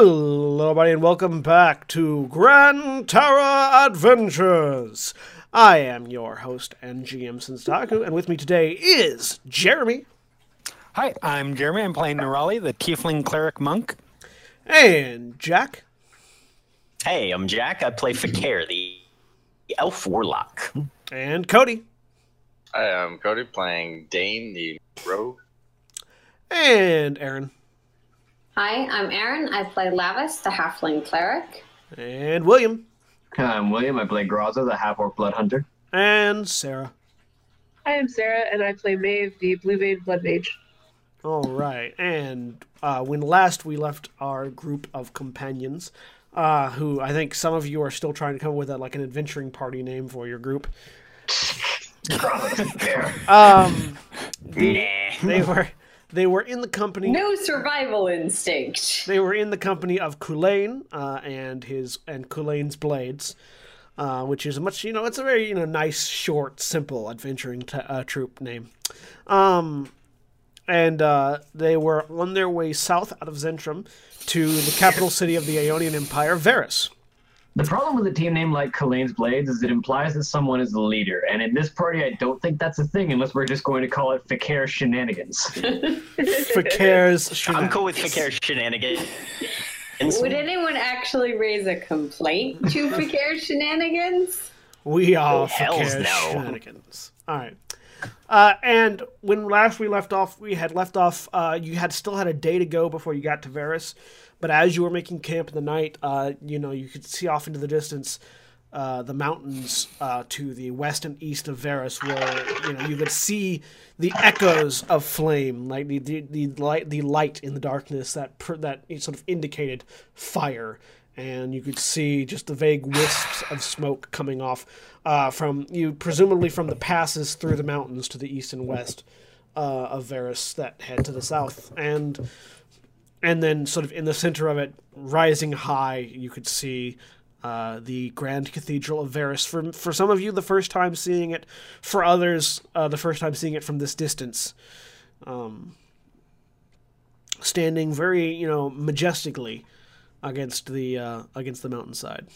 Hello, everybody, and welcome back to Gran Terra Adventures. I am your host and GM Senstaku, and with me today is Jeremy Hi, I'm Jeremy. I'm playing Nerali, the Tiefling Cleric Monk. and Jack. Hey, I'm Jack. I play Fi'cayr, the Elf Warlock. And Koty. Hi, I'm Koty playing Dain, the rogue. And Erin. Hi, I'm Erin. I play Lavias, the Halfling Cleric. And William. I'm William. I play Graza, the half orc blood hunter. And Sarah. Hi, I'm Sarah, and I play Maeve, the Blue Vein Blood Mage. All right. And uh, when last we left our group of companions, uh, who I think some of you are still trying to come up with a, like an adventuring party name for your group. Um, the- they were they were in the company. No survival instinct. They were in the company of Kulain uh, and his and Kulain's blades, uh, which is a much you know it's a very you know nice, short, simple adventuring t- uh, troop name. Um, and uh, they were on their way south out of Zentrum to the capital city of the Aeonian Empire, Varus. The problem with a team name like Kalane's Blades is it implies that someone is the leader, and in this party, I don't think that's a thing unless we're just going to call it Fi'cayr Shenanigans. Fi'cayr's I'm cool with Fi'cayr shenanigans. Would anyone actually raise a complaint to Fi'cayr shenanigans? We are Oh, Fi'cayr's no. shenanigans. All right. Uh, and when last we left off, we had left off. Uh, you had still had a day to go before you got to Varus, but as you were making camp in the night, uh, you know you could see off into the distance uh, the mountains uh, to the west and east of Varus, where you know you could see the echoes of flame, like the the, the light the light in the darkness that pr- that sort of indicated fire. And you could see just the vague wisps of smoke coming off uh, from you, presumably from the passes through the mountains to the east and west uh, of Varus that head to the south, and and then sort of in the center of it, rising high, you could see. Uh, the Grand Cathedral of Varus. For for some of you, the first time seeing it. For others, uh, the first time seeing it from this distance. Um, standing very, you know, majestically against the uh, against the mountainside.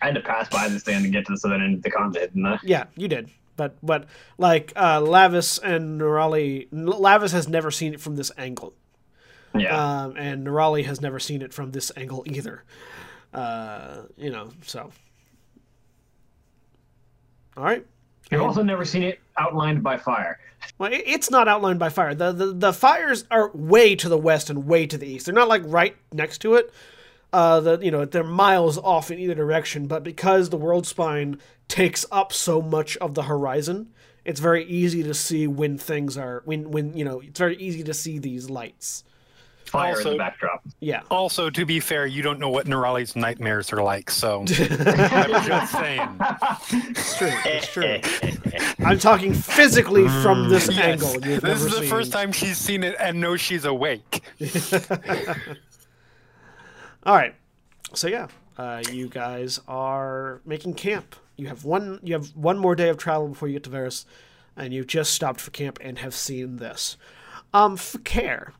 I had to pass by this thing to get to the southern end of the continent, didn't I? Yeah, you did. But but like uh, Lavias and Nerali, Lavias has never seen it from this angle, Yeah. um, and Nerali has never seen it from this angle either. Uh, you know, so all right. You've also never seen it outlined by fire. Well, it's not outlined by fire. The, the the fires are way to the west and way to the east. They're not like right next to it. Uh, the you know they're miles off in either direction. But because the world spine takes up so much of the horizon, it's very easy to see when things are when when you know it's very easy to see these lights. Fire in Also- the backdrop. Yeah. Also, to be fair, you don't know what Nerali's nightmares are like, so I'm just saying. It's true. It's true. I'm talking physically from this Yes, angle. You've this is the seen. first time she's seen it and knows she's awake. All right. So yeah, uh, you guys are making camp. You have one. You have one more day of travel before you get to Varus, and you've just stopped for camp and have seen this. Um, Fi'cayr,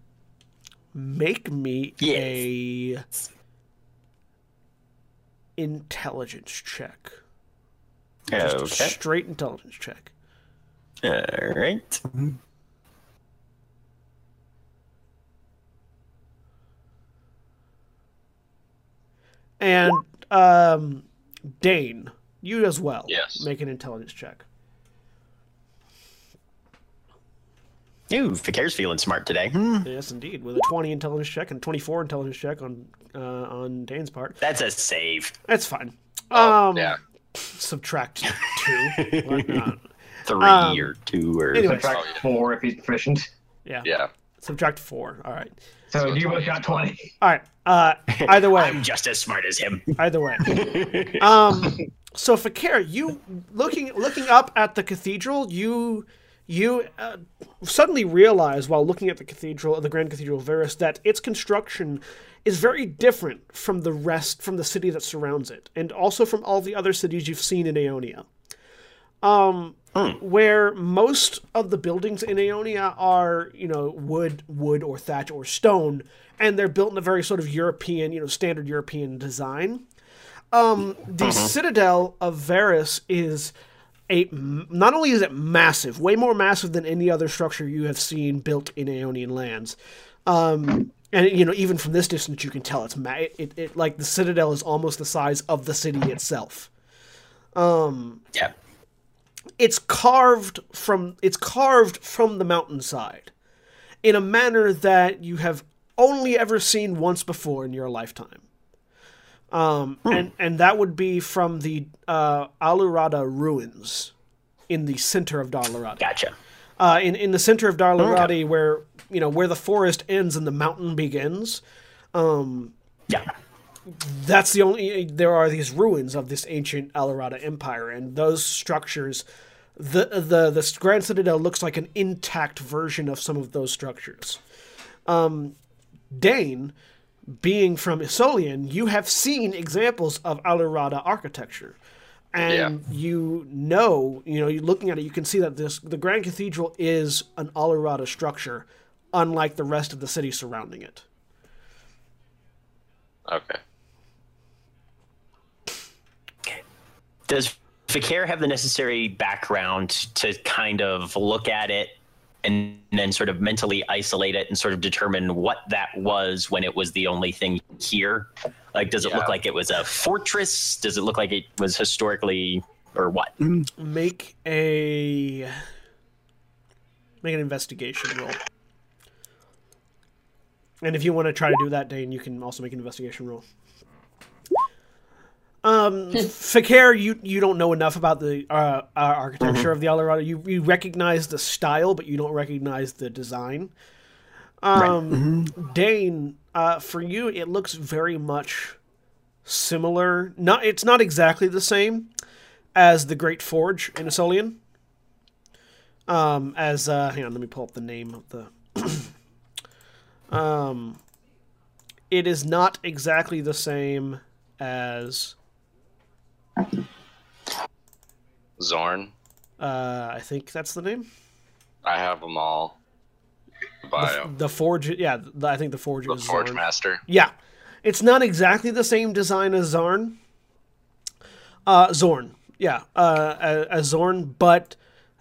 make me a intelligence check. Just a Okay. straight intelligence check. All right. And um, Dain, you as well. Yes. Make an intelligence check. Ooh, Fi'cayr's feeling smart today. Hmm. Yes, indeed, with a twenty intelligence check and twenty-four intelligence check on uh, on Dain's part. That's a save. That's fine. Oh, um, yeah. Subtract two. What? Three Um, or two or anyway. Subtract Oh, yeah. four if he's proficient. Yeah. Yeah. Subtract four. All right. So, So you both got 20. All right. Uh, either way. I'm just as smart as him. Either way. Um, so Fi'cayr, you looking looking up at the cathedral, you you uh, suddenly realize while looking at the cathedral, the Grand Cathedral of Varus, that its construction is very different from the rest from the city that surrounds it, and also from all the other cities you've seen in Aeonia. Um, where most of the buildings in Aeonia are, you know, wood, wood or thatch or stone, and they're built in a very sort of European, you know, standard European design. Um, the Citadel of Varus is a not only is it massive, way more massive than any other structure you have seen built in Aeonian lands. Um, and you know, even from this distance, you can tell it's ma- it, it, it like the Citadel is almost the size of the city itself. Yeah. it's carved from it's carved from the mountainside in a manner that you have only ever seen once before in your lifetime. Um, and and that would be from the uh, Alurada ruins in the center of Dalarati. Gotcha. Uh, in in the center of Dalarati, where you know where the forest ends and the mountain begins. Yeah. that's the only there are these ruins of this ancient Alurada empire and those structures the the the grand citadel looks like an intact version of some of those structures um Dain being from Isolian, you have seen examples of Alurada architecture. And you know you know you're looking at it you can see that this the grand cathedral is an Alurada structure unlike the rest of the city surrounding it. Okay. Does Fi'cayr have the necessary background to kind of look at it and then sort of mentally isolate it and sort of determine what that was when it was the only thing here? Like, does it Yeah. look like it was a fortress? Does it look like it was historically, or what? make a make an investigation roll. And if you want to try to do that, Dain, you can also make an investigation roll. Um, Fi'cayr, you you don't know enough about the uh, uh, architecture of the Alurada. You you recognize the style, but you don't recognize the design. Um, Dain, uh, for you, it looks very much similar. Not it's not exactly the same as the Great Forge in Asolian. Um, as uh, hang on, let me pull up the name of the. um, it is not exactly the same as. Zorn. Uh, I think that's the name. I have them all. Bio. The Forge, yeah, the, I think the Forge The Forge Zorn. Master. Yeah, it's not exactly the same design as Zarn. Uh, Zorn, yeah, uh, as- as Zorn, but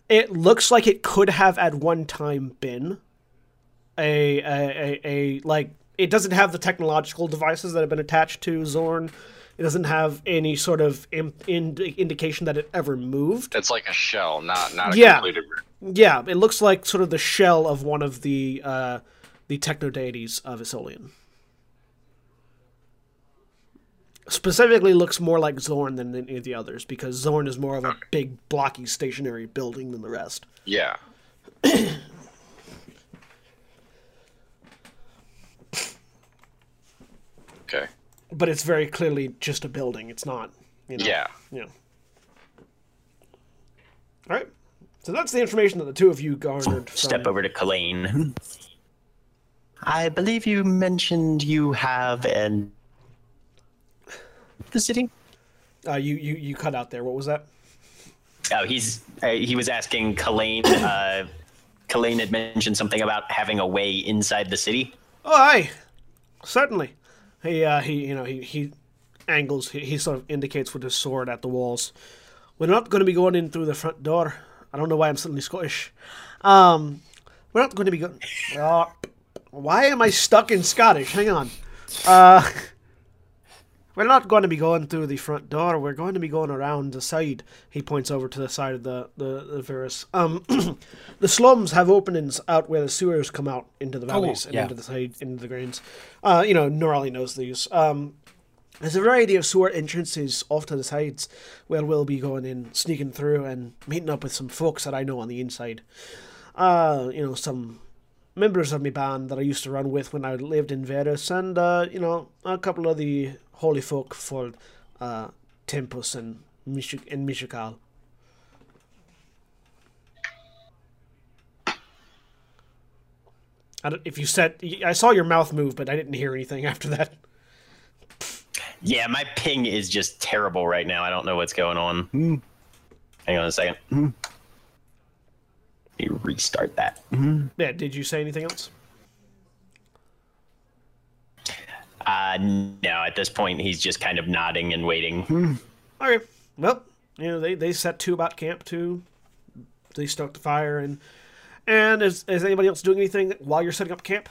it looks like it could have at one time been a a, a, a like. It doesn't have the technological devices that have been attached to Zorn. It doesn't have any sort of im- ind- indication that it ever moved. It's like a shell, not not a Yeah. completed. Yeah, it looks like sort of the shell of one of the uh, the techno deities of Isolian. Specifically, looks more like Zorn than any of the others because Zorn is more of a big, blocky, stationary building than the rest. Yeah. okay. But it's very clearly just a building. It's not, you know. Yeah. Yeah. All right. So that's the information that the two of you garnered. From Step it. over to Kalain. I believe you mentioned you have an the city. Uh, you, you you cut out there. What was that? Oh, he's uh, he was asking Kalain. Uh, Kalain had mentioned something about having a way inside the city. Oh, aye, certainly. He, uh, he, you know, he, he angles. He, he sort of indicates with his sword at the walls. We're not going to be going in through the front door. I don't know why I'm suddenly Scottish. Um, we're not going to be going. Uh, why am I stuck in Scottish? Hang on. Uh, we're not going to be going through the front door. We're going to be going around the side. He points over to the side of the the, the Varus. Um, the slums have openings out where the sewers come out into the valleys and yeah. into the side into the grains. Uh, you know, Nerali knows these. Um, there's a variety of sewer entrances off to the sides where we'll be going in, sneaking through, and meeting up with some folks that I know on the inside. Uh, you know, some members of my band that I used to run with when I lived in Varus, and uh, you know, a couple of the holy folk for uh, Tempus and Mish- and don't, if you said, I saw your mouth move, but I didn't hear anything after that. Yeah, my ping is just terrible right now. I don't know what's going on. Hmm. Hang on a second. Hmm. Me restart that. Yeah. Did you say anything else? Uh, no, at this point, he's just kind of nodding and waiting. Okay. Well, you know they they set to about camp too. they stoked the fire and and is is anybody else doing anything while you're setting up camp?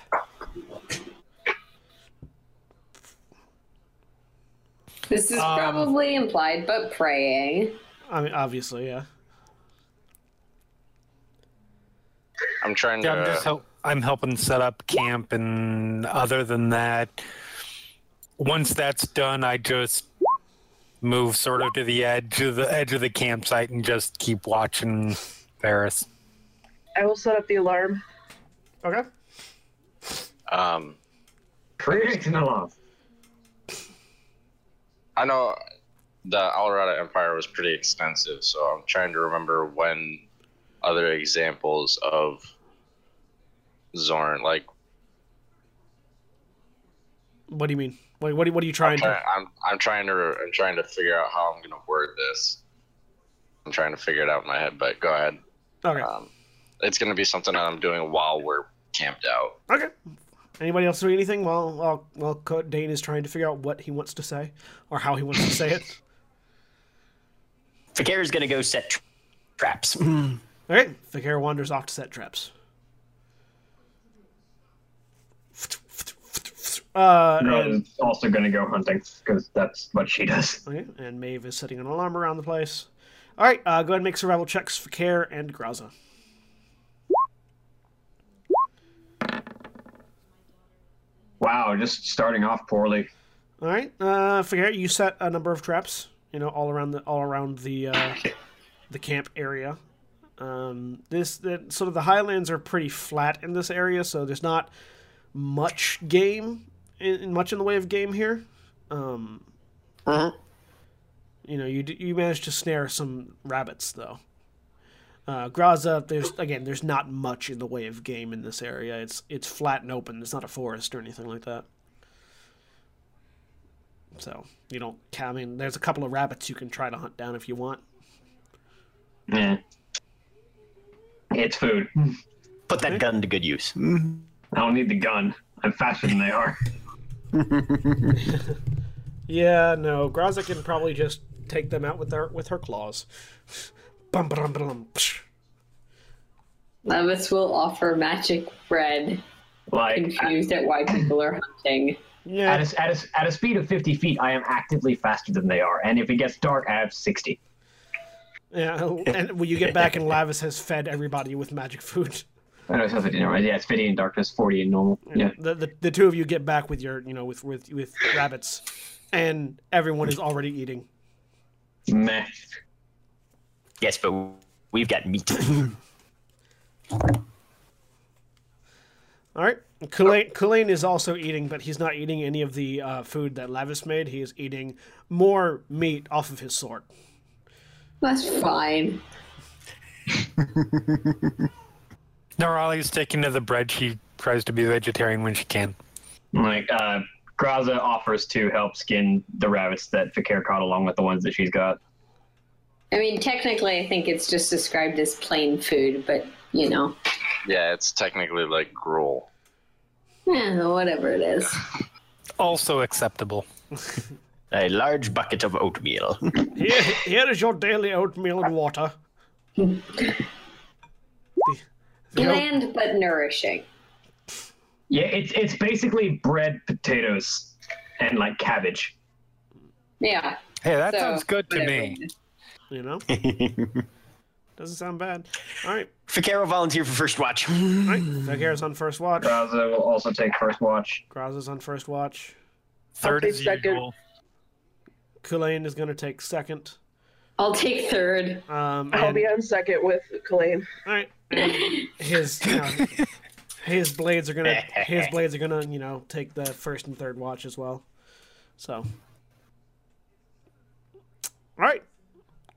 This is Um, probably implied, but praying. I mean, obviously, yeah. I'm trying Yeah, to. I'm just help. I'm helping set up camp, and other than that, once that's done, I just move sort of to the edge of the edge of the campsite and just keep watching Varus. I will set up the alarm. Okay. Um, Create an alarm. I know the Alurada Empire was pretty extensive, so I'm trying to remember when other examples of Zorn, like What do you mean? What what, what are you trying try- to? I'm I'm trying to I'm trying to figure out how I'm gonna word this. I'm trying to figure it out in my head, but go ahead. Okay. Um, it's gonna be something that I'm doing while we're camped out. Okay. Anybody else doing anything while while while Co- Dain is trying to figure out what he wants to say or how he wants to say it? Fi'cayr is going to go set tra- traps. All right. Fi'cayr wanders off to set traps. Uh, and, Rose also gonna go hunting because that's what she does. okay, and Maeve is setting an alarm around the place. All right, uh, go ahead and make survival checks for Care and Graza. Wow, just starting off poorly. All right, uh, Fi'cayr, you set a number of traps. You know, all around the all around the uh, the camp area. Um, this that sort of the highlands are pretty flat in this area, so there's not much game in, much in the way of game here. Um, Mhm. You know, you you managed to snare some rabbits though. Uh, Graza, there's again, there's not much in the way of game in this area. It's it's flat and open. It's not a forest or anything like that. So you don't. I mean, there's a couple of rabbits you can try to hunt down if you want. Yeah. It's food. Put that gun to good use. I don't need the gun. I'm faster than they are. Yeah, no, Graza can probably just take them out with her with her claws. Bum, bum, bum, psh. Lavias will offer magic bread, Like confused at why people are hunting. Yeah, at a, at, a, at a speed of 50 feet, I am actively faster than they are. And if it gets dark, I have 60. Yeah. And when you get back, and Lavias has fed everybody with magic food. I know it's 50, no, yeah, it's 50 in darkness, 40 in normal. Yeah. The, the the two of you get back with your you know with with with rabbits, and everyone is already eating. Meh. Yes, but we've got meat. All right. Kulain, Kulain is also eating, but he's not eating any of the uh, food that Lavias made. He is eating more meat off of his sword. That's fine. Nerali's sticking to the bread. She tries to be vegetarian when she can. Like, uh, Graza offers to help skin the rabbits that Fi'cayr caught along with the ones that she's got. I mean, technically, I think it's just described as plain food, but you know, Yeah, it's technically like gruel. yeah, whatever it is. Also acceptable. A large bucket of oatmeal. Here, here is your daily oatmeal and water. The- the oat- but nourishing. Yeah, it's it's basically bread, potatoes, and like cabbage. Yeah. Hey, that so, sounds good to whatever me. you know, doesn't sound bad. All right, Fi'cayr will volunteer for first watch. all right. Fi'cayr's on first watch. Graza will also take first watch. Graza's on first watch. Third take is second. usual. Kulain is going to take second. I'll take third. Um, I'll and- be on second with Kalain. All right. His you know, his blades are gonna his blades are gonna you know take the first and third watch as well. So, all right.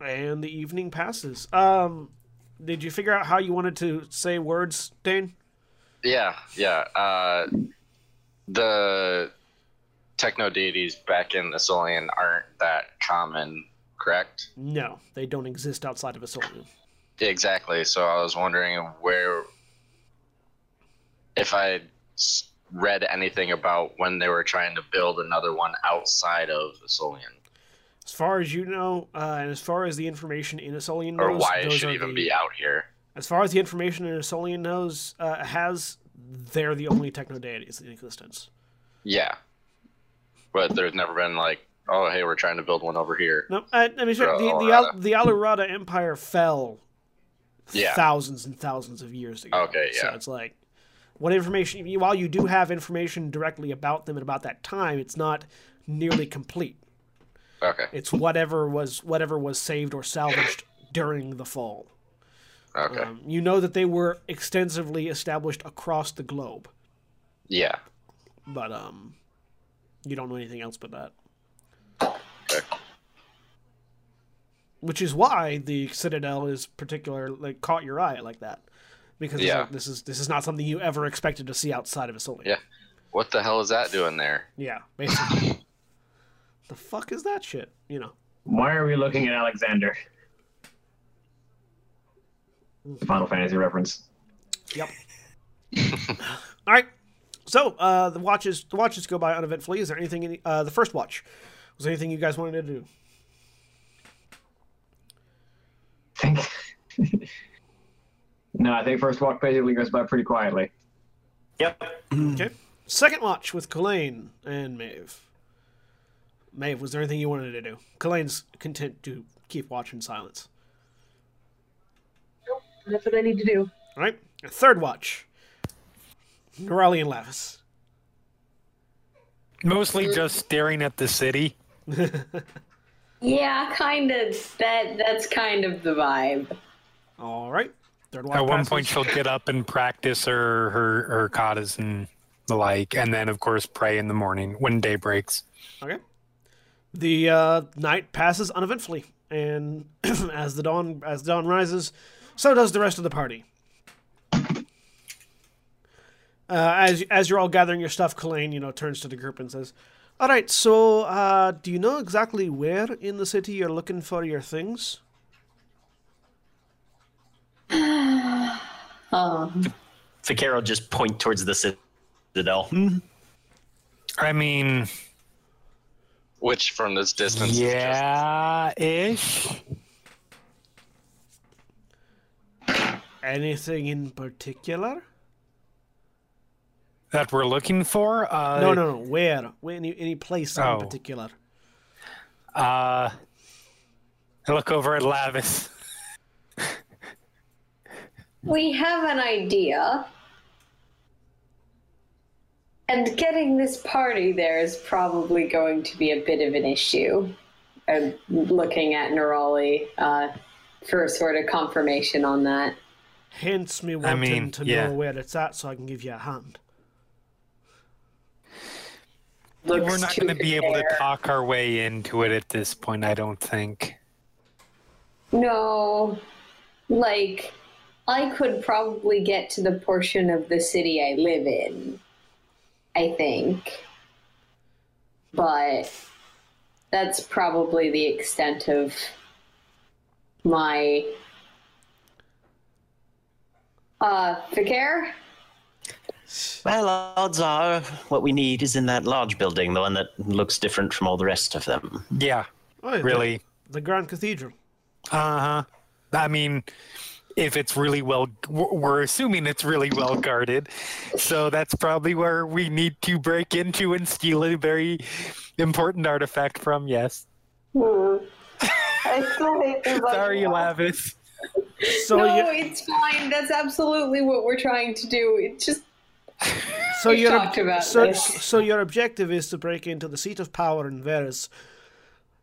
And the evening passes. Um, did you figure out how you wanted to say words, Dain? Yeah, yeah. Uh, the techno deities back in Asolian aren't that common, correct? No, they don't exist outside of Asolian. Exactly. So I was wondering where, if I read anything about when they were trying to build another one outside of Solian, As far as you know, uh, and as far as the information in Asolian knows, or why it should even the- be out here. As far as the information in Asolian knows uh, has, they're the only techno deities in existence. Yeah. But there's never been like, oh, hey, we're trying to build one over here. No, I, I mean, sure, the the, Al- the Alurada Empire fell Yeah. thousands and thousands of years ago. Okay, yeah. So it's like, what information? While you do have information directly about them and about that time, it's not nearly complete. Okay. It's whatever was whatever was saved or salvaged during the fall. Okay. Um, you know that they were extensively established across the globe, yeah. but um, you don't know anything else but that. Okay. Which is why the Citadel is particular, like caught your eye like that, because Yeah. like, this is this is not something you ever expected to see outside of a Asolian. Yeah. What the hell is that doing there? Yeah, basically. the fuck is that shit? You know. Why are we looking at Alexander? Hmm. Final Fantasy reference. Yep. All right. So uh, the watches the watches go by uneventfully. Is there anything? In, uh, the first watch was there anything you guys wanted to do? think. no, I think first walk basically goes by pretty quietly. Yep. Okay. Second watch with Kalain and Maeve. Maeve, was there anything you wanted to do? Kalain's content to keep watch in silence. Nope, that's what I need to do. All right. Third watch. Nerali and Lavias. Mostly just staring at the city. Yeah, kind of. That that's kind of the vibe. All right. Third watch. At one passes. point, she'll get up and practice her her her katas and the like, and then of course pray in the morning when day breaks. Okay. The uh, night passes uneventfully, and as the dawn as the dawn rises, so does the rest of the party. Uh, as as you're all gathering your stuff, Kalain, you know, turns to the group and says, "All right, so uh, do you know exactly where in the city you're looking for your things?" Um, Fikero just point towards the citadel. I mean, Which from this distance is just yeah, ish. Anything in particular? That we're looking for. Uh, no, no, no. Where? Where? Any, any place Oh. in particular? Uh, I look over at Lavias. we have an idea. And getting this party there is probably going to be a bit of an issue. I'm looking at Nerali uh, for sort of confirmation on that. Hence me wanting mean, to yeah. know where it's at so I can give you a hand. We're not going to be able to talk our way into it at this point. I don't think. No, like I could probably get to the portion of the city I live in. I think, but that's probably the extent of my uh Fi'cayr? Well, odds are what we need is in that large building, the one that looks different from all the rest of them. Yeah, Oh, the- really. The, Grand Cathedral. Uh huh. I mean, if it's really well, we're we're assuming it's really well guarded. So that's probably where we need to break into and steal a very important artifact from. Yes. I still hate this. Sorry, Lavias. So no, you, it's fine. That's absolutely what we're trying to do. It's just so we've your talked so, this. so your objective is to break into the seat of power in Varus,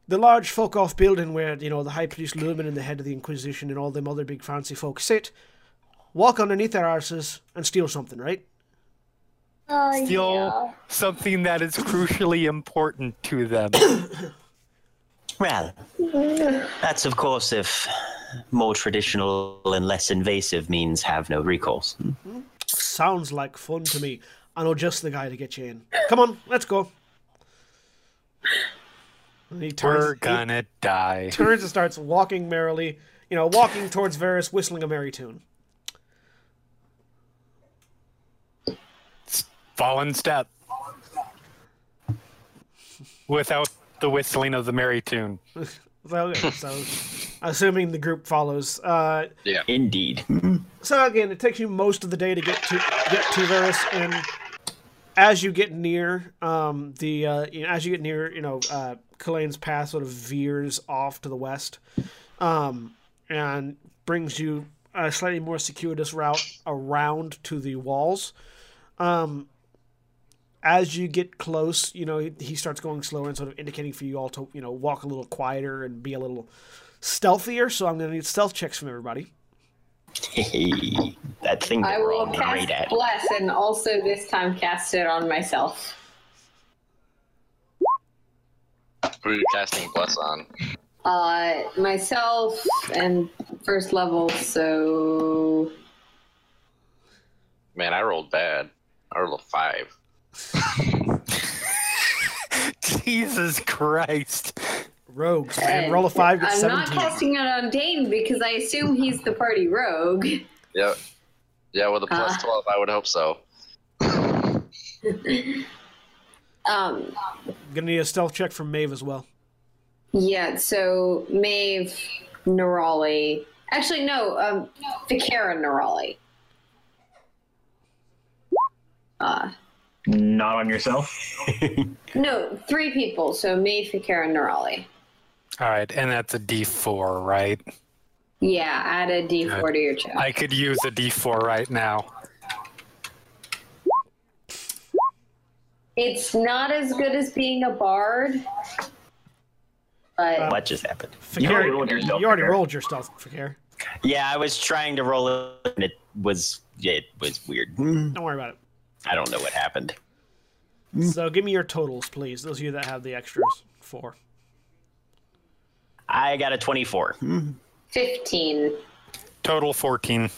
the large folk off building where you know the High Priest Lumen and the head of the Inquisition and all them other big fancy folk sit, walk underneath their arses and steal something, right? uh, Steal yeah. something that is crucially important to them. Well, that's of course if more traditional and less invasive means have no recourse. Sounds like fun to me. I know just the guy to get you in. Come on, let's go. And he turns, We're gonna die. turns and starts walking merrily, you know, walking towards Varus, whistling a merry tune. Fallen step. Without the whistling of the merry tune. So, so assuming the group follows. Uh, Yeah. Indeed. so again, it takes you most of the day to get to get to Varus, and as you get near, um, the uh, you know, as you get near, you know, uh, Kalane's path sort of veers off to the west, um, and brings you a slightly more circuitous route around to the walls. Um, as you get close, you know, he, he starts going slower and sort of indicating for you all to, you know, walk a little quieter and be a little stealthier. So I'm going to need stealth checks from everybody. Hey, that thing I that we're will great cast at. bless and also this time cast it on myself. Who are you casting bless on? Uh, myself and first level, so Man, I rolled bad. I rolled a five. Jesus Christ. Rogues, man. And Roll a five, get I'm 17. not casting it on Dain because I assume he's the party rogue. Yep. Yeah, with a plus Ah. 12, I would hope so. Um, Gonna need a stealth check from Maeve as well. yeah, so Maeve, Nerali. Actually, no, um, Vicara Nerali. Uh, Not on yourself. no, three people. So Maeve, Vicara, Nerali. All right, and that's a D4, right? Yeah, add a d4 to your check. I could use a D4 right now. It's not as good as being a bard, but What just happened? Fi'cayr, already rolled your stealth, you already Fi'cayr. rolled your stealth, Fi'cayr. Yeah, I was trying to roll it, and it was it was weird. Don't worry about it. I don't know what happened. So give me your totals, please. Those of you that have the extras. Four. I got a 24. 15. Total 14.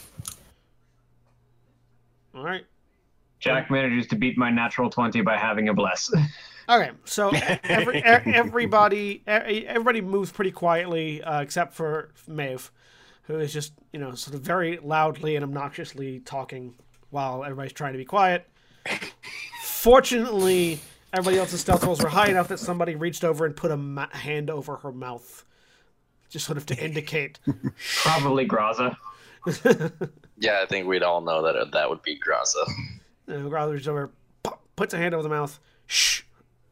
All right. Jack manages to beat my natural 20 by having a bless. Okay, so every, everybody everybody moves pretty quietly uh, except for Maeve, who is just you know sort of very loudly and obnoxiously talking while everybody's trying to be quiet. Fortunately, everybody else's stealth rolls were high enough that somebody reached over and put a ma- hand over her mouth, just sort of to indicate. Probably Graza. Yeah, I think we'd all know that that would be Graza. You know, Growler reaches over, puts a hand over the mouth, shh,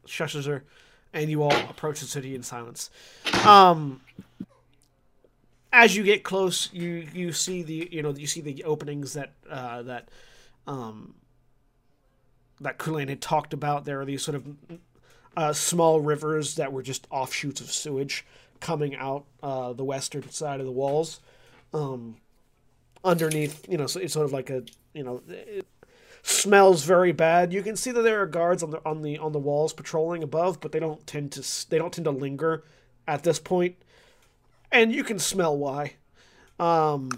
shushes her, and you all approach the city in silence. Um, as you get close, you you see the you know you see the openings that uh, that um, that Kulane had talked about. There are these sort of uh, small rivers that were just offshoots of sewage coming out uh, the western side of the walls. Um, underneath, you know, so it's sort of like a you know. Smells very bad. You can see that there are guards on the on the on the walls patrolling above, but they don't tend to they don't tend to linger at this point, and you can smell why. Um,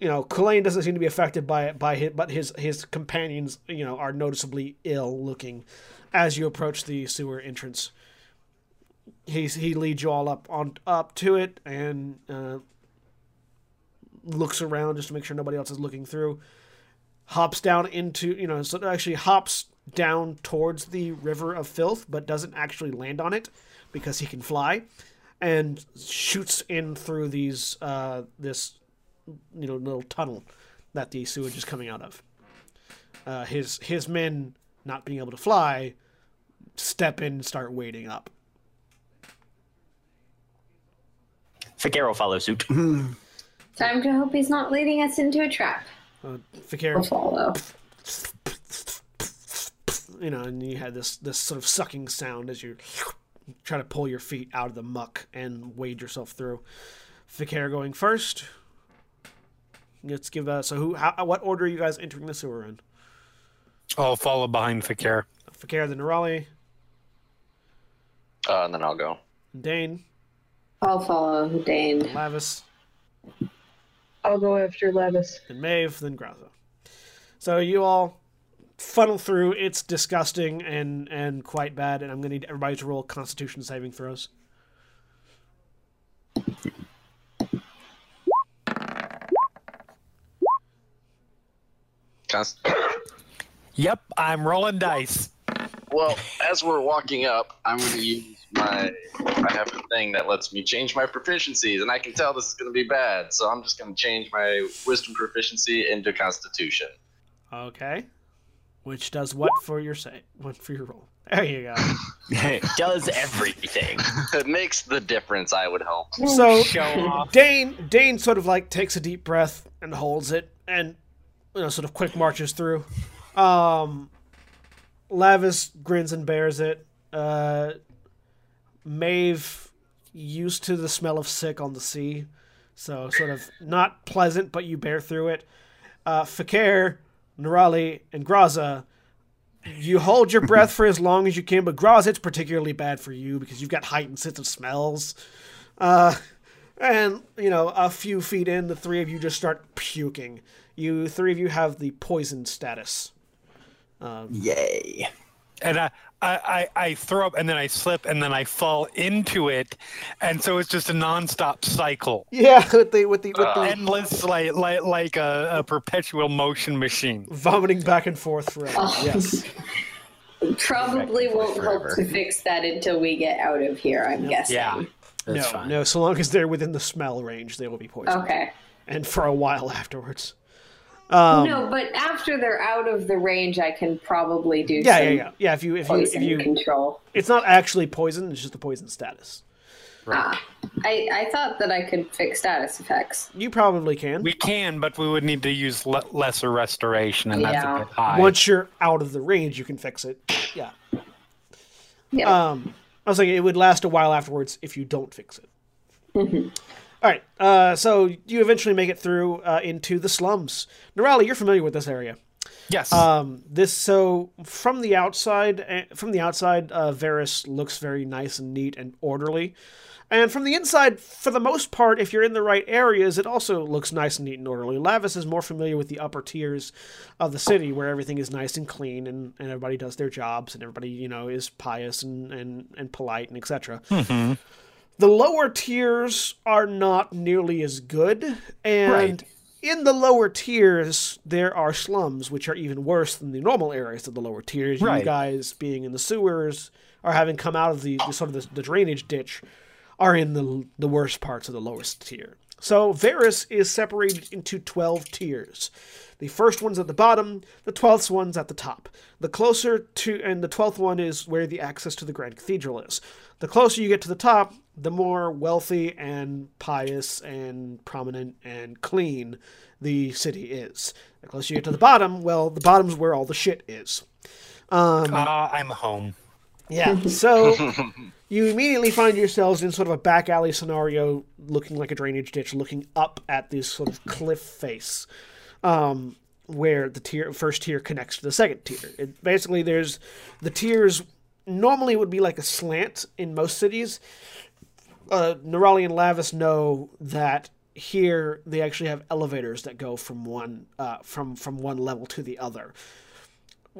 you know, Kulane doesn't seem to be affected by it, by his, but his his companions, you know, are noticeably ill looking as you approach the sewer entrance. He's he leads you all up on up to it and uh, looks around just to make sure nobody else is looking through. Hops down into you know so actually hops down towards the river of filth but doesn't actually land on it because he can fly and shoots in through these uh this you know little tunnel that the sewage is coming out of. Uh his his men not being able to fly step in and start wading up Figaro follow suit. Time to hope he's not leading us into a trap. uh, Fi'cayr, We'll follow. you know, and you had this this sort of sucking sound as you try to pull your feet out of the muck and wade yourself through. Fi'cayr going first. Let's give uh, so who how, what order are you guys entering the sewer in? I'll follow behind Fi'cayr. Fi'cayr, then Nerali, Uh, and then I'll go. Dain, I'll follow Dain. Lavias, I'll go after Lavias. then Maeve, then Graza. So you all funnel through. It's disgusting and and quite bad. And I'm gonna need everybody to roll Constitution saving throws. Const- Yep, I'm rolling dice. well, as we're walking up, I'm going to use my. I have a thing that lets me change my proficiencies, and I can tell this is going to be bad, so I'm just going to change my wisdom proficiency into Constitution. Okay. Which does what for your say? What for your roll? There you go. it Does everything. it makes the difference, I would hope. So Show off. Dain Dain sort of like takes a deep breath and holds it and you know sort of quick marches through. Um Lavias grins and bears it. Uh Maeve used to the smell of sick on the sea. So sort of not pleasant, but you bear through it. Uh Fi'cayr, Nerali, and Graza you hold your breath for as long as you can, but Graz, it's particularly bad for you because you've got heightened sense of smells. Uh, and, you know, a few feet in, the three of you just start puking. You three of you have the poison status. Yay. and I, I, I, I throw up and then I slip and then I fall into it, and so it's just a nonstop cycle, Yeah, with the with the with the uh, endless like like like a, a perpetual motion machine. vomiting back and forth forever. Oh. Yes. Probably won't forth help to fix that until we get out of here, I'm guessing. Yeah, No, fine. no, so long as they're within the smell range, they will be poisoned. Okay. And for a while afterwards. Um, no, but after they're out of the range, I can probably do yeah, some yeah, yeah. Yeah, if you if you if you control. it's not actually poison, it's just the poison status. Ah, I, I thought that I could fix status effects. You probably can. We can, but we would need to use le- lesser restoration, and that's a bit high. Once you're out of the range, you can fix it. Yeah. Yeah. Um, I was like, it would last a while afterwards if you don't fix it. All right. Uh, so you eventually make it through uh, into the slums. Nerali, you're familiar with this area. yes, Um, this so from the outside, eh, from the outside, uh, Varus looks very nice and neat and orderly, and from the inside, for the most part, if you're in the right areas, it also looks nice and neat and orderly. Lavias is more familiar with the upper tiers of the city, where everything is nice and clean, and, and everybody does their jobs, and everybody you know is pious and and, and polite and etc. The lower tiers are not nearly as good, and Right. in the lower tiers there are slums, which are even worse than the normal areas of the lower tiers. You guys being in the sewers or having come out of the, the sort of the, the drainage ditch are in the the worst parts of the lowest tier. So Varus is separated into twelve tiers. The first one's at the bottom, the twelfth one's at the top. The closer to, and the twelfth one is where the access to the Grand Cathedral is. The closer you get to the top, the more wealthy and pious and prominent and clean the city is. The closer you get to the bottom, well, the bottom's where all the shit is. Ah, I'm home. Yeah. So you immediately find yourselves in sort of a back alley scenario, looking like a drainage ditch, looking up at this sort of cliff face, um, where the tier first tier connects to the second tier. It, basically, there's the tiers normally would be like a slant in most cities. Uh, Nerali and Lavias know that here they actually have elevators that go from one uh, from from one level to the other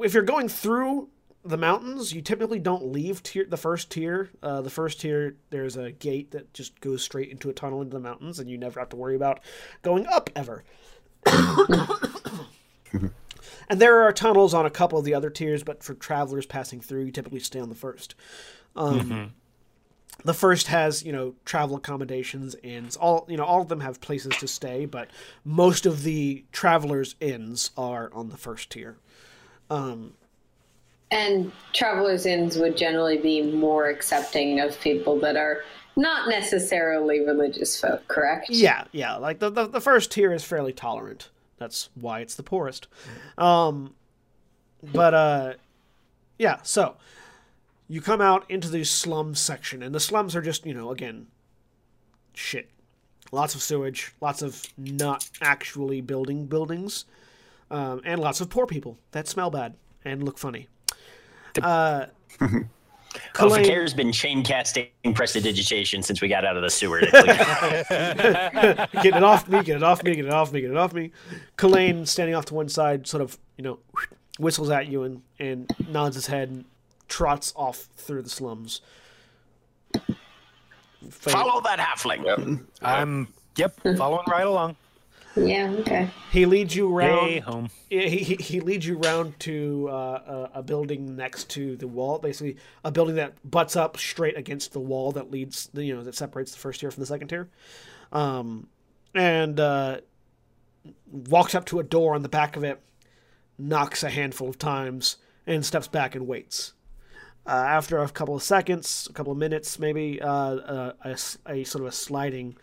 if you're going through the mountains, you typically don't leave tier the first tier. Uh, the first tier, there's a gate that just goes straight into a tunnel into the mountains, and you never have to worry about going up ever. and there are tunnels on a couple of the other tiers, but for travelers passing through, you typically stay on the first. Um, The first has you know travel accommodations, inns. All you know, all of them have places to stay, but most of the travelers' inns are on the first tier. um, And travelers' inns would generally be more accepting of people that are not necessarily religious folk, correct? Yeah, yeah. Like the, the the first tier is fairly tolerant. That's why it's the poorest. Um, but uh, yeah. So you come out into the slum section, and the slums are just you know again shit. Lots of sewage, lots of not actually building buildings, um, and lots of poor people that smell bad and look funny. Uh, Oh, Kalain- Fi'cayr's been chain casting prestidigitation since we got out of the sewer. get it off me, get it off me, get it off me, get it off me. Kalain standing off to one side, sort of, you know, whistles at you and, and nods his head and trots off through the slums. Follow that halfling. Yep. I'm yep, following right along. Yeah, okay. He leads you around. Yay, home. Yeah, he, he, he leads you around to uh, a, a building next to the wall, basically a building that butts up straight against the wall that leads, the you know, that separates the first tier from the second tier, um, and uh, walks up to a door on the back of it, knocks a handful of times, and steps back and waits. Uh, after a couple of seconds, a couple of minutes, maybe uh, a, s- a sort of a sliding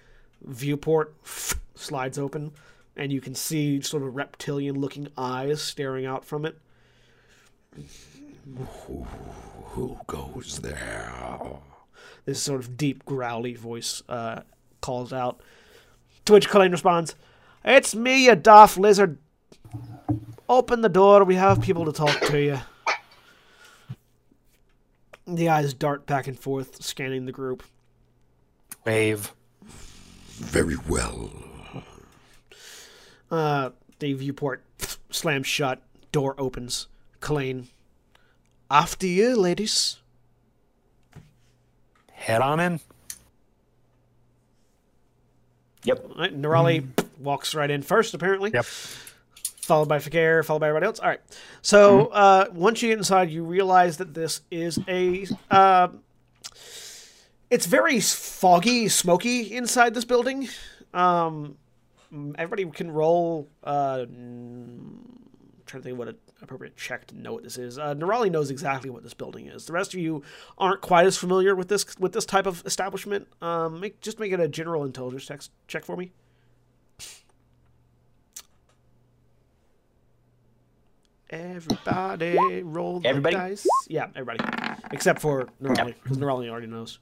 viewport slides open, and you can see sort of reptilian-looking eyes staring out from it. Who goes there? This sort of deep, growly voice uh, calls out. To which Colleen responds, "It's me, you daft lizard. Open the door. We have people to talk to you." The eyes dart back and forth, scanning the group. Wave. Very well. Uh, the viewport slams shut. Door opens. Colleen, after you, ladies. Head on in. Yep. All right, Nerali walks right in first, apparently. Yep. Followed by Fi'cayr, followed by everybody else. All right. So uh, once you get inside, you realize that this is a. Uh, it's very foggy, smoky inside this building. Um, everybody can roll. Uh, trying to think of what an appropriate check to know what this is. Uh, Nerali knows exactly what this building is. The rest of you aren't quite as familiar with this with this type of establishment. Um, make, just make it a general intelligence check, check for me. Everybody roll the Everybody? dice. Yeah, everybody. Except for Nerali, because Nerali already knows.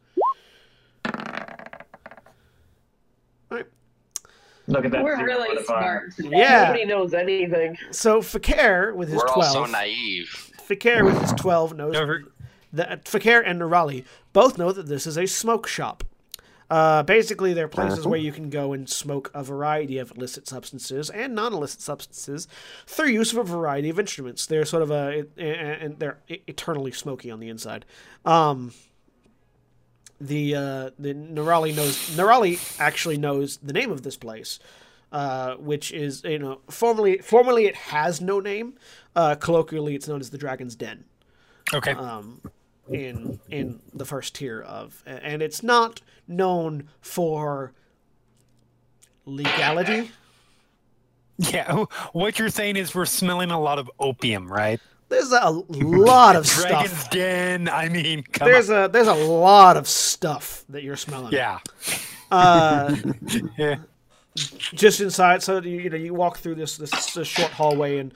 Alright. Look at that. We're really smart. Yeah. Nobody knows anything. So Fi'cayr with his We're all so twelve. naive. Fi'cayr with his twelve knows Never- that Fi'cayr and Nerali both know that this is a smoke shop. Uh, basically, they're places where you can go and smoke a variety of illicit substances and non-illicit substances through use of a variety of instruments. They're sort of a and they're eternally smoky on the inside. Um, the uh, the Nerali knows Nerali actually knows the name of this place, uh, which is you know formerly formerly it has no name. Uh, colloquially, it's known as the Dragon's Den Okay. um, in in the first tier of, and it's not known for legality. yeah. What you're saying is we're smelling a lot of opium, right? There's a lot of Dragon's stuff. Den. I mean, come There's on. a there's a lot of stuff that you're smelling. Yeah. Uh, Yeah. just inside. So you, you know you walk through this, this this short hallway and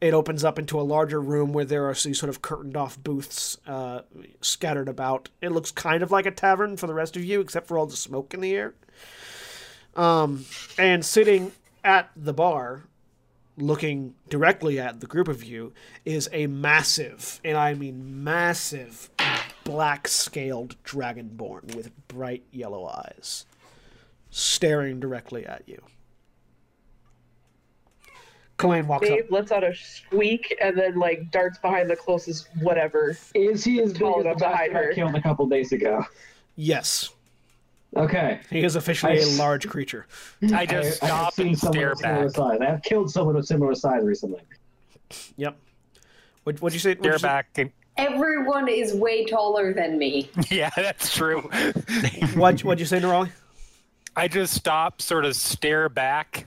it opens up into a larger room where there are these sort of curtained off booths uh, scattered about. It looks kind of like a tavern for the rest of you, except for all the smoke in the air. Um, and sitting at the bar, looking directly at the group of you, is a massive, and I mean massive, black scaled dragonborn with bright yellow eyes staring directly at you. Colleen walks up. Dave lets out a squeak and then like darts behind the closest whatever. Is he as big Tall as the enough to hide her. I killed a couple days ago? Yes, Okay. he is officially I a s- large creature. I just I, I have stop seen and someone stare of similar back. size. I have killed someone of similar size recently. Yep. What, what'd you say? Stare you say? back. And, Everyone is way taller than me. yeah, that's true. What, what'd you say, Nerali? I just stop, sort of stare back,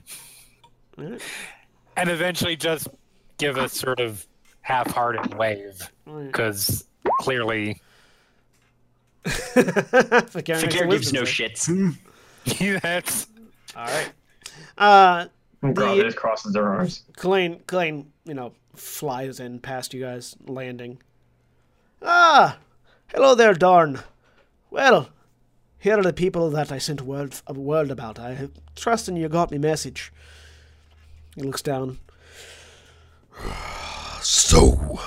Alright. And eventually just give a sort of half-hearted wave because clearly Fi'cayr makes Fi'cayr gives wisdom no save. shits. that's All right. Uh, And Grog The- just crosses their arms. Colleen, Colleen, you know, flies in past you guys, landing. Ah, hello there, Dorn. Well, here are the people that I sent word a word about. I trusting you got me message. He looks down. So,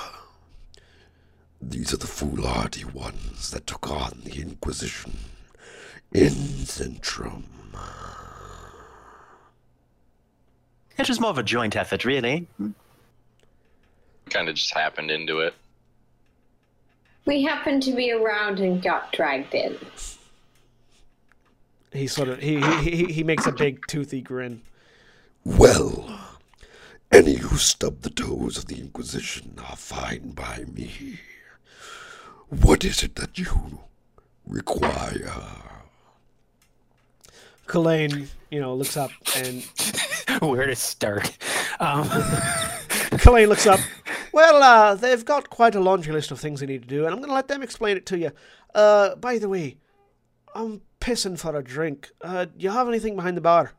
these are the foolhardy ones that took on the Inquisition in Centrum. It was more of a joint effort, really. kind of just happened into it. We happened to be around and got dragged in. He sort of he he, he, he makes a big toothy grin. Well, any who stub the toes of the Inquisition are fine by me. What is it that you require? Kalain, you know, looks up and Where to start? Um, Kalain looks up. Well, uh, they've got quite a laundry list of things they need to do, and I'm going to let them explain it to you. Uh, by the way, I'm pissing for a drink. Uh, do you have anything behind the bar?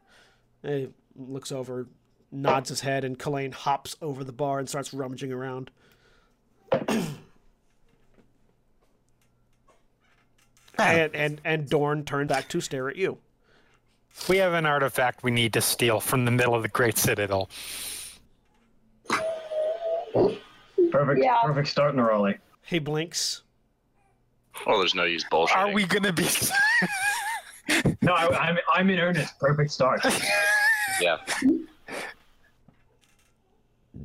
He looks over, nods his head, and Kalain hops over the bar and starts rummaging around. and, and and Dorn turned back to stare at you. we have an artifact we need to steal from the middle of the Great Citadel. Perfect, Yeah. perfect start, Nerali. He blinks. Well, there's no use bullshit. Are we gonna be? No, I, I'm I'm in earnest. Perfect start. Yeah.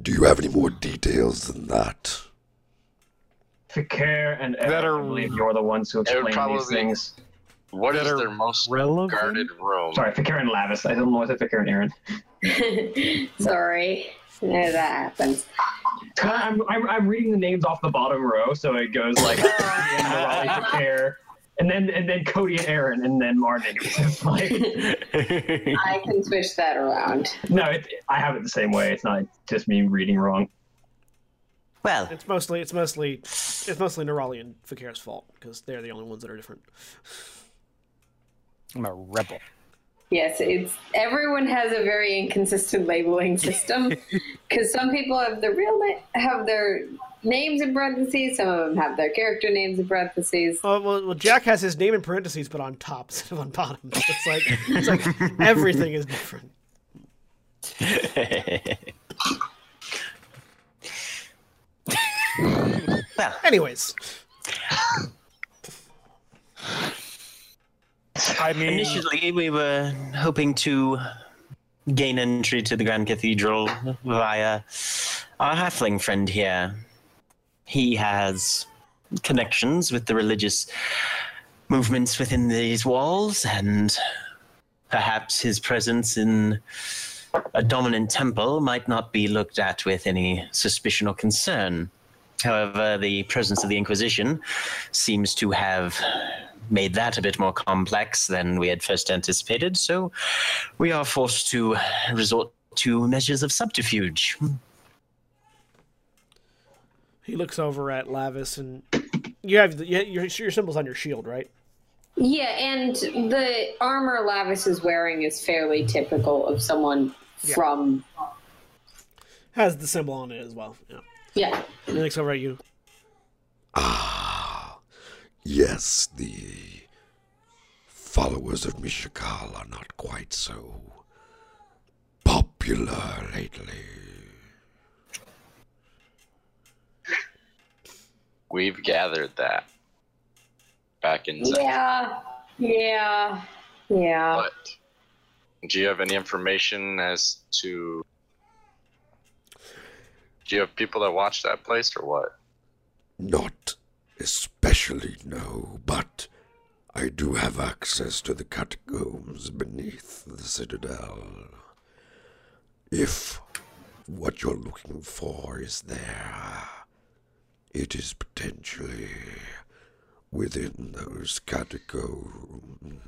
Do you have any more details than that? Fi'cayr and That Ed, are- I believe you're the ones who would explain these things. What is are their most relevant? guarded room? Sorry, Fi'cayr and Lavias. I don't know what the Fi'cayr and Erin. Sorry. Yeah, that happens. I'm, I'm, I'm reading the names off the bottom row, so it goes like Koty Fi'cayr, and then and then Koty and Erin, and then Martin. It's like I can switch that around. no, it, I have it the same way. It's not just me reading wrong. Well, It's mostly it's mostly it's mostly Nerali and Fi'cayr's fault because they're the only ones that are different. I'm a rebel. Yes, it's everyone has a very inconsistent labeling system because some people have their real have their names in parentheses, some of them have their character names in parentheses. Oh, well, well, Jack has his name in parentheses, but on top instead of on bottom. It's like it's like everything is different. well, Anyways, I mean, initially we were hoping to gain entry to the Grand Cathedral via our halfling friend here. He has connections with the religious movements within these walls, and perhaps his presence in a dominant temple might not be looked at with any suspicion or concern. However, the presence of the Inquisition seems to have made that a bit more complex than we had first anticipated, so we are forced to resort to measures of subterfuge. He looks over at Lavias, and you have the, your your symbols on your shield, right? Yeah, and the armor Lavias is wearing is fairly typical of someone Yeah. from. Has the symbol on it as well. Yeah. Yeah, He looks over at you. Ah, yes, the followers of Mishakal are not quite so popular lately. We've gathered that back in. yeah, yeah, yeah. But do you have any information as to? Do you have people that watch that place or what? Not especially, no, but I do have access to the catacombs beneath the citadel. If what you're looking for is there, it is potentially within those catacombs.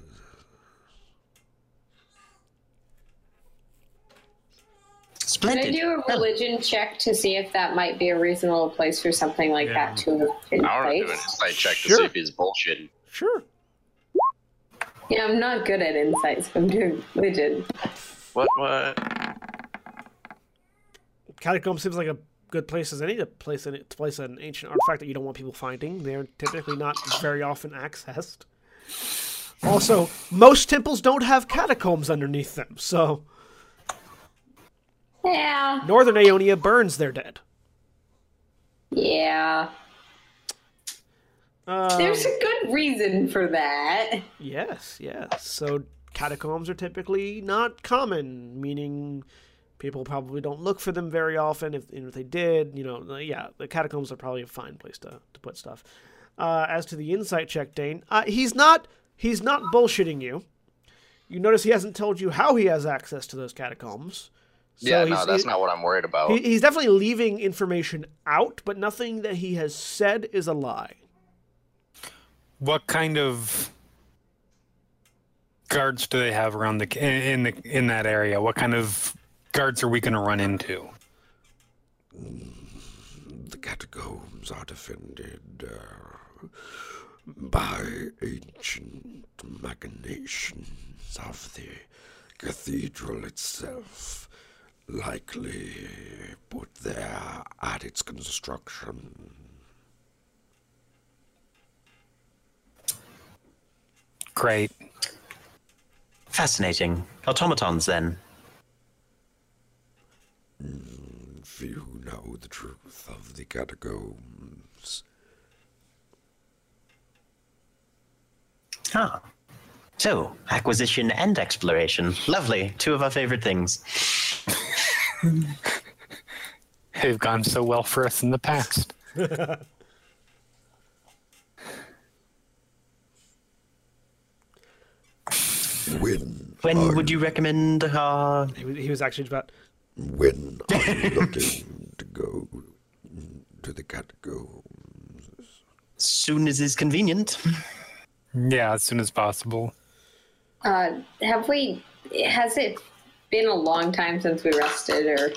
Splendid. Can I do a religion check to see if that might be a reasonable place for something like that to have been I want to do an insight check to see if he's bullshitting. Sure. Yeah, I'm not good at insights, but I'm doing religion. What? What? Catacomb seems like a good place as any to place an, to place an ancient artifact that you don't want people finding. They're typically not very often accessed. Also, most temples don't have catacombs underneath them, so Yeah, Northern Aeonia burns their dead. yeah. Um, There's a good reason for that. Yes, yes. So catacombs are typically not common, meaning People probably don't look for them very often. If, if they did, you know, yeah, the catacombs are probably a fine place to, to put stuff. Uh, as to the insight check, Dain, uh, he's not he's not bullshitting you. You notice he hasn't told you how he has access to those catacombs. So yeah, no, he's- that's he- not what I'm worried about. he, he's definitely leaving information out, but nothing that he has said is a lie. What kind of guards do they have around the in in, the, in that area? What kind of guards are we going to run into? The catacombs are defended uh, by ancient machinations of the cathedral itself, likely put there at its construction. Great. Fascinating. Automatons, then. Few know the truth of the catacombs. Ah. So, acquisition and exploration. Lovely. Two of our favorite things. They've gone so well for us in the past. When When would you recommend uh He was, he was actually about. When are you looking to go to the catacombs? soon as is convenient? Yeah, as soon as possible. Uh, have we? Has it been a long time since we rested? Or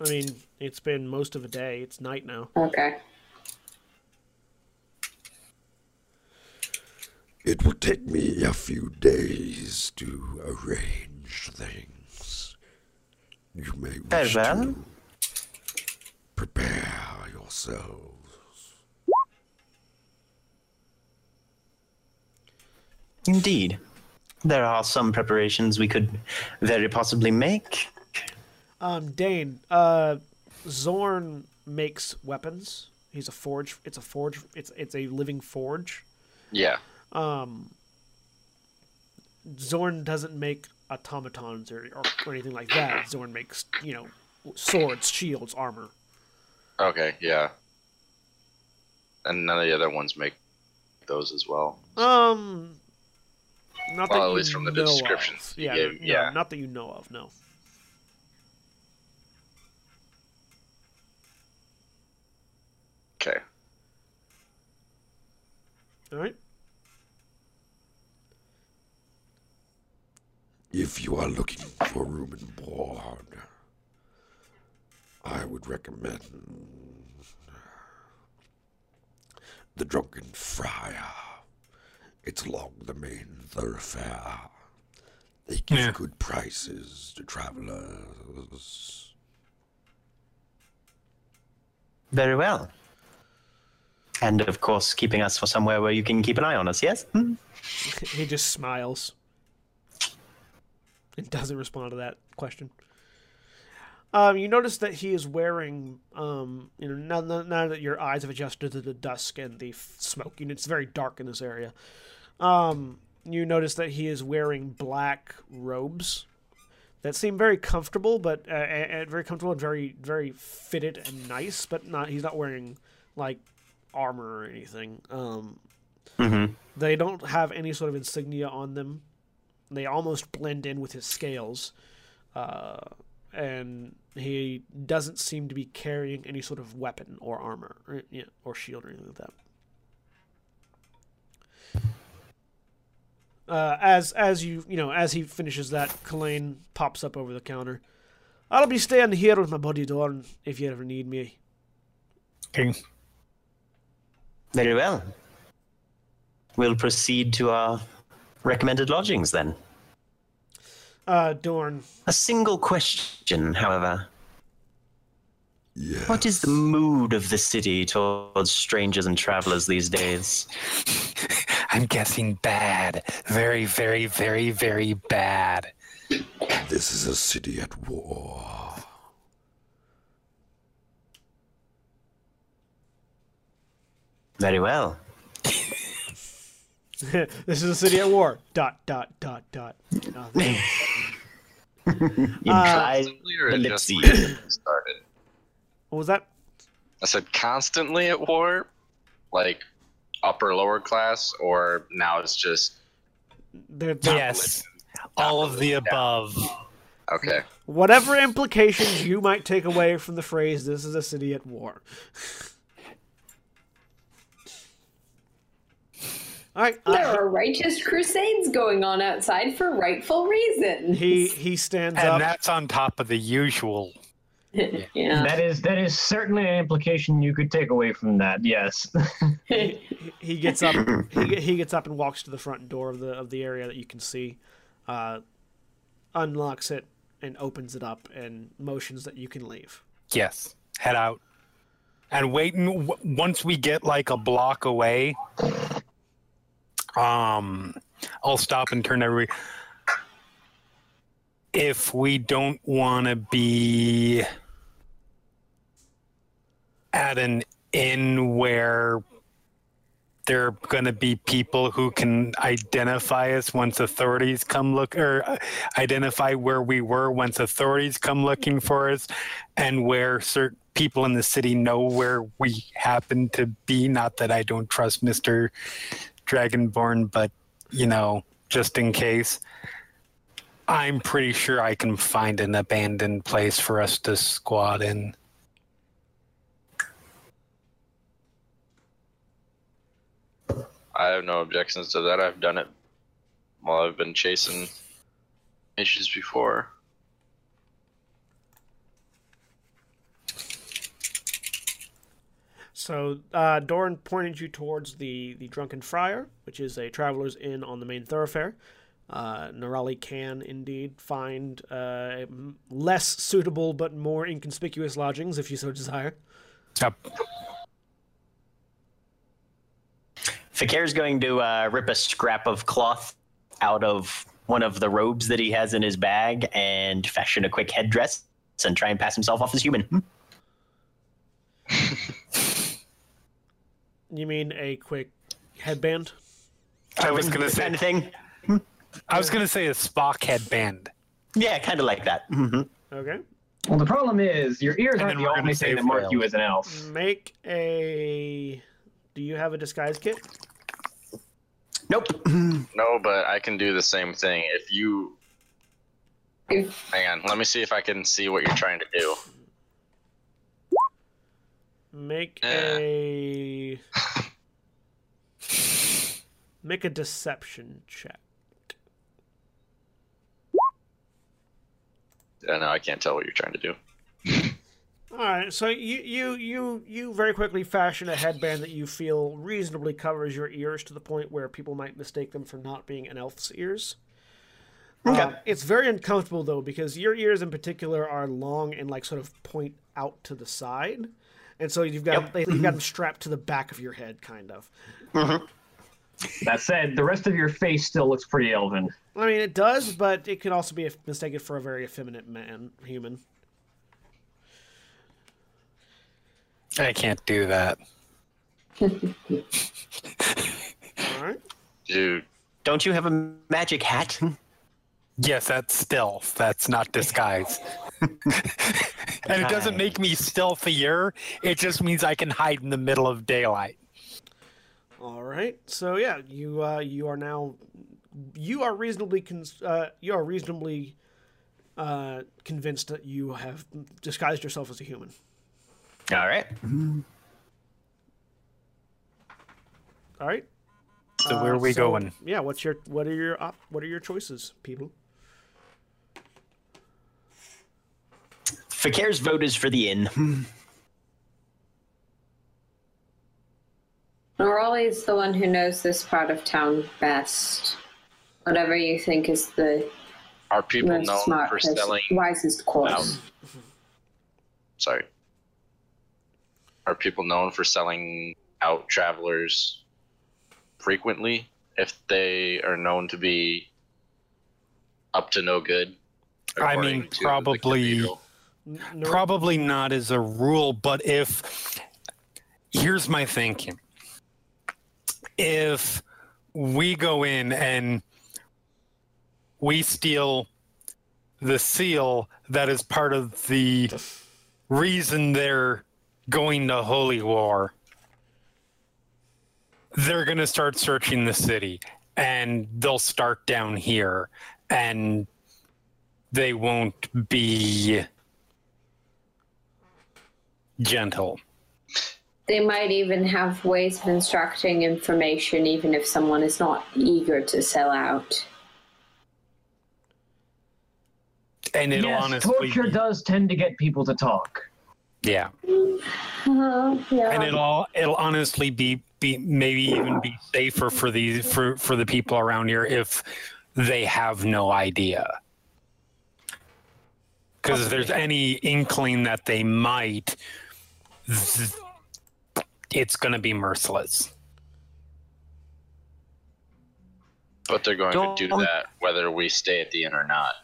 I mean, it's been most of a day. It's night now. okay, It will take me a few days to arrange things. You may Very wish well. to prepare yourselves. Indeed. There are some preparations we could very possibly make. Um, Dain, uh, Zorn makes weapons. He's a forge. It's a forge. It's it's a living forge. yeah. Um. Zorn doesn't make automatons or, or, or anything like that. Zorn makes you know swords, shields, armor. Okay, yeah. And none of the other ones make those as well. Um, not that at you least from the know description Of. you Yeah, gave, no, yeah. not that you know of. No. Okay. All right. If you are looking for room and board, I would recommend the Drunken Friar. It's along the main thoroughfare. They give Yeah. good prices to travelers. Very well. And of course, keeping us for somewhere where you can keep an eye on us, yes? Hmm? he just smiles and doesn't respond to that question. Um, you notice that he is wearing, um, you know, now, now, now that your eyes have adjusted to the dusk and the f- smoke, you know, it's very dark in this area. Um, you notice that he is wearing black robes that seem very comfortable, but uh, and, and very comfortable and very, very fitted and nice. But not, he's not wearing like armor or anything. Um, Mm-hmm. they don't have any sort of insignia on them. They almost blend in with his scales. Uh, and he doesn't seem to be carrying any sort of weapon or armor or, yeah, or shield or anything like that. Uh, as as you you know as he finishes that, Kalain pops up over the counter. I'll be staying here with my buddy Dorn if you ever need me. Okay. Very well. We'll proceed to our recommended lodgings then. Uh, Dorn, A single question, however. Yes. What is the mood of the city towards strangers and travelers these days? I'm guessing bad. Very, very, very, very bad. This is a city at war. Very well. this is a city at war. Dot dot dot dot. Nothing. You Uh, try Constantly or just lipsy. when it started? What was that? I said constantly at war, like upper lower class, or now it's just They're, Yes, all of the above. okay. Whatever implications you might take away from the phrase "this is a city at war." All right, There uh, are righteous crusades going on outside for rightful reasons. he he stands And up. that's on top of the usual. yeah. That is that is certainly an implication you could take away from that. Yes. he, he gets up. He, he gets up and walks to the front door of the of the area that you can see, uh, unlocks it and opens it up and motions that you can leave. Yes, head out. And waiting w- once we get like a block away, um, I'll stop and turn every. If we don't want to be at an inn where there are going to be people who can identify us once authorities come look or uh, identify where we were once authorities come looking for us and where certain people in the city know where we happen to be not that i don't trust mr dragonborn but you know just in case i'm pretty sure i can find an abandoned place for us to squat in I have no objections to that. I've done it while I've been chasing issues before. So uh, Doran pointed you towards the the Drunken Friar, which is a traveler's inn on the main thoroughfare. Uh, Nerali can indeed find uh, less suitable but more inconspicuous lodgings if you so desire. Yep. Fi'cayr's going to uh, rip a scrap of cloth out of one of the robes that he has in his bag and fashion a quick headdress and try and pass himself off as human. You mean a quick headband? i was gonna Kind say of thing. i was gonna say a spock headband Yeah, kind of like that. hmm Okay. well, the problem is your ears And aren't then the we're only thing that mark you as an elf. Make a. Do you have a disguise kit? Nope. No, but I can do the same thing. If you hang on, let me see if I can see what you're trying to do. Make Yeah. a. Make a deception check. Yeah, no, I can't tell what you're trying to do. All right, so you you you you very quickly fashion a headband that you feel reasonably covers your ears to the point where people might mistake them for not being an elf's ears. Uh, it's very uncomfortable though because your ears in particular are long and like sort of point out to the side, and so you've got you've got them strapped to the back of your head, kind of. Mm-hmm. That said, the rest of your face still looks pretty elven. I mean, it does, but it could also be mistaken for a very effeminate man, human. i can't do that All right. Dude, Don't you have a magic hat? Yes, that's stealth. That's not disguise. and it doesn't make me stealthier. It just means I can hide in the middle of daylight. All right. So yeah, you uh, you are now you are reasonably cons- uh, you are reasonably uh, convinced that you have disguised yourself as a human. All right. All right. So where are we so, going? Yeah. What's your what are your op- what are your choices, people? Fi'cayr's vote is for the inn. Nerali's the one who knows this part of town best. Whatever you think is the are people most known smart, for person- selling? wisest course. Sorry. Are people known for selling out travelers frequently if they are known to be up to no good? I according mean, to the probably- cathedral? Probably not as a rule, but if here's my thinking. If we go in and we steal the seal that is part of the reason they're going to Holy War, they're going to start searching the city and they'll start down here and they won't be gentle. They might even have ways of instructing information, even if someone is not eager to sell out. And it'll yes, honestly torture be- does tend to get people to talk. yeah. Uh, yeah. and it'll it'll honestly be be maybe even be safer for these for for the people around here if they have no idea because if there's any inkling that they might th- it's going to be merciless But they're going to do that whether we stay at the inn or not.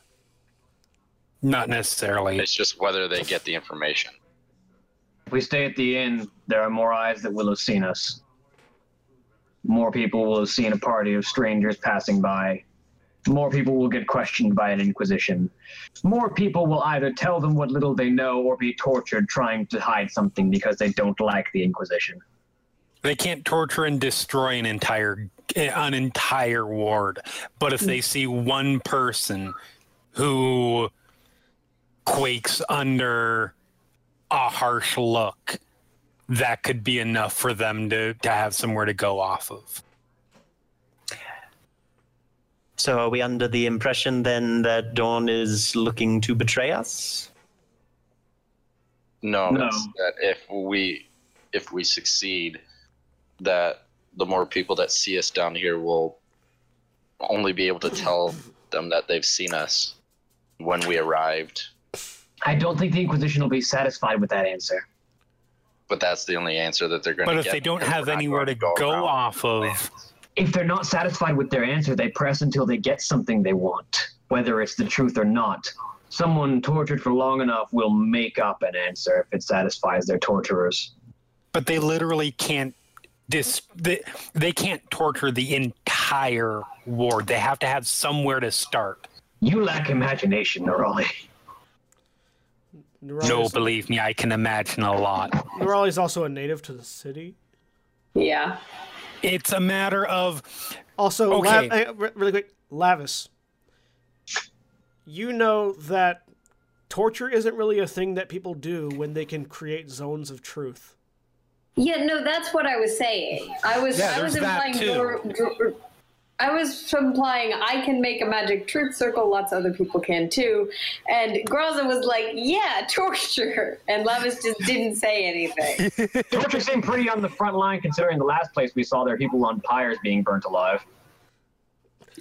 not necessarily It's just whether they get the information. If we stay at the inn, there are more eyes that will have seen us. More people will have seen a party of strangers passing by. More people will get questioned by an inquisition. More people will either tell them what little they know or be tortured trying to hide something because they don't like the inquisition. they can't torture and destroy an entire an entire ward but if they hmm. see one person who quakes under a harsh look that could be enough for them to, to have somewhere to go off of So are we under the impression then that Dorn is looking to betray us? No, No. it's that if we if we succeed, that the more people that see us down here will only be able to tell them that they've seen us when we arrived. I don't think the Inquisition will be satisfied with that answer. But that's the only answer that they're going to but if they don't have we're not anywhere to going go off of lands. If they're not satisfied with their answer, they press until they get something they want, whether it's the truth or not. Someone tortured for long enough will make up an answer if it satisfies their torturers. but they literally can't dis they, they can't torture the entire ward they have to have somewhere to start You lack imagination, Nerali. no believe me i can imagine a lot Nerali's also a native to the city. yeah. It's a matter of Also, Okay. La- really quick, Lavias. You know that torture isn't really a thing that people do when they can create zones of truth. Yeah, no, that's what I was saying. I was Yeah, I was there's that implying too. Dor- Dor- I was implying I can make a magic truth circle, lots of other people can too. And Graza was like, Yeah, torture and Lavias just didn't say anything. Torture seemed pretty on the front line considering the last place we saw there were people on pyres being burnt alive.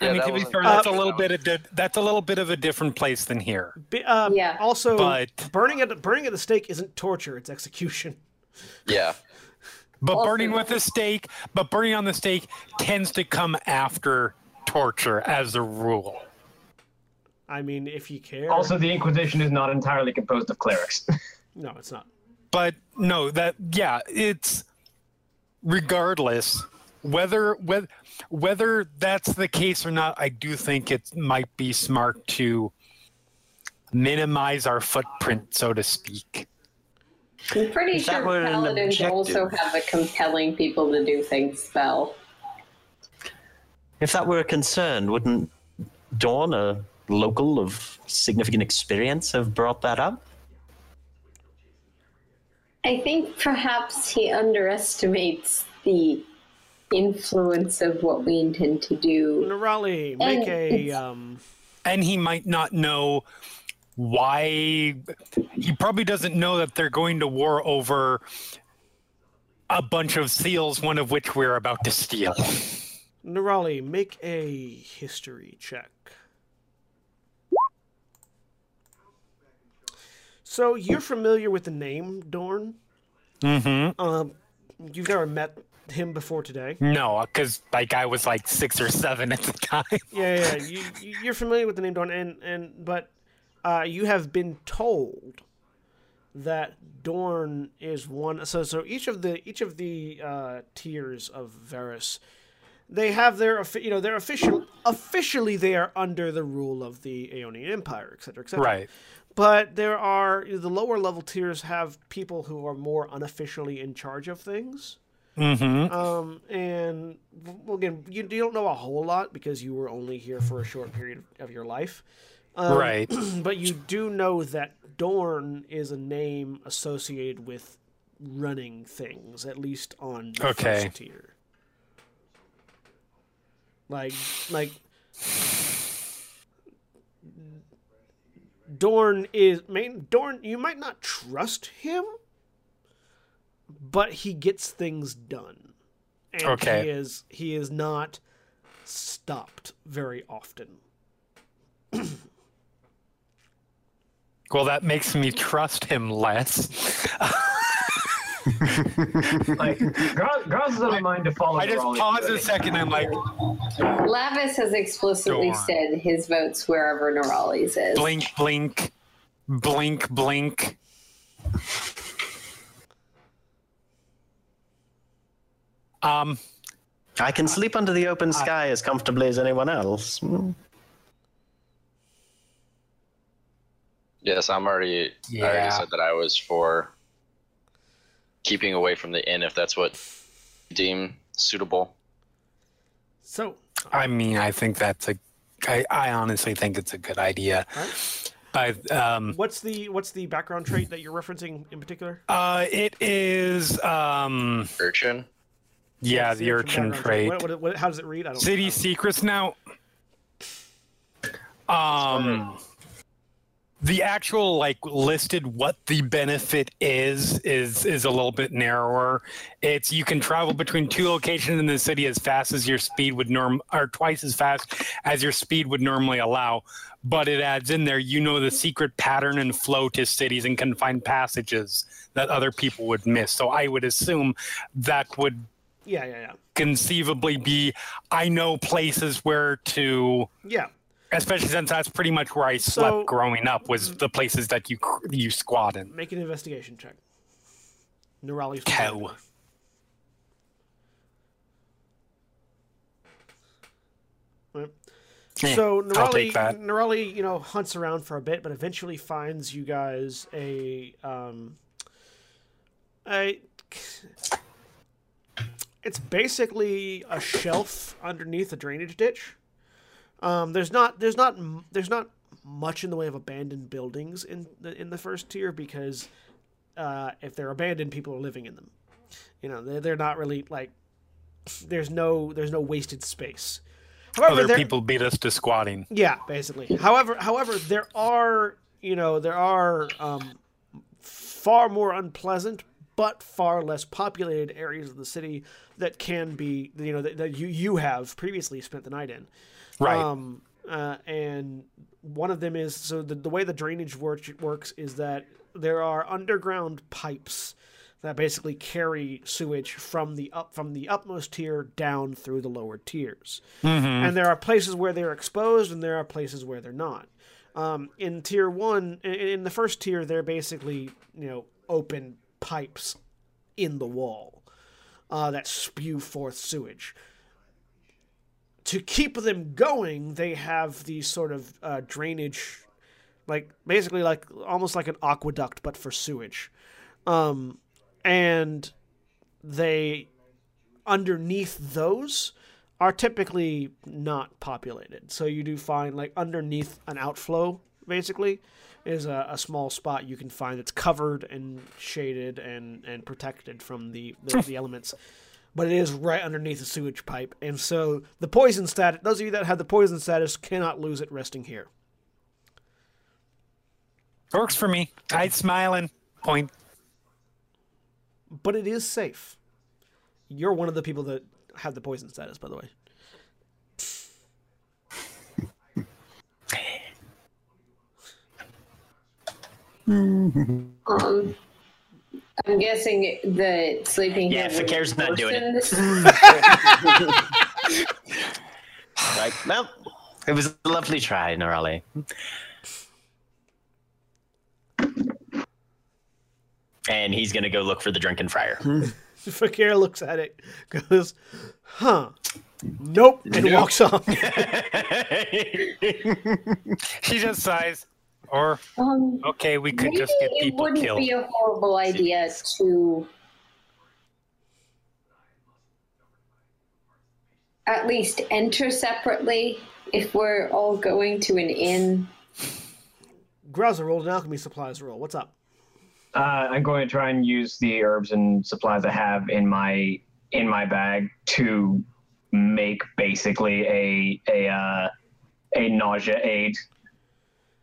Yeah, i mean to be fair that's a little bit of di- that's a little bit of a different place than here Be- um, Yeah. Also, But- burning at burning at the stake isn't torture; it's execution. Yeah. But Also- burning with a stake but burning on the stake tends to come after torture as a rule I mean, if you care. Also, the Inquisition is not entirely composed of clerics. no, it's not. but no that yeah it's regardless whether whether whether that's the case or not i do think it might be smart to minimize our footprint so to speak I'm pretty If sure were paladins also have a compelling people to do things spell. If that were a concern, wouldn't Dorn, a local of significant experience, have brought that up? I think perhaps he underestimates the influence of what we intend to do. Nerali, And make a um. and he might not know why he probably doesn't know that they're going to war over a bunch of seals one of which we're about to steal Nerali, make a history check. So you're familiar with the name Dorn? mm-hmm Um, you've never met him before today. no because like i was like six or seven at the time Yeah, yeah. you- you're familiar with the name Dorn, and and but uh, you have been told that Dorn is one. So so each of the each of the uh, tiers of Varus, they have their you know they're official officially they are under the rule of the Aeonian Empire, et cetera, et cetera. Right. But there are the lower level tiers have people who are more unofficially in charge of things. Mm-hmm. Um, and well, again, you, you don't know a whole lot because you were only here for a short period of your life. Um, right. But you do know that Dorn is a name associated with running things, at least on the Okay. first tier. Like, like Dorn is main Dorn. You might not trust him, but he gets things done, and Okay. he is he is not stopped very often. Well, that makes me trust him less. Like, Graz, Graz is of a mind to follow. I just pause a second. I'm like, Lavias has explicitly Go said his votes wherever Nerali's is. blink, blink, blink, blink. Um, I can sleep under the open sky as comfortably as anyone else. Hmm. Yes, I'm already. I Yeah. already said that I was for keeping away from the inn if that's what you deem suitable. So, I mean, I think that's a. I, I honestly think it's a good idea. Alright. I um, what's the what's the background trait that you're referencing in particular? uh, it is um, Urchin. yeah, What's the urchin background trait. What, what, what, how does it read? I don't. City don't- secrets now. Um, the actual like listed what the benefit is is is a little bit narrower. It's you can travel between two locations in the city as fast as your speed would norm or twice as fast as your speed would normally allow. But it adds in there, you know, the secret pattern and flow to cities and can find passages that other people would miss. So I would assume that would Yeah, yeah, yeah, conceivably be I know places where to yeah. Especially since that's pretty much where I slept So- growing up was the places that you you squat in. Make an investigation check. Nerali's. Cow. Right. Eh, So Nerali. Nerali, you know, hunts around for a bit, but eventually finds you guys a um, a. It's basically a shelf underneath a drainage ditch. Um, there's not there's not there's not much in the way of abandoned buildings in the in the first tier because uh, if they're abandoned, people are living in them. You know, they're, they're not really like there's no there's no wasted space. However, Other people beat us to squatting. yeah, basically. However, however, there are you know there are um, far more unpleasant but far less populated areas of the city that can be you know that, that you you have previously spent the night in. Right. Um, uh, and one of them is so the, the way the drainage work, works is that there are underground pipes that basically carry sewage from the up from the upmost tier down through the lower tiers. And there are places where they're exposed, and there are places where they're not. Um, in tier one, in, in the first tier, they're basically you know open pipes in the wall uh, that spew forth sewage to keep them going, they have these sort of uh, drainage, like basically like almost like an aqueduct, but for sewage. Um, and they underneath those are typically not populated. So you do find like underneath an outflow, basically, is a, a small spot you can find that's covered and shaded and, and protected from the, the, the elements but it is right underneath the sewage pipe. And so the poison status, those of you that have the poison status cannot lose it resting here. Works for me. I smiling. Point. But it is safe. You're one of the people that have the poison status, by the way. Um, I'm guessing the sleeping Yeah, Fi'cayr's not doing it. worsened. Like, well, it was a lovely try, Nerali. And he's gonna go look for the drunken friar. Fi'cayr looks at it, goes, huh. Nope, and walks off. she just sighs. Or Um, okay, we could just get people killed. it people wouldn't killed. be a horrible idea to at least enter separately if we're all going to an inn. Graza rolled an alchemy supplies roll. What's up? Uh, I'm going to try and use the herbs and supplies I have in my in my bag to make basically a a uh, a nausea aid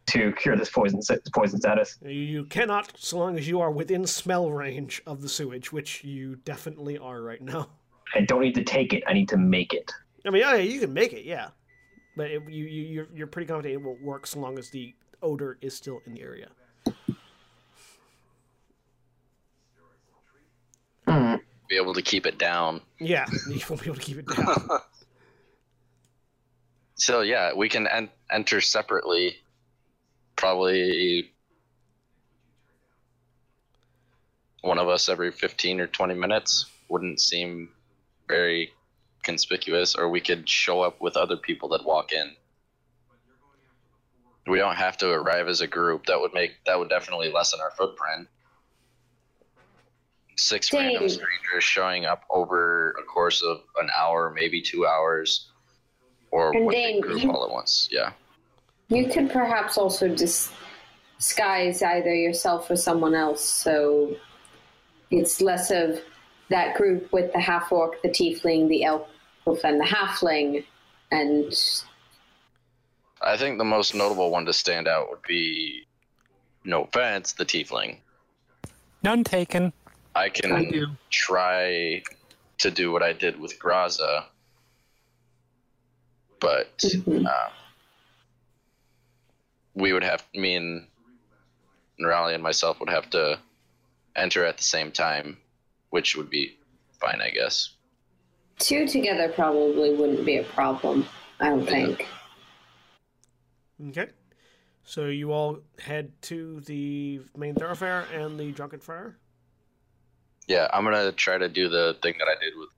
to cure this poison poison status. You- You cannot, so long as you are within smell range of the sewage, which you definitely are right now. I don't need to take it. I need to make it. I mean, oh, yeah, you can make it, yeah, but it, you, you you're, you're pretty confident it will work so long as the odor is still in the area. Hmm. Be able to keep it down. Yeah, you won't be able to keep it down. So yeah, we can en- enter separately. Probably one of us every 15 or 20 minutes wouldn't seem very conspicuous or we could show up with other people that walk in. We don't have to arrive as a group. That would make that would definitely lessen our footprint. Six random strangers showing up over a course of an hour, maybe two hours, or And one big group you- all at once. Yeah. You could perhaps also disguise either yourself or someone else, so it's less of that group with the half orc, the tiefling, the elf, and the halfling, and I think the most notable one to stand out would be, no offense, the tiefling. None taken. I can I do. try to do what I did with Graza, but Mhm. um, we would have me and Nerali and myself would have to enter at the same time, which would be fine, I guess. two together probably wouldn't be a problem. I don't think. Okay, so you all head to the main thoroughfare and the drunken friar. Yeah, I'm gonna try to do the thing that I did with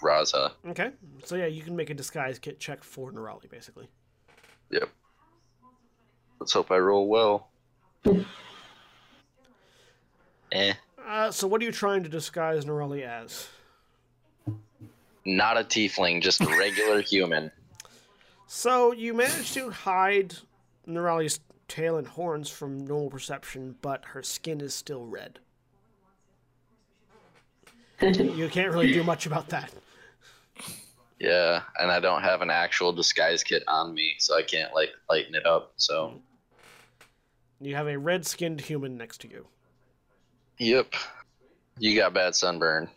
Graza. Okay, so yeah, you can make a disguise kit check for Nerali, basically. Yep. Let's hope I roll well. eh. Uh, so what are you trying to disguise Nerali as? Not a tiefling, just a regular human. So you managed to hide Nerali's tail and horns from normal perception, but her skin is still red. You can't really do much about that. Yeah, and I don't have an actual disguise kit on me, so I can't like lighten it up. So, You have a red-skinned human next to you. yep, you got bad sunburn.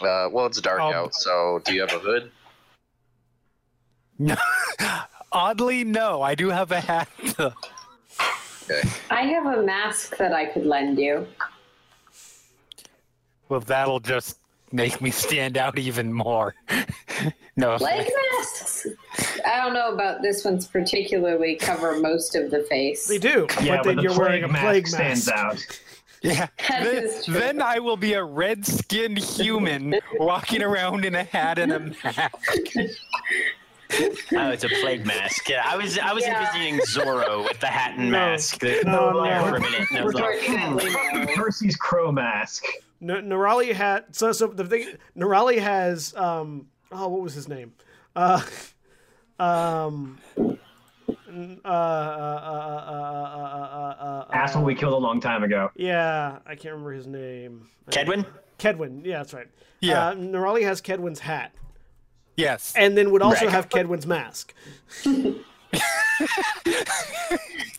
Uh, well, it's dark Um, out, so do you have a hood? Oddly, no. I do have a hat. Okay. I have a mask that I could lend you. well, that'll just make me stand out even more. no. Leg masks. I don't know about this one's particularly cover most of the face. They do, Yeah, but then you're wearing a plague plague mask mask. stands out. Yeah. Then, then I will be a red-skinned human walking around in a hat and a mask. Oh, it's a plague mask. Yeah, I was I was Yeah. envisioning Zorro with the hat and mask. No, there no. for a minute, and I was like, Unfortunately, no. Percy's crow mask. N- Nerali had so so the thing. Nerali has um oh what was his name? Uh, um. n- Uh, uh, uh, uh, uh, uh, uh, uh, Asshole we killed a long time ago. Yeah, I can't remember his name. Kedwin. Kedwin. Yeah, that's right. Yeah. Uh, Nerali has Kedwin's hat, Yes. and then would also Right. have Kedwin's mask.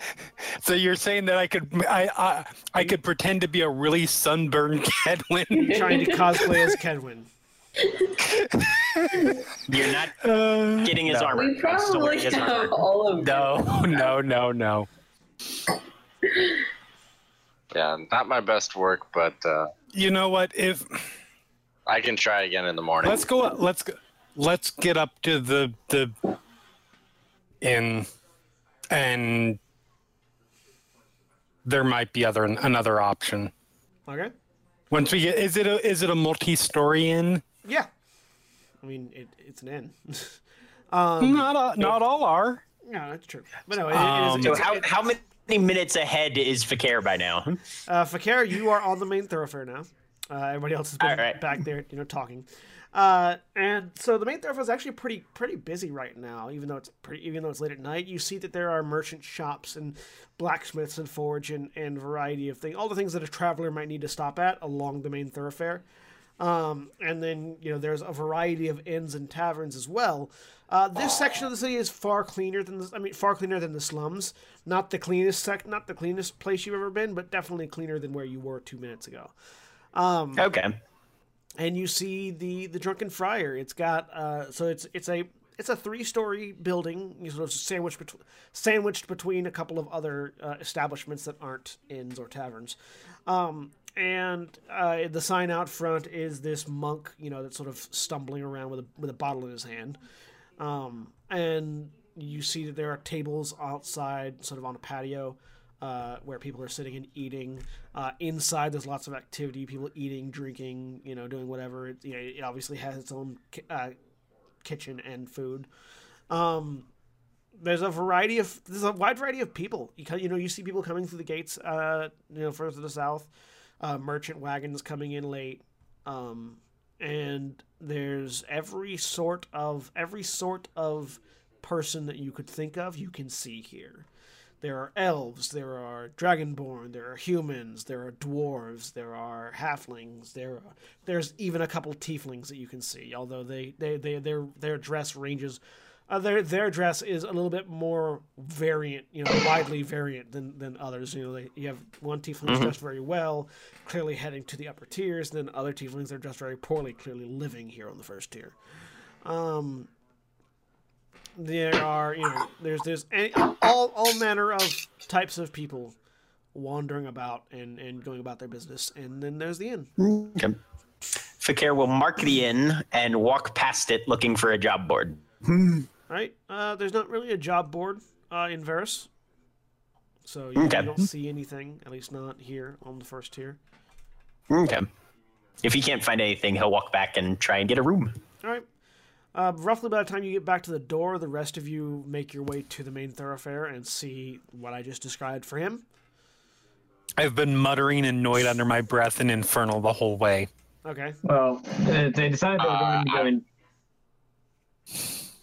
So you're saying that I could I I, I could pretend to be a really sunburned Kedwin? trying to cosplay as Kedwin. You're not Uh, getting his no. armor. We probably his have armor. all of them. No, no, no, no. Yeah, not my best work, but uh, You know what? If I can try again in the morning. let's go, let's go, let's get up to the the inn, and there might be other another option. Okay. Once we get, is it a is it a multi-story inn? Yeah, I mean it, it's an inn. not all, not all are. no, that's true. But no, it, Um, it is. So how how many minutes ahead is Fi'cayr by now? Uh, Fi'cayr, you are on the main thoroughfare now. Uh, everybody else has been All right. back there, you know, talking. Uh, and so the main thoroughfare is actually pretty pretty busy right now, even though it's pretty even though it's late at night. You see that there are merchant shops and blacksmiths and forge and and variety of things, all the things that a traveler might need to stop at along the main thoroughfare. Um, and then you know there's a variety of inns and taverns as well. Uh, this section of the city is far cleaner than the, I mean far cleaner than the slums. Not the cleanest sec, not the cleanest place you've ever been, but definitely cleaner than where you were two minutes ago. Okay. And you see the the drunken friar. It's got uh, so it's it's a it's a three story building, you sort of sandwiched between sandwiched between a couple of other uh, establishments that aren't inns or taverns. Um, and uh, the sign out front is this monk, you know, that's sort of stumbling around with a with a bottle in his hand. Um, and you see that there are tables outside, sort of on a patio, uh, where people are sitting and eating. Uh, inside, there's lots of activity, people eating, drinking, you know, doing whatever. It, you know, it obviously has its own ki- uh, kitchen and food. Um, there's a variety of there's a wide variety of people. You, you know, you see people coming through the gates, uh, you know, further to the south. Uh, merchant wagons coming in late. Um, and there's every sort of every sort of person that you could think of you can see here there are elves there are dragonborn there are humans there are dwarves there are halflings there are, there's even a couple tieflings that you can see although they, they, they their their dress ranges uh, their their dress is a little bit more variant, you know, widely variant than, than others. You know, they, you have one tiefling dressed very well, clearly heading to the upper tiers. Then other tieflings are dressed very poorly, clearly living here on the first tier. Um, there are you know there's there's any, all all manner of types of people wandering about and and going about their business, and then there's the inn. okay. Fi'cayr will mark the inn and walk past it looking for a job board. right? Uh, there's not really a job board uh, in Varus, so you, you don't see anything. At least not here on the first tier. Okay. If he can't find anything, he'll walk back and try and get a room. All right. Uh, roughly by the time you get back to the door, the rest of you make your way to the main thoroughfare and see what I just described for him. I've been muttering annoyed under my breath and infernal the whole way. Okay. Well, uh, they decided they were going to go in.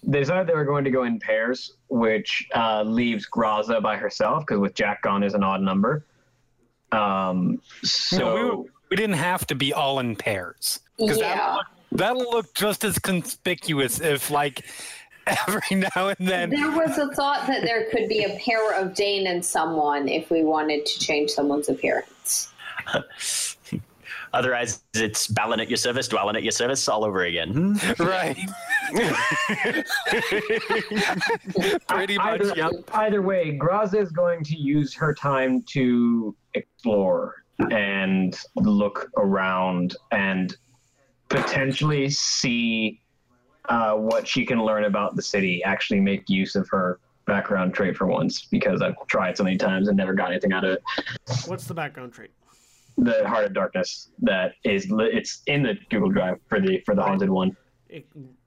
They decided they were going to go in pairs, which uh, leaves Graza by herself because with Jack gone is an odd number. Um, so No, we, were- we didn't have to be all in pairs. 'Cause Yeah. That'll look, that'll look just as conspicuous if, like, every now and then. There was a thought that there could be a pair of Dain and someone if we wanted to change someone's appearance. Otherwise, it's Balin at your service, Dwalin at your service all over again. Hmm? Right. Pretty much, either, yep. either way, Graza is going to use her time to explore and look around and potentially see uh, what she can learn about the city. Actually, make use of her background trait for once because I've tried so many times and never got anything out of it. What's the background trait? The Heart of Darkness that is it's in the Google Drive for the for the haunted one.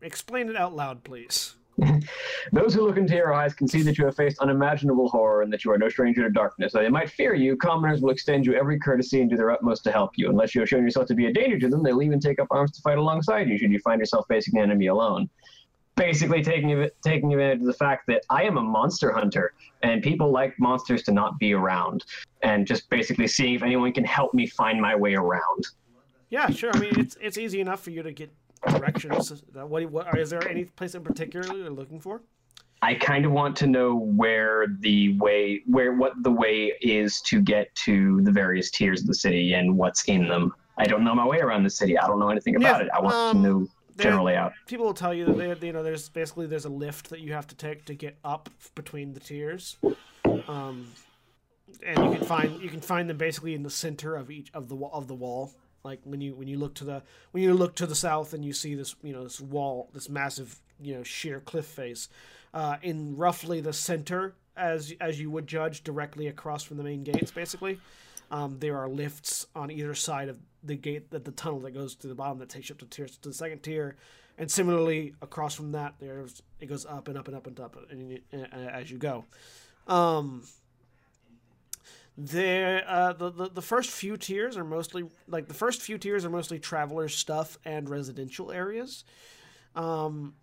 Explain it out loud, please. Those who look into your eyes can see that you have faced unimaginable horror and that you are no stranger to darkness. Though they might fear you, commoners will extend you every courtesy and do their utmost to help you. Unless you have shown yourself to be a danger to them, they'll even take up arms to fight alongside you should you find yourself facing an enemy alone. Basically, taking taking advantage of the fact that I am a monster hunter, and people like monsters to not be around, and just basically seeing if anyone can help me find my way around. Yeah, sure. I mean, it's it's easy enough for you to get directions. What, what is there any place in particular you're looking for? I kind of want to know where the way, where what the way is to get to the various tiers of the city and what's in them. I don't know my way around the city. I don't know anything about Yeah, it. I want um, to know general layout. People will tell you that they, you know there's basically there's a lift that you have to take to get up between the tiers, um, and you can find you can find them basically in the center of each of the of the wall. Like when you when you look to the when you look to the south and you see this you know this wall this massive you know sheer cliff face, uh, in roughly the center as as you would judge directly across from the main gates basically. Um, there are lifts on either side of the gate, that the tunnel that goes to the bottom that takes you up to tier to the second tier, and similarly across from that, there's it goes up and up and up and up and, and, and as you go. Um, there, uh, the, the the first few tiers are mostly like the first few tiers are mostly traveler stuff and residential areas. Um,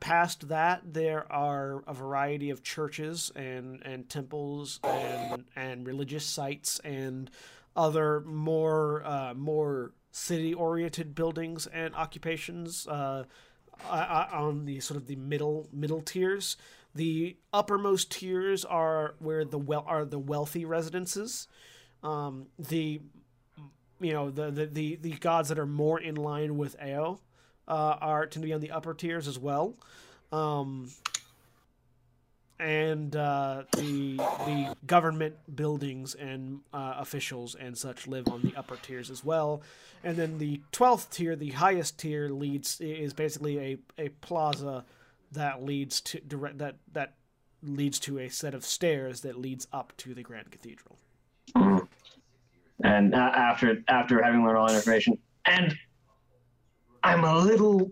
past that, there are a variety of churches and and temples and and religious sites and other more uh, more city oriented buildings and occupations uh, uh, on the sort of the middle middle tiers. The uppermost tiers are where the well are the wealthy residences. Um, the you know the, the the the gods that are more in line with Ao uh, are tend to be on the upper tiers as well. Um, and uh, the the government buildings and uh, officials and such live on the upper tiers as well. And then the twelfth tier, the highest tier, leads is basically a, a plaza that leads to direct that that leads to a set of stairs that leads up to the Grand Cathedral. And uh, after after having learned all that information, and I'm a little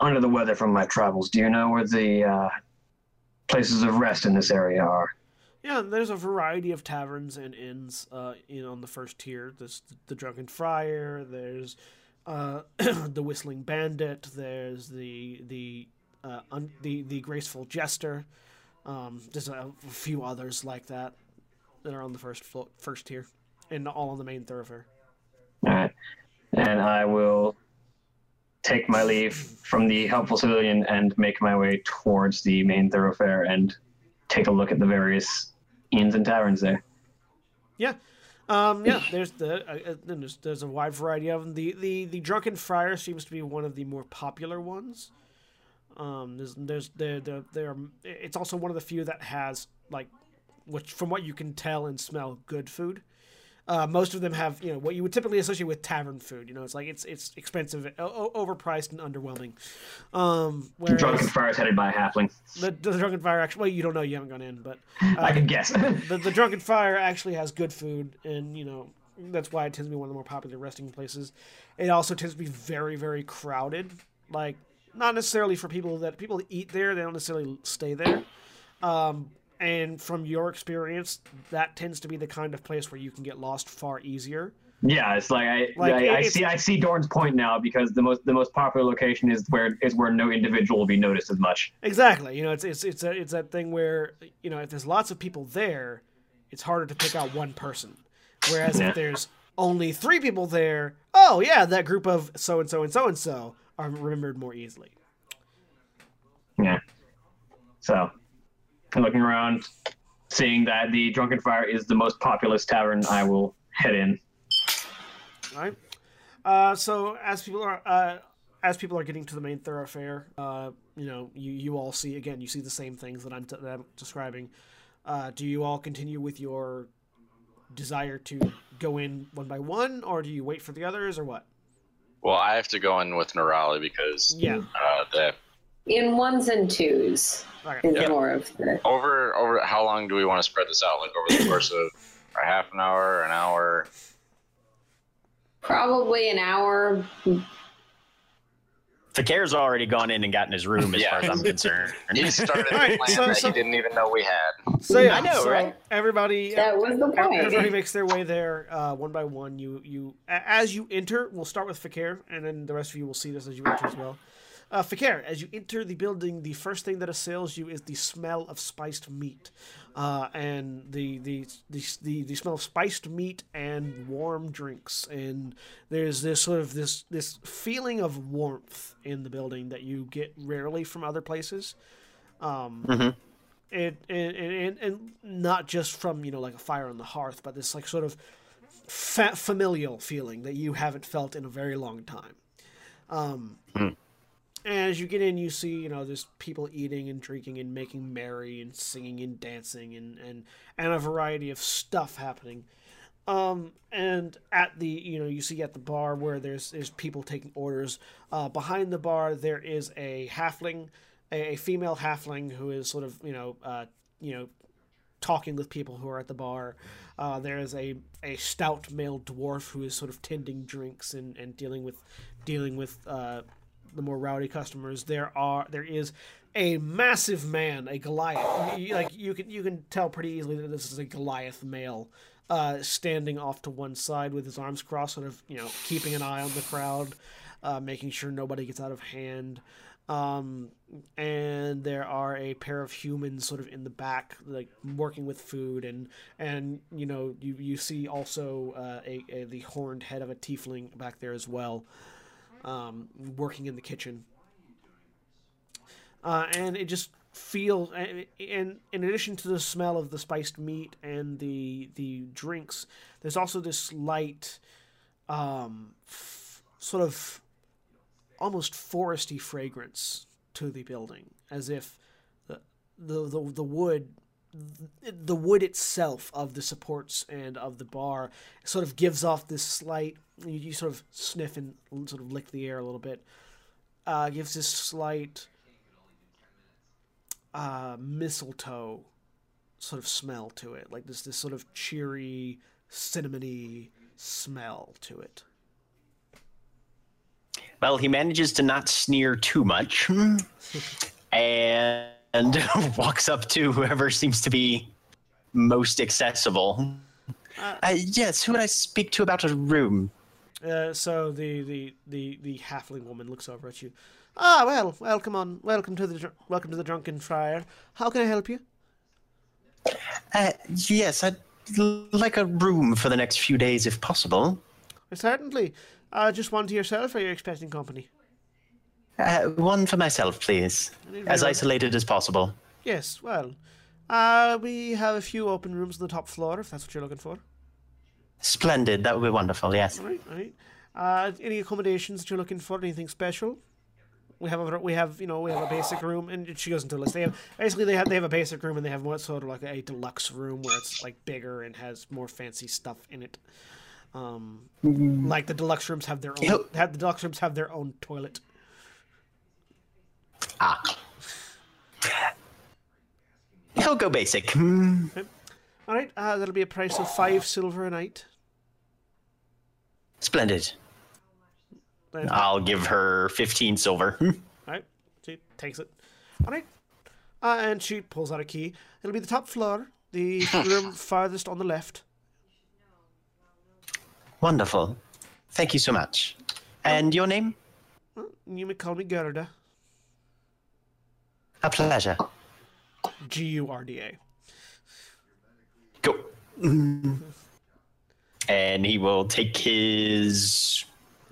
under the weather from my travels. Do you know where the uh, places of rest in this area are? Yeah, there's a variety of taverns and inns uh, in on the first tier. There's the Drunken Friar. There's uh, the Whistling Bandit. There's the the uh, un- the the Graceful Jester. Um, there's a, few others like that that are on the first flo- first tier, and all on the main thoroughfare. All right. And I will take my leave from the helpful civilian and make my way towards the main thoroughfare and take a look at the various inns and taverns there. Yeah. Um, yeah, there's the uh, uh, there's, there's a wide variety of them. The, the the drunken friar seems to be one of the more popular ones. Um, there's there's there there there it's also one of the few that has like, which from what you can tell and smell, good food. Uh, most of them have you know what you would typically associate with tavern food. You know, it's like it's it's expensive, o- overpriced, and underwhelming. Um, whereas Drunken Friar is headed by a halfling. the, the drunken friar actually, well, you don't know, you haven't gone in, but I can guess. the, the drunken friar actually has good food and you know that's why it tends to be one of the more popular resting places it also tends to be very very crowded like not necessarily for people that people that eat there they don't necessarily stay there um, and from your experience that tends to be the kind of place where you can get lost far easier yeah, it's like I, Like, I, I see I see Dorn's point now because the most the most popular location is where is where no individual will be noticed as much. exactly you know it's it's it's, a, it's that thing where you know if there's lots of people there it's harder to pick out one person whereas Yeah. if there's only three people there oh yeah that group of so and so and so and so are remembered more easily Yeah. So, looking around, seeing that the Drunken Friar is the most populous tavern, I will head in. All right. Uh, so as people are uh, as people are getting to the main thoroughfare, uh, you know, you, you all see again, you see the same things that I'm, t- that I'm describing. Uh, do you all continue with your desire to go in one by one, or do you wait for the others, or what? Well, I have to go in with Nerali because Yeah. uh, the In ones and twos Okay. is Yeah. more of the. over over how long do we want to spread this out? Like over the course of a half an hour, an hour? Probably an hour. Fi'cayr's already gone in and gotten his room, as Yeah. far as I'm concerned. He started a Alright, plan so- that so- he didn't even know we had. So yeah, I know, so right? Everybody, That was the point. Everybody makes their way there uh, one by one. You you as you enter. We'll start with Fi'cayr, and then the rest of you will see this as you enter as well. Uh, Fi'cayr, as you enter the building, the first thing that assails you is the smell of spiced meat, uh, and the, the the the the smell of spiced meat and warm drinks. And there's this sort of this this feeling of warmth in the building that you get rarely from other places. Um, and, and, and and not just from you know like a fire on the hearth, but this like sort of fa- familial feeling that you haven't felt in a very long time. Um, And as you get in, you see you know there's people eating and drinking and making merry and singing and dancing and and and a variety of stuff happening. Um, and at the you know you see at the bar where there's there's people taking orders. Uh, behind the bar there is a halfling, a, a female halfling who is sort of you know uh, you know talking with people who are at the bar. Uh, there is a, a stout male dwarf who is sort of tending drinks and, and dealing with dealing with uh, the more rowdy customers. There are there is a massive man, a Goliath. Like you can you can tell pretty easily that this is a Goliath male, uh, standing off to one side with his arms crossed, sort of you know keeping an eye on the crowd, uh, making sure nobody gets out of hand. Um, and there are a pair of humans sort of in the back, like working with food, and and you know you you see also uh, a, a the horned head of a tiefling back there as well, um, working in the kitchen. Uh, and it just feels and, and in addition to the smell of the spiced meat and the the drinks there's also this light um, f- sort of almost foresty fragrance to the building as if the the the, the wood the wood itself of the supports and of the bar sort of gives off this slight you, you sort of sniff and sort of lick the air a little bit uh, gives this slight uh, mistletoe sort of smell to it, like this this sort of cheery, cinnamony smell to it. Well, he manages to not sneer too much, and walks up to whoever seems to be most accessible. Uh, yes, who would I speak to about a room? Uh, so the, the, the, the halfling woman looks over at you. Ah, well, welcome on, welcome to the welcome to the drunken friar. How can I help you? Uh, yes, I'd like a room for the next few days, if possible. Certainly. Uh, just one to yourself, or are you expecting company? Uh, one for myself, please, as isolated as possible. Yes. Well, uh, we have a few open rooms on the top floor, if that's what you're looking for. Splendid. That would be wonderful. Yes. All right, all right. Uh, any accommodations that you're looking for? Anything special? We have a we have you know we have a basic room, and she goes into a list. They have basically they have they have a basic room, and they have one sort of like a deluxe room where it's like bigger and has more fancy stuff in it. Um, like the deluxe rooms have their own have the deluxe rooms have their own toilet. Ah. He'll go basic. Hmm. All right, uh, that'll be a price of five silver a night. Splendid. Then- I'll give her 15 silver. Hmm. Right. She takes it. All right. Uh, and she pulls out a key. It'll be the top floor, the room farthest on the left. Wonderful. Thank you so much. And your name? You may call me Gerda. A pleasure. G U R D A. Go. And he will take his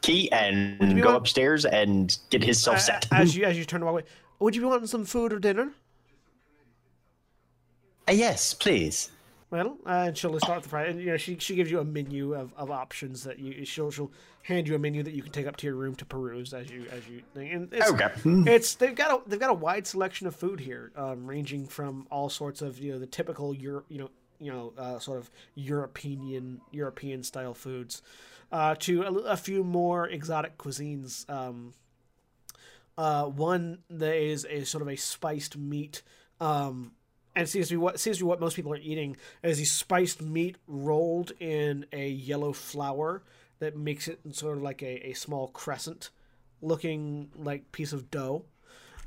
key and go want- upstairs and get himself set. As you as you turn to walk away, would you be wanting some food or dinner? Uh, yes, please. Well, uh, and she'll start the fry. And you know, she she gives you a menu of, of options that you she'll she'll hand you a menu that you can take up to your room to peruse as you as you think. And it's, Okay. it's they've got a they've got a wide selection of food here, um, ranging from all sorts of you know the typical Euro, you know you know uh, sort of European European style foods, uh, to a, a few more exotic cuisines. Um, uh, one that is a sort of a spiced meat. Um, and it seems to be what seems to be what most people are eating is the spiced meat rolled in a yellow flour that makes it sort of like a, a small crescent looking like piece of dough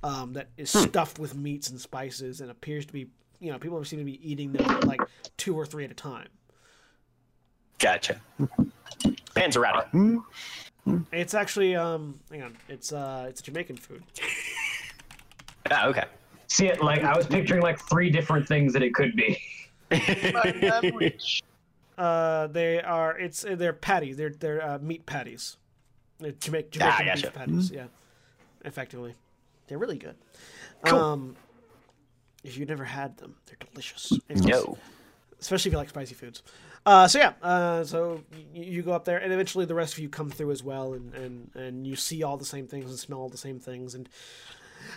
um, that is stuffed with meats and spices and appears to be you know people seem to be eating them like two or three at a time Gotcha. Panzerotti. Hmm? it's actually um hang on it's uh it's jamaican food Ah, okay. See it like I was picturing like three different things that it could be. uh they are it's they're patties they're they're uh, meat patties they're Jamaican, Ah, gotcha. beef patties yeah effectively they're really good Cool. um if you've never had them they're delicious Anyways. No. especially if you like spicy foods. Uh, so yeah, uh, so you, you go up there, and eventually the rest of you come through as well, and, and, and you see all the same things and smell all the same things, and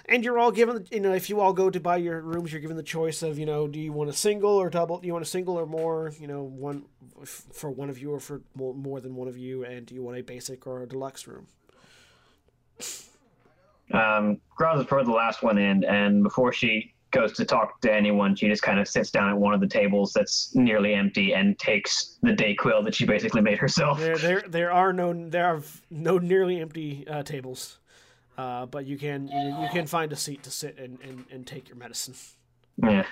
and you're all given, you know, if you all go to buy your rooms, you're given the choice of, you know, do you want a single or double? Do you want a single or more? You know, one f- for one of you or for more, more than one of you, and do you want a basic or a deluxe room? Um, Graz is probably the last one in, and before she goes to talk to anyone, she just kind of sits down at one of the tables that's nearly empty and takes the DayQuil that she basically made herself. There, there, there are no, there are no nearly empty uh, tables, uh, but you can, you, you can find a seat to sit and, and, and take your medicine. Yeah.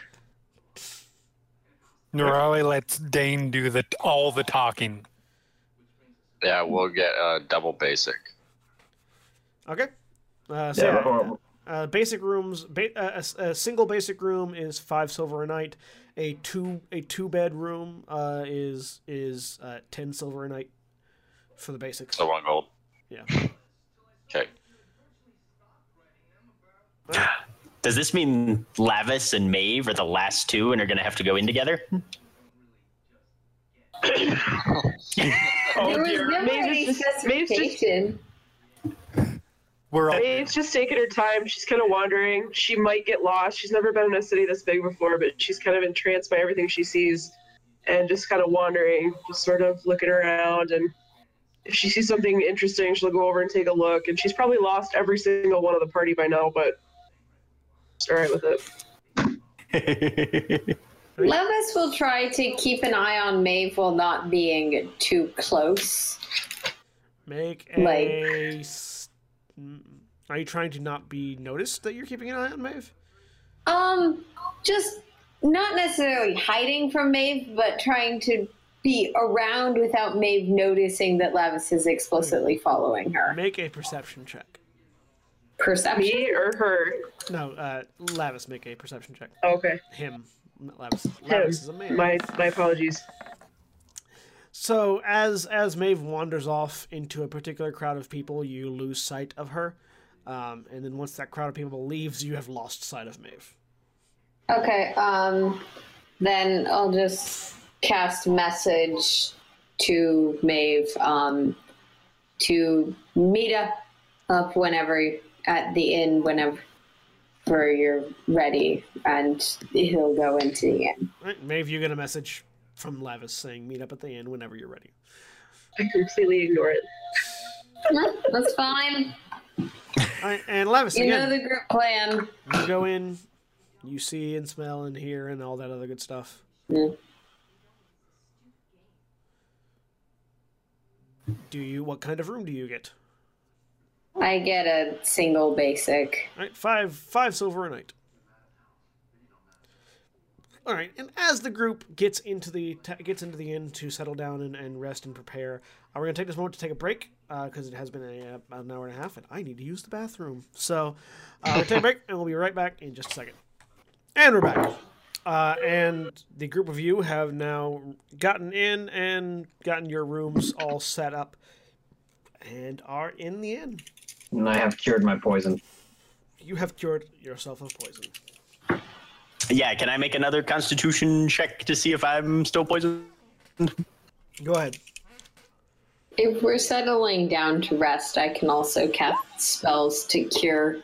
Nerali lets Dain do the all the talking. Yeah, we'll get a double basic. Okay. Uh, Yeah, so, or- uh, basic rooms. Ba- uh, a s- a, single basic room is five silver a night. A two a two bed room uh, is is uh, ten silver a night for the basics. So one gold. Yeah. Okay. Does this mean Lavias and Maeve are the last two and are going to have to go in together? Oh there was dear. never Maeve's any just, Maeve's just, specification. We're all Maeve's just taking her time. She's kind of wandering. She might get lost. She's never been in a city this big before, but she's kind of entranced by everything she sees and just kind of wandering, just sort of looking around. And if she sees something interesting, she'll go over and take a look. And she's probably lost every single one of the party by now, but she's all right with it. Levis will try to keep an eye on Maeve while not being too close. Make Like- a. s- mm, Are you trying to not be noticed that you're keeping an eye on Maeve? Um, just not necessarily hiding from Maeve, but trying to be around without Maeve noticing that Levis is explicitly following her. Make a perception check. Perception. Me or her? No, uh, Lavias, make a perception check. Okay. Him. Lavias. Him. Lavias is a man. My, my apologies. So as as Maeve wanders off into a particular crowd of people, you lose sight of her, um, and then once that crowd of people leaves, you have lost sight of Maeve. Okay, um, then I'll just cast message to Maeve um, to meet up, up whenever at the inn whenever you're ready, and he'll go into the inn. All right, Maeve, you get a message from Lavias saying, "Meet up at the inn whenever you're ready." I completely ignore it. No, that's fine. All right, and Lavias You know the group plan. You go in, you see and smell and hear and all that other good stuff. Yeah. Do you? What kind of room do you get? I get a single basic. All right, five five silver a night. All right, and as the group gets into the gets into the inn to settle down and, and rest and prepare, uh, we're gonna take this moment to take a break because it has been a, uh, about an hour and a half, and I need to use the bathroom. So, uh, we'll take a break, and we'll be right back in just a second. And we're back. Uh, and the group of you have now gotten in and gotten your rooms all set up, and are in the inn. And I have cured my poison. You have cured yourself of poison. Yeah, can I make another constitution check to see if I'm still poisoned? Go ahead. If we're settling down to rest, I can also cast spells to cure.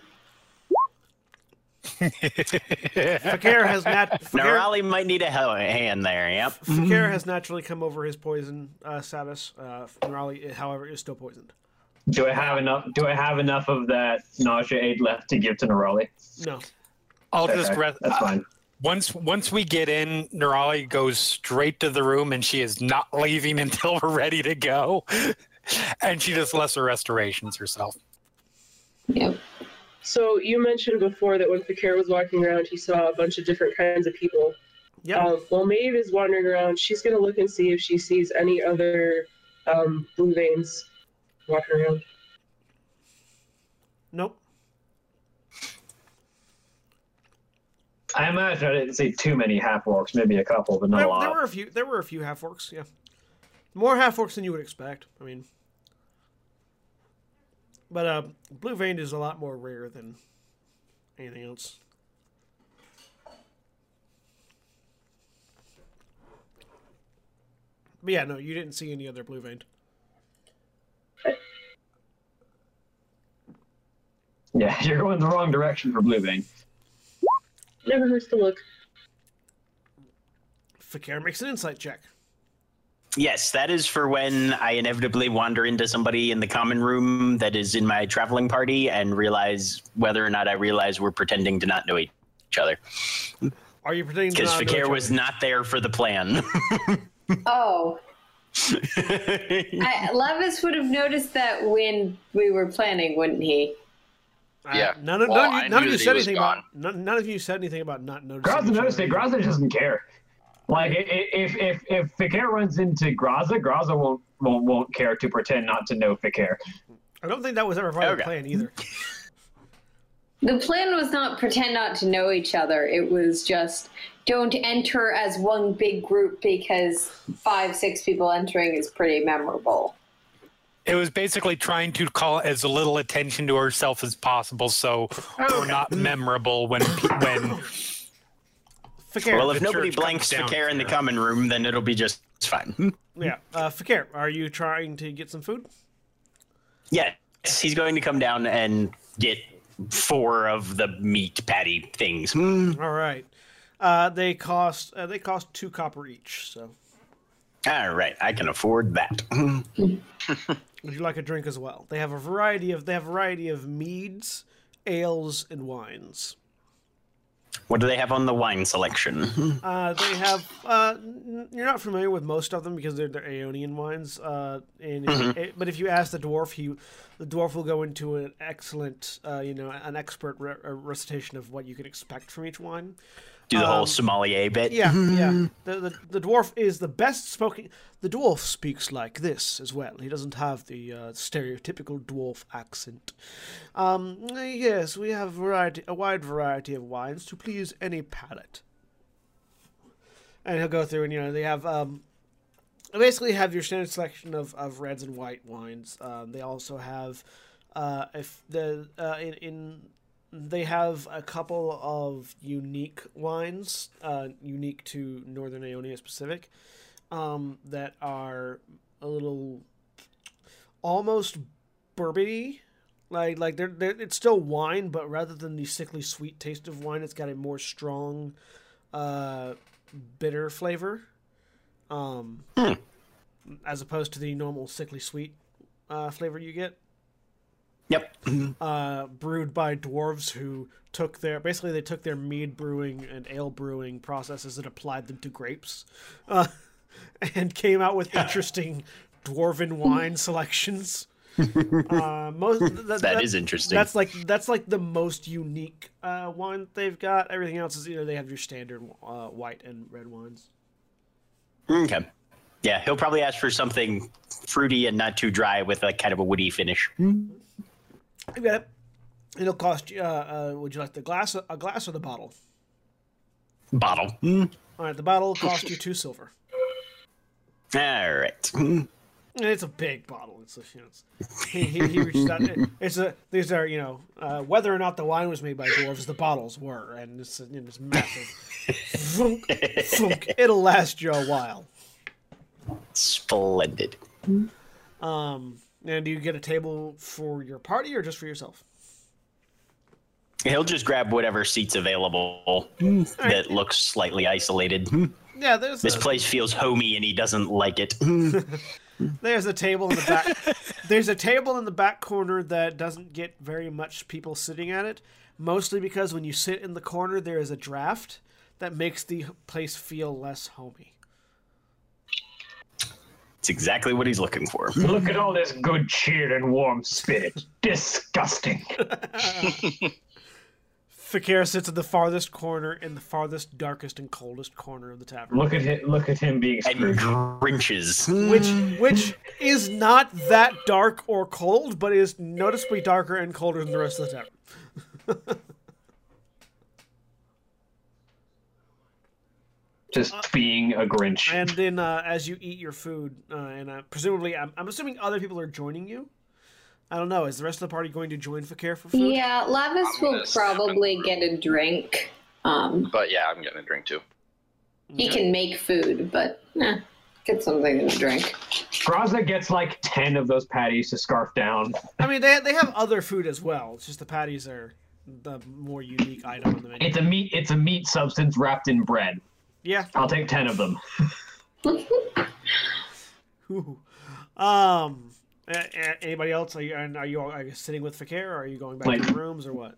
Fi'cayr has nat- Now, Fi'cayr, Raleigh might need a hand there. Yep. Fi'cayr has naturally come over his poison uh, status. Uh, Raleigh, however, is still poisoned. Do I have enough? Do I have enough of that nausea aid left to give to Nerali? No. I'll just rest. That's fine. Once once we get in, Nerali goes straight to the room, and she is not leaving until we're ready to go. And she does lesser restorations herself. Yep. So you mentioned before that when Fi'cayr was walking around, he saw a bunch of different kinds of people. Yep. Um, while Maeve is wandering around, she's gonna look and see if she sees any other um, blue veins walking around. Nope. I imagine I didn't see too many half orcs, maybe a couple, but not There, a lot. there were a few. There were a few half orcs. Yeah. More half orcs than you would expect. I mean, but uh, blue veined is a lot more rare than anything else. But yeah, no, you didn't see any other blue veined. Yeah, you're going the wrong direction for blue vein. Never hurts to look. Fi'cayr makes an insight check. Yes, that is for when I inevitably wander into somebody in the common room that is in my traveling party and realize whether or not I realize we're pretending to not know each each other Are you pretending to because not know Fi'cayr was not there for the plan. Oh, I, Levis would have noticed that when we were planning, wouldn't he? Yeah. None of, Well, none, you, none of you said was anything about none, none of you said anything about not noticing. Graza noticed it. either. Graza doesn't care. Like i- i- if if if Fi'cayr runs into Graza, Graza won't won't won't care to pretend not to know Fi'cayr. I don't think that was ever part of the plan either. The plan was not pretend not to know each other. It was just don't enter as one big group because five, six people entering is pretty memorable. It was basically trying to call as little attention to herself as possible, so we're not memorable when when. Fi'cayr, well, if the nobody blanks comes down Fi'cayr in the common room, then it'll be just fine. yeah, uh, Fi'cayr, are you trying to get some food? Yes, he's going to come down and get four of the meat patty things. Hmm. All right. Uh, they cost uh, they cost two copper each. So, All right, I can afford that. Would you like a drink as well? They have a variety of they have a variety of meads, ales, and wines. What do they have on the wine selection? Uh, they have. Uh, n- you're not familiar with most of them because they're, they're Aeonian wines. Uh, and if- eh, but if you ask the dwarf, he, the dwarf will go into an excellent, uh, you know, an expert re- recitation of what you can expect from each wine. Do the whole Um, sommelier bit? Yeah, yeah. The, the the dwarf is the best spoken. The dwarf speaks like this as well. He doesn't have the uh, stereotypical dwarf accent. Um, yes, we have variety, a wide variety of wines to please any palate. And he'll go through, and you know they have um, basically have your standard selection of, of reds and white wines. Um, they also have uh, if the uh, in, in they have a couple of unique wines, uh, unique to Northern Aeonia specific, um, that are a little almost bourbony. Like like they're, they're it's still wine, but rather than the sickly sweet taste of wine, it's got a more strong, uh, bitter flavor. Um, as opposed to the normal sickly sweet uh, flavor you get Yep. uh, brewed by dwarves who took their basically they took their mead brewing and ale brewing processes and applied them to grapes, uh, and came out with interesting dwarven wine selections. Uh, most that, That is interesting. That's like that's like the most unique uh, wine they've got. Everything else is either they have your standard uh, white and red wines. Okay. Yeah, he'll probably ask for something fruity and not too dry with like kind of a woody finish. You got it. It'll cost you. Uh, uh, would you like the glass, a glass, or the bottle? Bottle. Hmm. All right, the bottle will cost you two silver. All right. Hmm. And it's a big bottle. It's, a, you know, it's he, he, he reaches out. It's a these are you know uh, whether or not the wine was made by dwarves, the bottles were, and it's you know, it's massive. Thunk, thunk. It'll last you a while. Splendid. Um, and do you get a table for your party or just for yourself? He'll just grab whatever seats available hmm. that looks slightly isolated. Hmm. Yeah, there's This a, place feels homey and he doesn't like it. Hmm. there's a table in the back. there's a table in the back corner that doesn't get very much people sitting at it, mostly because when you sit in the corner, there is a draft that makes the place feel less homey. It's exactly what he's looking for. Look at all this good cheer and warm spirit. Disgusting. Fi'cayr sits in the farthest corner, in the farthest, darkest, and coldest corner of the tavern. Look at him. Look at him being And Scrooge. grinches. which which is not that dark or cold, but is noticeably darker and colder than the rest of the tavern. Just being a Grinch. And then uh, as you eat your food, uh, and uh, presumably, I'm, I'm assuming other people are joining you. I don't know. Is the rest of the party going to join Fi'cayr for food? Yeah, Lavias will probably get a drink. Um, But yeah, I'm getting a drink too. he can make food, but eh, get something to drink. Graza gets like ten of those patties to scarf down. I mean, they they have other food as well. It's just the patties are the more unique item on the menu. It's a meat. It's a meat substance wrapped in bread. Yeah. I'll take ten of them. Ooh. Um. a- a- Anybody else? Are you, are you all are you sitting with Fi'cayr, or are you going back to Like- your rooms, or what?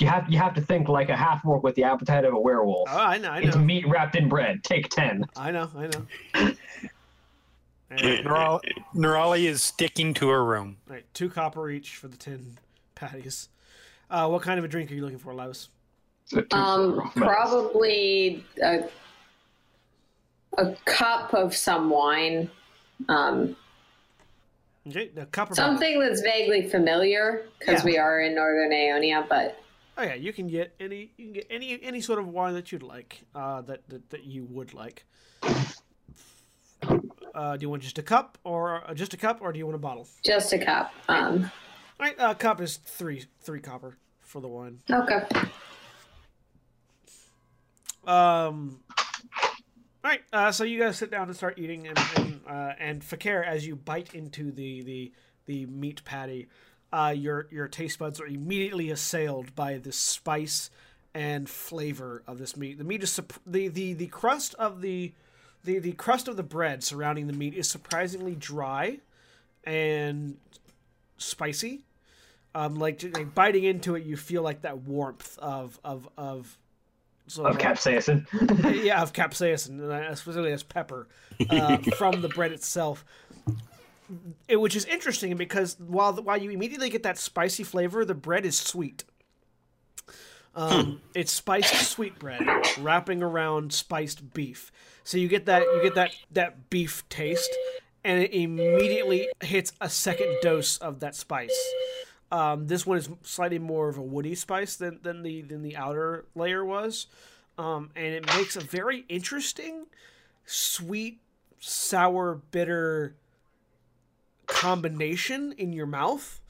you have you have to think like a half orc with the appetite of a werewolf. Oh, I know, I It's meat wrapped in bread. Take ten. I know, I know. Nerali, Neural- is sticking to her room. right, two copper each for the ten patties. Uh, what kind of a drink are you looking for, Lavias? Um, probably a, a cup of some wine. Um, Okay, the copper. something that's vaguely familiar because Yeah. we are in Northern Aeonia, but Oh yeah, you can get any you can get any any sort of wine that you'd like. Uh, that that, that you would like. Uh, do you want just a cup or uh, just a cup, or do you want a bottle? just a cup. Um, All right, uh, cup is three three copper for the wine. okay. Um. All right, uh, so you guys sit down and start eating, and and, uh, and Fi'cayr, as you bite into the the the meat patty, uh, your your taste buds are immediately assailed by the spice and flavor of this meat. The meat is the the the crust of the the the crust of the bread surrounding the meat is surprisingly dry and spicy. Um, like, like biting into it, you feel like that warmth of of of sort of like- capsaicin. yeah, of capsaicin, specifically as pepper, uh, from the bread itself. It, which is interesting because while the, while you immediately get that spicy flavor, the bread is sweet. Um, It's spiced sweet bread wrapping around spiced beef, so you get that you get that that beef taste, and it immediately hits a second dose of that spice. Um, this one is slightly more of a woody spice than, than the than the outer layer was, um, and it makes a very interesting, sweet, sour, bitter combination in your mouth.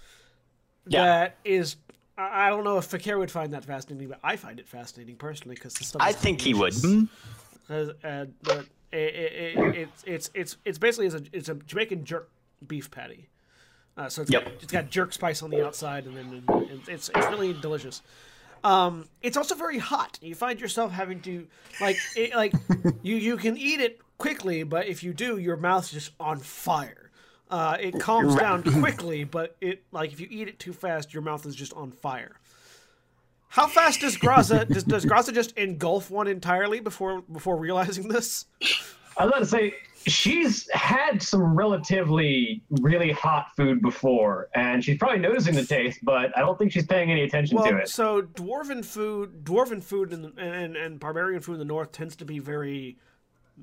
Yeah. That is, I don't know if Fi'cayr would find that fascinating, but I find it fascinating personally because the stuff. I think he would. uh, the, it, it, it, it's it's it's it's basically it's a it's a Jamaican jerk beef patty. Uh, so it's, Yep. got, it's got jerk spice on the outside, and then and it's it's really delicious. Um, it's also very hot. You find yourself having to like it, like you you can eat it quickly, but if you do, your mouth's just on fire. Uh, it calms down quickly, but it like if you eat it too fast, your mouth is just on fire. How fast does Graza does, does Graza just engulf one entirely before before realizing this? I was about to say she's had some relatively really hot food before, and she's probably noticing the taste, but I don't think she's paying any attention to Well, it. so dwarven food, dwarven food, and, and and barbarian food in the north tends to be very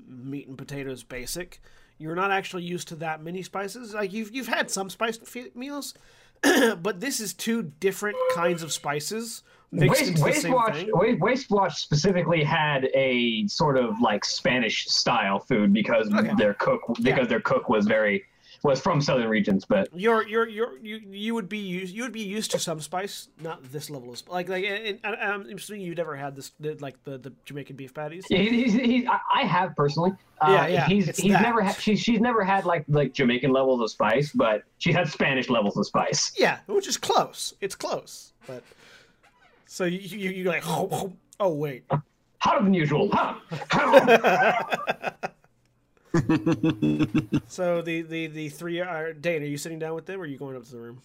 meat and potatoes basic. You're not actually used to that many spices. Like you've you've had some spiced meals, but this is two different kinds of spices mixed Waste, Waste Watch. Waste, Watch specifically had a sort of like Spanish style food because Okay. their cook because their cook was very was from southern regions, but You're you're you're you you would be used you would be used to some spice, not this level of like like. And, and I'm assuming you've never had this the, like the the Jamaican beef patties. he, he's, he's, I- I have personally. Uh, Yeah, yeah, He's he's that. never had she's she's never had like like Jamaican levels of spice, but she's had Spanish levels of spice. Yeah, which is close. It's close, but so you you you like oh, oh, oh wait. Hotter than usual. Huh? Huh? So the the the three are Dain. Are you sitting down with them, or are you going up to the room?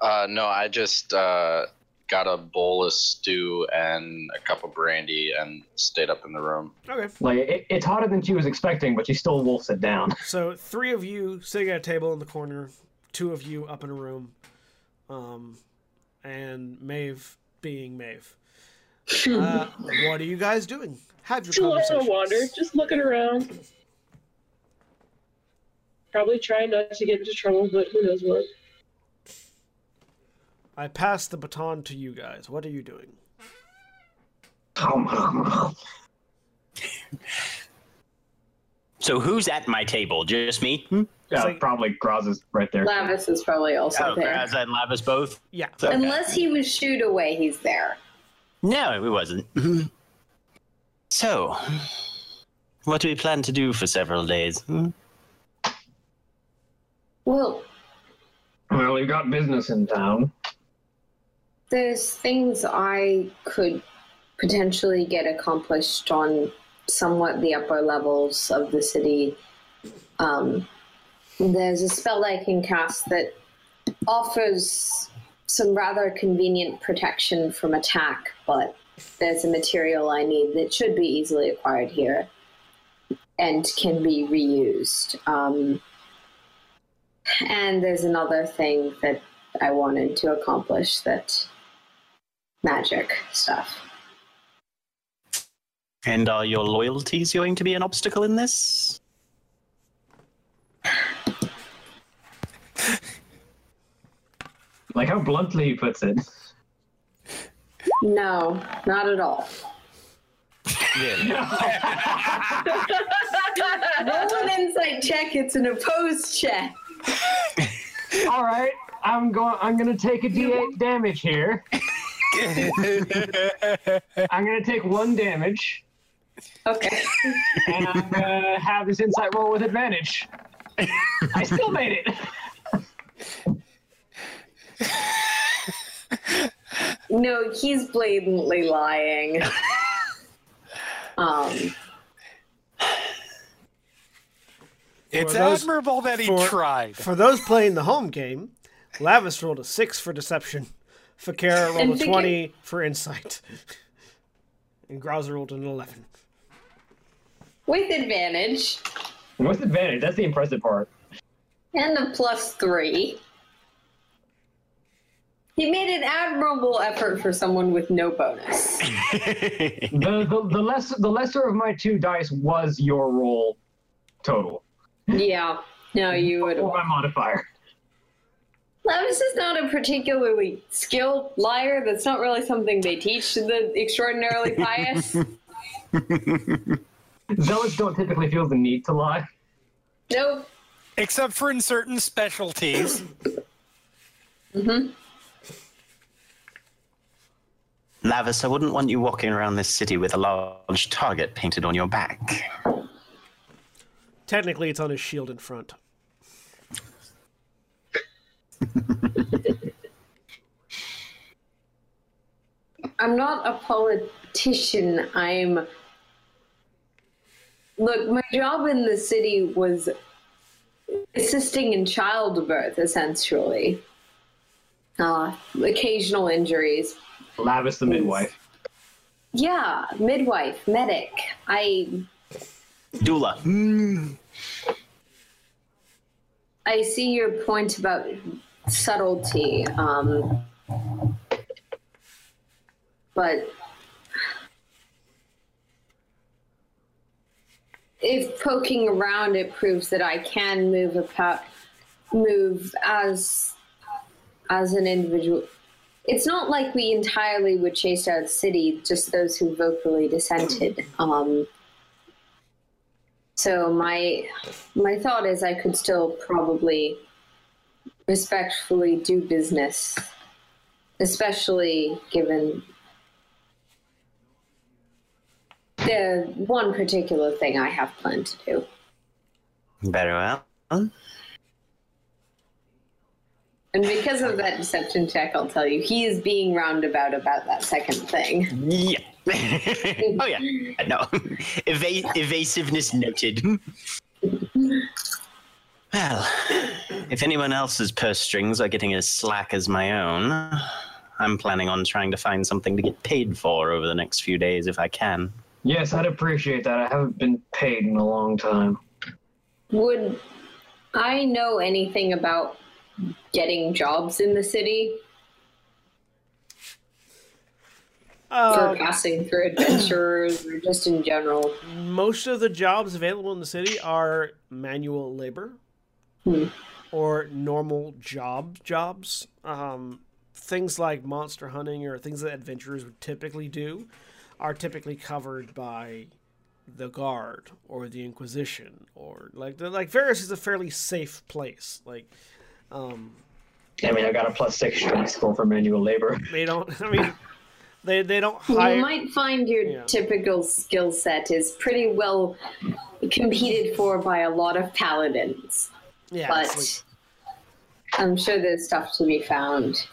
Uh, no, I just uh, got a bowl of stew and a cup of brandy and stayed up in the room. Okay. like it, it's hotter than she was expecting, but she still wolfs it down. So three of you sitting at a table in the corner, two of you up in a room, um, and Maeve being Maeve. Uh, what are you guys doing? Have your Just a little conversation. wander, just looking around. Probably trying not to get into trouble, but who knows what. I pass the baton to you guys. What are you doing? So who's at my table? Just me? Hmm? Yeah, like- probably Graz is right there. Lavias is probably also Oh, there. Graz and Lavias both? Yeah. Okay. Unless he was shooed away, he's there. No, it wasn't. so, what do we plan to do for several days? Hmm? Well, Well, you got business in town. there's things I could potentially get accomplished on somewhat the upper levels of the city. Um, there's a spell I can cast that offers some rather convenient protection from attack, but there's a material I need that should be easily acquired here and can be reused. Um, and there's another thing that I wanted to accomplish that magic stuff. And are your loyalties going to be an obstacle in this? Like how bluntly he puts it. No, not at all. Roll an insight check. It's an opposed check. All right, I'm going. I'm gonna take a D8 damage here. I'm gonna take one damage, Okay. and I'm gonna have this insight roll with advantage. I still made it. No, he's blatantly lying. Um, It's those- admirable that he for- tried. For those playing the home game, Lavias rolled a six for deception. Fakara rolled And a Fi'cayr- twenty for insight, and Graza rolled an eleven. with advantage With advantage. That's the impressive part. and a plus three. He made an admirable effort for someone with no bonus. The the, the less the lesser of my two dice was your roll total. Yeah. No, you would. Or my modifier. Lavias is not a particularly skilled liar. That's not really something they teach the extraordinarily pious. Zealots don't typically feel the need to lie. nope. Except for in certain specialties. Mm-hmm. Lavias, I wouldn't want you walking around this city with a large target painted on your back. Technically, it's on his shield in front. I'm not a politician. I'm. Look, my job in the city was assisting in childbirth, essentially. Uh, occasional injuries. Lavias the midwife. Yeah, midwife, medic. I Doula. I see your point about subtlety, um, but if poking around it proves that I can move about, move as as an individual. It's not like we entirely would chase out city, just those who vocally dissented. Um, so my my thought is I could still probably respectfully do business, especially given the one particular thing I have planned to do. Very well. And because of that deception check, I'll tell you, he is being roundabout about that second thing. Yeah. oh yeah. No. Eva- evasiveness noted. Well, if anyone else's purse strings are getting as slack as my own, I'm planning on trying to find something to get paid for over the next few days if I can. Yes, I'd appreciate that. I haven't been paid in a long time. Would I know anything about getting jobs in the city Uh, for passing through adventurers or just in general? most of the jobs available in the city are manual labor Hmm. or normal job jobs. Um, things like monster hunting or things that adventurers would typically do are typically covered by the guard or the Inquisition or like the, like Varus is a fairly safe place. Like um, I mean, I got a plus six strength score for manual labor. they don't. I mean, they they don't hire. You might find your Yeah. typical skill set is pretty well competed for by a lot of paladins, yeah, but it's I'm sure there's stuff to be found.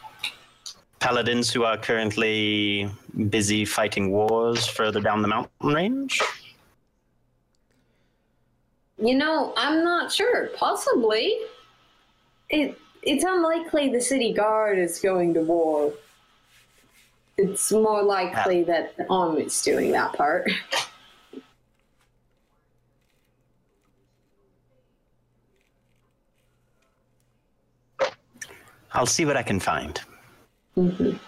Paladins who are currently busy fighting wars further down the mountain range? You know, I'm not sure. Possibly. It it's unlikely the city guard is going to war. It's more likely that the army's doing that part. I'll see what I can find. Mhm.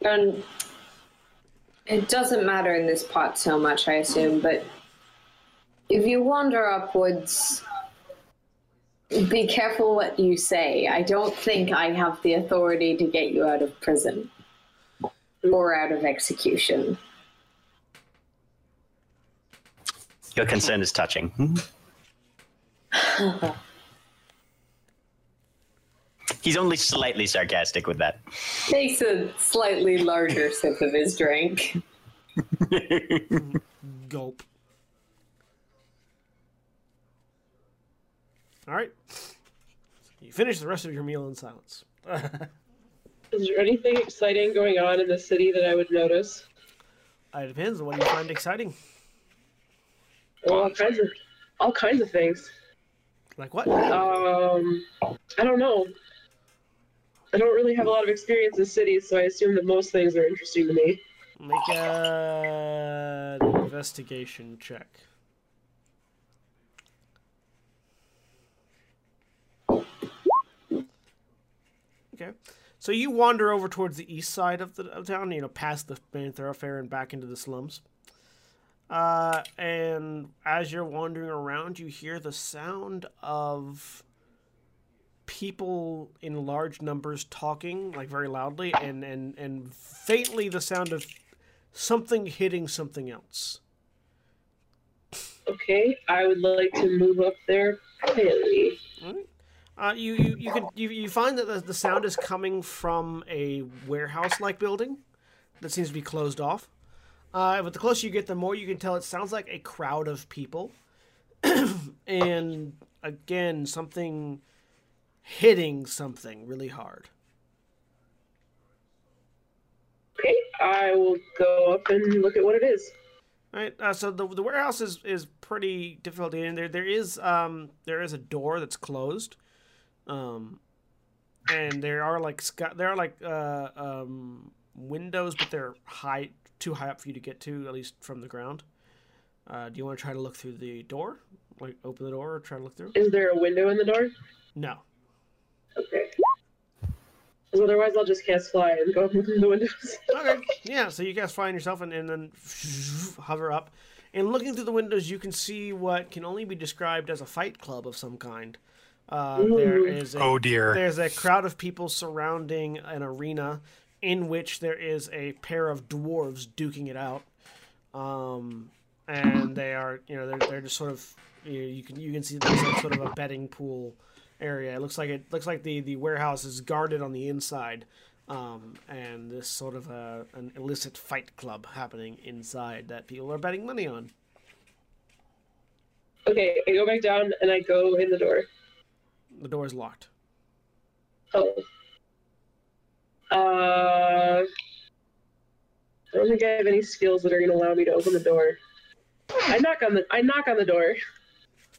And it doesn't matter in this part so much, I assume, but if you wander upwards, be careful what you say. I don't think I have the authority to get you out of prison or out of execution. Your concern is touching. He's only slightly sarcastic with that. Takes a slightly larger sip of his drink. Gulp. All right. You finish the rest of your meal in silence. Is there anything exciting going on in the city that I would notice? it depends on what you find exciting. Well, all kinds of all kinds of things. Like what? Um, I don't know. I don't really have a lot of experience in cities, so I assume that most things are interesting to me. Make a- an investigation check. Okay. So you wander over towards the east side of the of town, you know, past the main thoroughfare and back into the slums. Uh, and as you're wandering around, you hear the sound of people in large numbers talking, like very loudly, and, and, and faintly the sound of something hitting something else. Okay, I would like to move up there quietly. Uh, you, you, you can you, you find that the, the sound is coming from a warehouse-like building that seems to be closed off. Uh, but the closer you get, the more you can tell it sounds like a crowd of people, and again something hitting something really hard. Okay, I will go up and look at what it is. Right. Uh, so the the warehouse is is pretty difficult to get in. There there is um there is a door that's closed, um, and there are like there are like uh um windows, but they're high too high up for you to get to at least from the ground. Uh, do you want to try to look through the door, like open the door, or try to look through? Is there a window in the door? No. Okay. 'Cause otherwise, I'll just cast fly and go through the windows. Okay. Yeah. So you guys find yourself and, and then hover up, and looking through the windows, you can see what can only be described as a fight club of some kind. Uh, there is a, Oh dear. there's a crowd of people surrounding an arena in which there is a pair of dwarves duking it out. Um, and they are, you know, they're, they're just sort of, you, know, you can you can see there's like sort of a betting pool area. It looks like it looks like the the warehouse is guarded on the inside, um, and this sort of a an illicit fight club happening inside that people are betting money on. okay, I go back down and I go in the door. The door is locked. Oh. Uh, I don't think I have any skills that are going to allow me to open the door. I knock on the I knock on the door.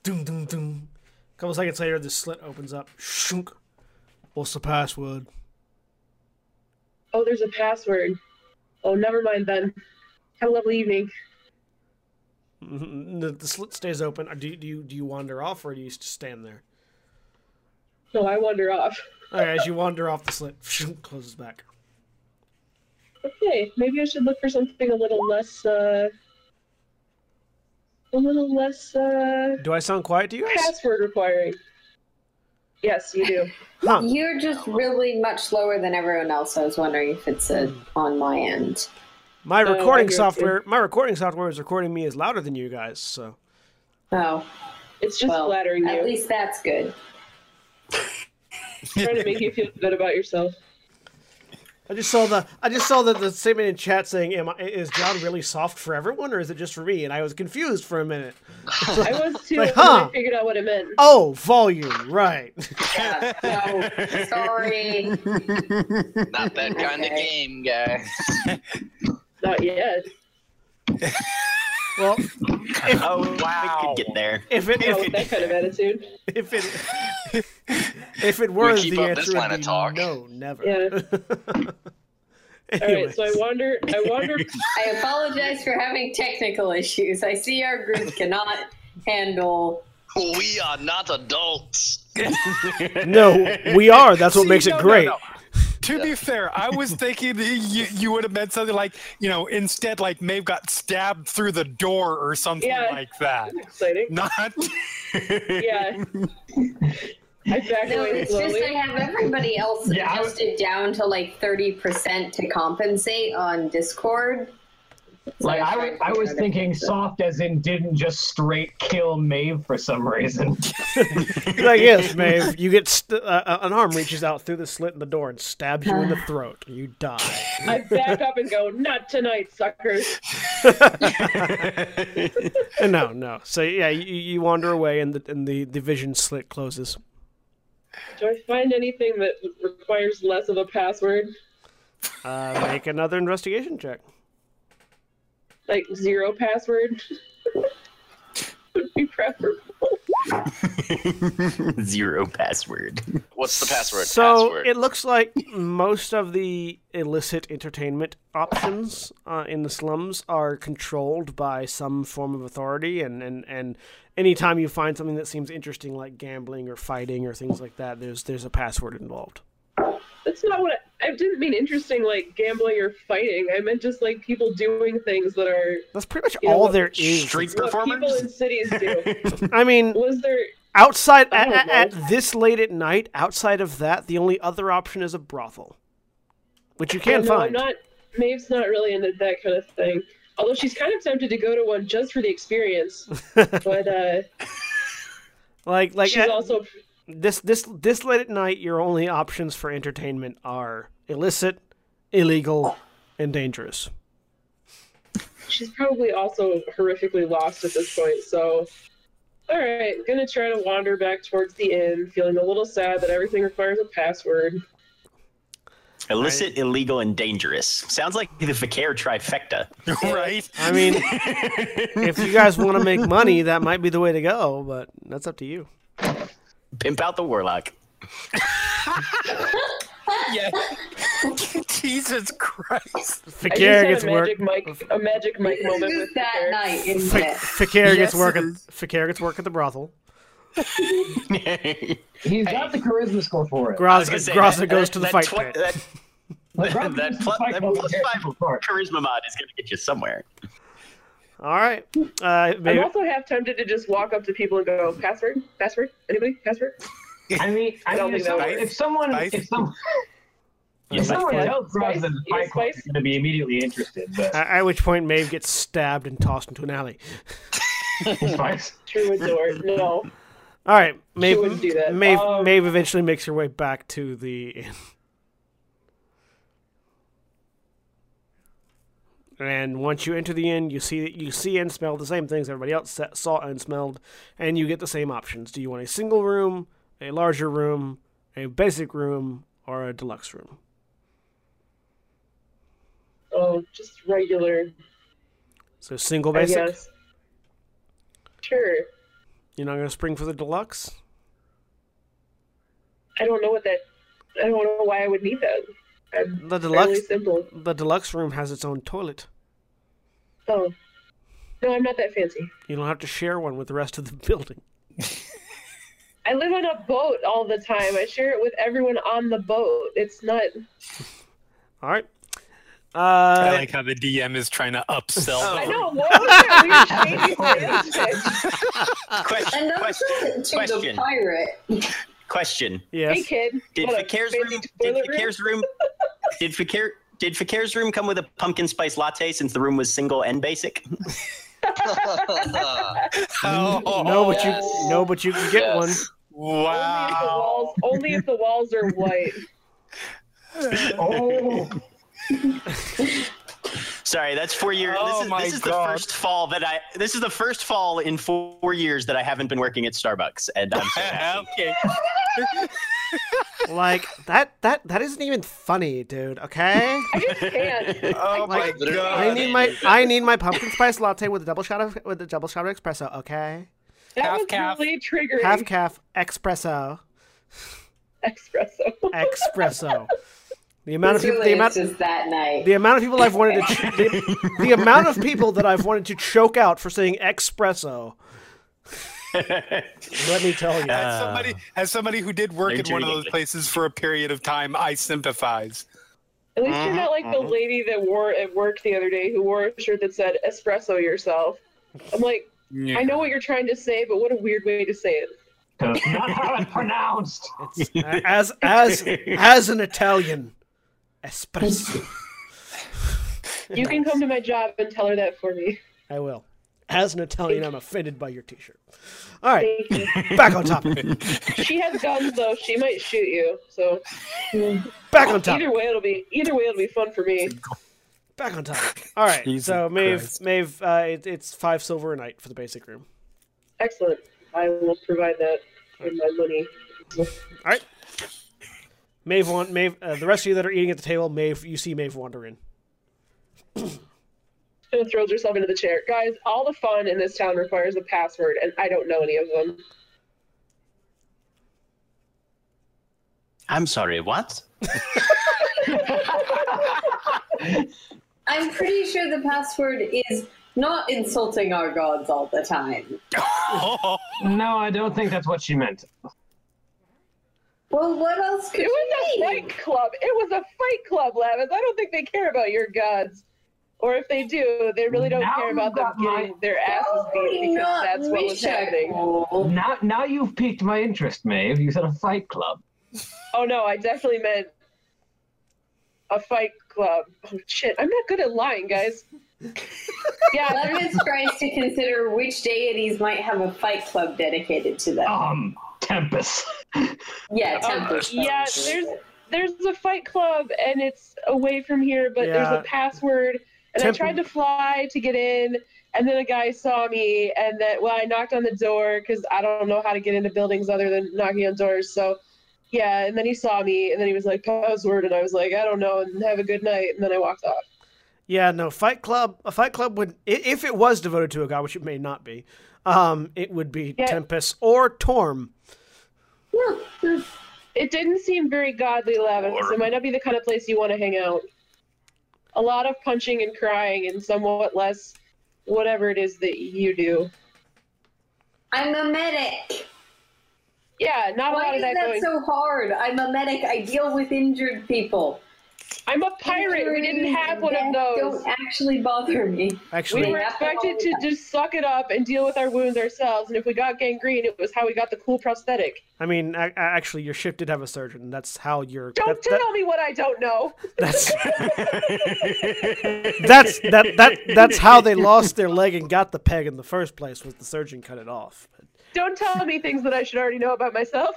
Doom doom doom. A couple seconds later, the slit opens up. Shunk. What's the password? Oh, there's a password. Oh, never mind then. Have a lovely evening. Mhm, The, the slit stays open. Uh, Do you, do you do you wander off or do you just stand there? No, I wander off. Okay, as you wander off, the slit closes back. Okay, maybe I should look for something a little less, uh, a little less, uh, Do I sound quiet to you guys? password requiring. Yes, you do. Huh? You're just really much slower than everyone else. I was wondering if it's a, on my end. My Oh, recording get you. software, my recording software is recording me as louder than you guys. So Oh, It's just well, flattering at least that's good. Trying to make you feel good about yourself. I just saw the I just saw the, the statement in chat saying, "Am I, is John really soft for everyone, or is it just for me?" And I was confused for a minute. I was too. Like, huh. I figured out what it meant. Oh, volume, right? Yeah, no, sorry. Not that kind of game, guys. Not yet. Well, oh, wow. We could get there. If it Yeah, if that kind of attitude. if it if it were keep the up answer this line would of talk. no, never. Yeah. All right, so I wonder. I wonder. I apologize for having technical issues. I see our group cannot handle. We are not adults. No, we are. That's what See, makes no, it no, great. no. To be fair, I was thinking you, you would have meant something like, you know, instead, like Maeve got stabbed through the door or something Yeah. like that. Exciting. Not. Yeah. I back No, away it's just slowly. I have everybody else Yeah, I was- adjusted down to like thirty percent to compensate on Discord. So Like I, was- I was thinking soft as in didn't just straight kill Maeve for some reason. like yes, Maeve, you get st- uh, an arm reaches out through the slit in the door and stabs you in the throat. You die. I back up and go, not tonight, suckers. Uh, no, no. So yeah, you, you wander away and the and the, the vision slit closes. Do I find anything that requires less of a password? Uh, make another investigation check. Like zero password? Would be preferable. Zero password. What's the password? So password. it looks like most of the illicit entertainment options uh, in the slums are controlled by some form of authority, and, and, and anytime you find something that seems interesting, like gambling or fighting or things like that, there's there's a password involved. That's not what I, I didn't mean interesting like gambling or fighting. I meant just like people doing things that are That's pretty much You know all what? there is. Street what people performers? in cities do. I mean, Was there outside at, at, this late at night, outside of that, the only other option is a brothel, which you can no, I'm not Maeve's not really into that kind of thing. Although she's kind of tempted to go to one just for the experience. but uh Like like she's at- also this this this late at night, your only options for entertainment are illicit, illegal, and dangerous. she's probably also horrifically lost at this point, so all right, gonna try to wander back towards the inn, feeling a little sad that everything requires a password. Illicit, illegal, and dangerous. Sounds like the Fi'cayr trifecta. right? I mean, if you guys want to make money, that might be the way to go, but that's up to you. Pimp out the warlock. Yeah. Jesus Christ. I just Fi'cayr gets a work. magic mic, a magic mic This moment with that Fi'cayr. night, isn't it? Fi'cayr gets Yes, work. At. Fi'cayr gets work at the brothel. He's got the charisma score for it. I Graza, say, Graza that- goes that- to the fight tw- pit. That, that, that, plus, that club plus to get five people charisma mod is going to get you somewhere. All right. Uh, I'm also half tempted to just walk up to people and go, password, password, anybody, password. I mean, I, I don't mean, if, think that someone, if someone, Spice? if some, Yeah, if someone else grabs Spice? the Yeah, spice? they're going to be immediately interested. But at, at which point Maeve gets stabbed and tossed into an alley. Spice. True door. No. All right, Maeve. wouldn't do that. Maeve, Um, Maeve eventually makes her way back to the And once you enter the inn, you see you see and smell the same things everybody else saw and smelled, and you get the same options. Do you want a single room, a larger room, a basic room, or a deluxe room? Oh, just regular, So single basic. guess. Sure. You're not going to spring for the deluxe. I don't know what that. I don't know why I would need that. I'm The deluxe the deluxe room has its own toilet. Oh. No, I'm not that fancy. You don't have to share one with the rest of the building. I live on a boat all the time. I share it with everyone on the boat. It's not. All right. I Uh, like how the DM is trying to upsell. I know. What was that weird? Question, And question, to question, the pirate. question. Hey yes. kid. Did what, a Fi'cayr's room? Did toilet room? Fi'cayr's room? Did Fi'cayr? Did Fi'cayr's room come with a pumpkin spice latte since the room was single and basic? Oh, No, but you no, but you can get Yes. one. Only if the wow. walls. Only if the walls are white. Oh, Sorry, that's four years. Oh this is, oh this is the first fall that I. This is the first fall in four years that I haven't been working at Starbucks, and I'm so happy. okay. Like that that that isn't even funny, dude. Okay. I just can't. Oh my Like, Literally. god! I need my I need my pumpkin spice latte with a double shot of with a double shot of espresso. Okay. That Half was calf. really triggering. Half calf espresso. espresso. Espresso. The amount of people. The amount. that night. The amount of people I've wanted to. Ch- the, the amount of people that I've wanted to choke out for saying espresso. Let me tell you. As somebody, as somebody who did work They're in one of those dreaming. places for a period of time, I sympathize. At least you're not like the mm-hmm, lady that wore at work the other day who wore a shirt that said espresso yourself. I'm like, Yeah. I know what you're trying to say, but what a weird way to say it. That's not how it's pronounced. It's, as as as an Italian, espresso. You can come to my job and tell her that for me. I will. As an Italian, I'm offended by your T-shirt. All right, back on topic. she has guns though. She might shoot you. So Back on topic. either way, it'll be either way, it'll be fun for me. Back on topic. All right. Jesus so Maeve, Christ. Maeve, uh, it, it's five silver a night for the basic room. Excellent. I will provide that with my money. All right. Maeve, want Maeve. Uh, the rest of you that are eating at the table, Maeve, you see Maeve wander in. And throws herself into the chair. Guys, all the fun in this town requires a password, and I don't know any of them. I'm sorry, what? I'm pretty sure the password is not insulting our gods all the time. No, I don't think that's what she meant. Well, what else could It was it a be? fight club. It was a fight club, Lavias. I don't think they care about your gods. Or if they do, they really don't Now care about you them got my- getting their asses beat Probably because not that's what was happening. Michelle. Now, now you've piqued my interest, Maeve. You said a fight club. Oh no, I definitely meant a fight club. Oh shit, I'm not good at lying, guys. yeah, there's- Lemons tries to consider which deities might have a fight club dedicated to them. Um, Tempest. Yeah, um, Tempest. yeah, there's there's a fight club and it's away from here, but Yeah. there's a password. And Temp- I tried to fly to get in, and then a guy saw me, and then well, I knocked on the door because I don't know how to get into buildings other than knocking on doors. So, yeah, and then he saw me, and then he was like password, and I was like, I don't know, and have a good night, and then I walked off. Yeah, no, Fight Club. A Fight Club would, if it was devoted to a god, which it may not be, um, it would be Yeah. Tempest or Torm. It didn't seem very godly, Lavias. It might not be the kind of place you want to hang out. A lot of punching and crying, and somewhat less whatever it is that you do. I'm a medic. Yeah, not a lot of that. Why is that that going. so hard? I'm a medic. I deal with injured people. I'm a pirate. We didn't have one of those. Don't actually bother me. Actually, We were They happen all expected to just suck it up and deal with our wounds ourselves. And if we got gangrene, it was how we got the cool prosthetic. I mean, a- a- actually, your ship did have a surgeon. That's how you're. Don't that- tell that- me what I don't know. that's that's that that that's how they lost their leg and got the peg in the first place. Was the surgeon cut it off? Don't tell me things that I should already know about myself.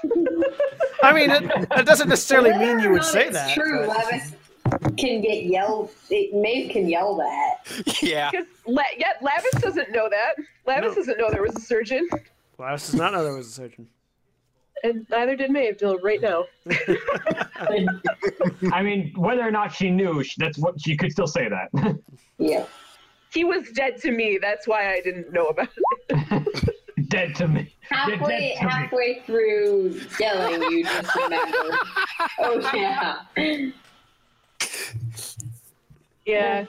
I mean, it, that doesn't necessarily Whether mean you would say that. True, but- Lavias can get yelled. It, Maeve can yell that. yeah. Because La- yeah, Lavias doesn't know that. Lavias No. doesn't know there was a surgeon, Lavias does not know there was a surgeon. and neither did Maeve till right now. I mean, whether or not she knew, that's what she could still say that. Yeah. He was dead to me. That's why I didn't know about it. Dead to me. You're Halfway, dead to me. halfway through yelling, you just remember. oh yeah. Yeah.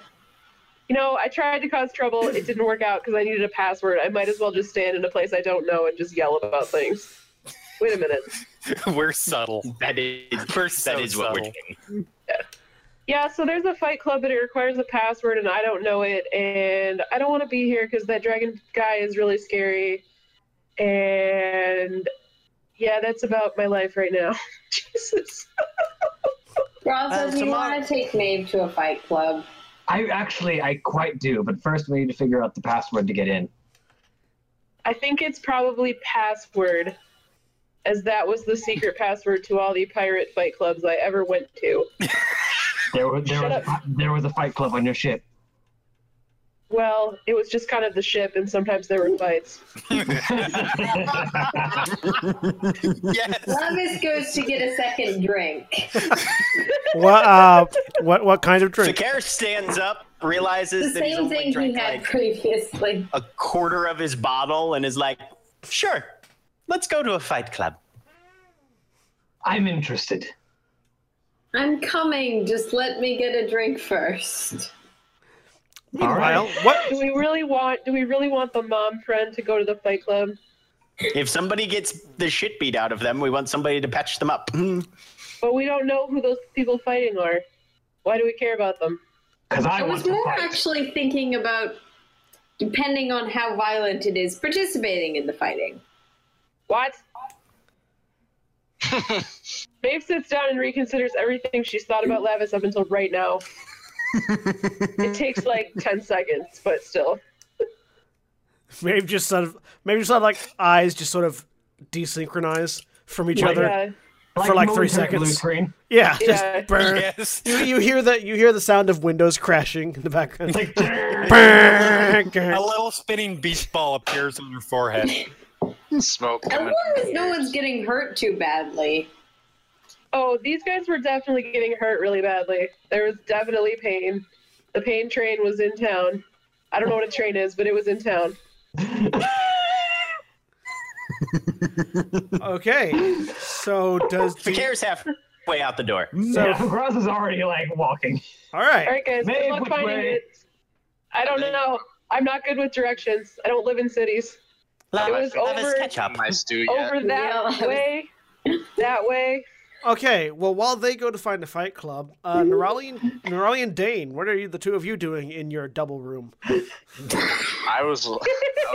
You know, I tried to cause trouble. It didn't work out because I needed a password. I might as well just stand in a place I don't know and just yell about things. Wait a minute. We're subtle. That is We're so that is what we're doing. Yeah, yeah, so there's a fight club, that it requires a password, and I don't know it, and I don't want to be here because that dragon guy is really scary. And yeah, that's about my life right now. Jesus. Rosa, Uh, do you tomorrow- want to take Maeve to a fight club? I actually, I quite do, but first we need to figure out the password to get in. I think it's probably password, as that was the secret password to all the pirate fight clubs I ever went to. There was, there Shut was, there was a fight club on your ship. Well, it was just kind of the ship, and sometimes there were fights. yes. Lavias goes to get a second drink. What uh, what what kind of drink? Fi'cayr stands up, The realizes that he's same only thing he had like previously. a quarter of his bottle, and is like, "Sure, let's go to a fight club." I'm interested. I'm coming. Just let me get a drink first. Meanwhile, what? Do we really want? Do we really want the mom friend to go to the fight club? If somebody gets the shit beat out of them, we want somebody to patch them up. But we don't know who those people fighting are. Why do we care about them? Because I, I was more fight. actually thinking about, depending on how violent it is, participating in the fighting. What? Maeve sits down and reconsiders everything she's thought about Lavias up until right now. It takes like 10 seconds, but still. Maybe just sort of maybe just sort of like eyes just sort of desynchronize from each Like, other. Yeah. for like three seconds. Yeah, Yeah. just burn. Yes. You, you hear that? You hear the sound of windows crashing in the background. Like, A little spinning beach ball appears on your forehead. Smoke As long as no one's getting hurt too badly. Oh, these guys were definitely getting hurt really badly. There was definitely pain. The pain train was in town. I don't know what a train is, but it was in town. okay, so does the, Fi'cayr's halfway out the door. So- yeah, Gross is already like walking. all right? All right, guys, Maeve, good luck finding way? it. I don't know. I'm not good with directions. I don't live in cities. It was over, catch up. My stew yet. over that Yeah. way, that way. Okay, well, while they go to find a fight club, uh, Nerali and, Nerali and Dain, what are you, the two of you doing in your double room? I was I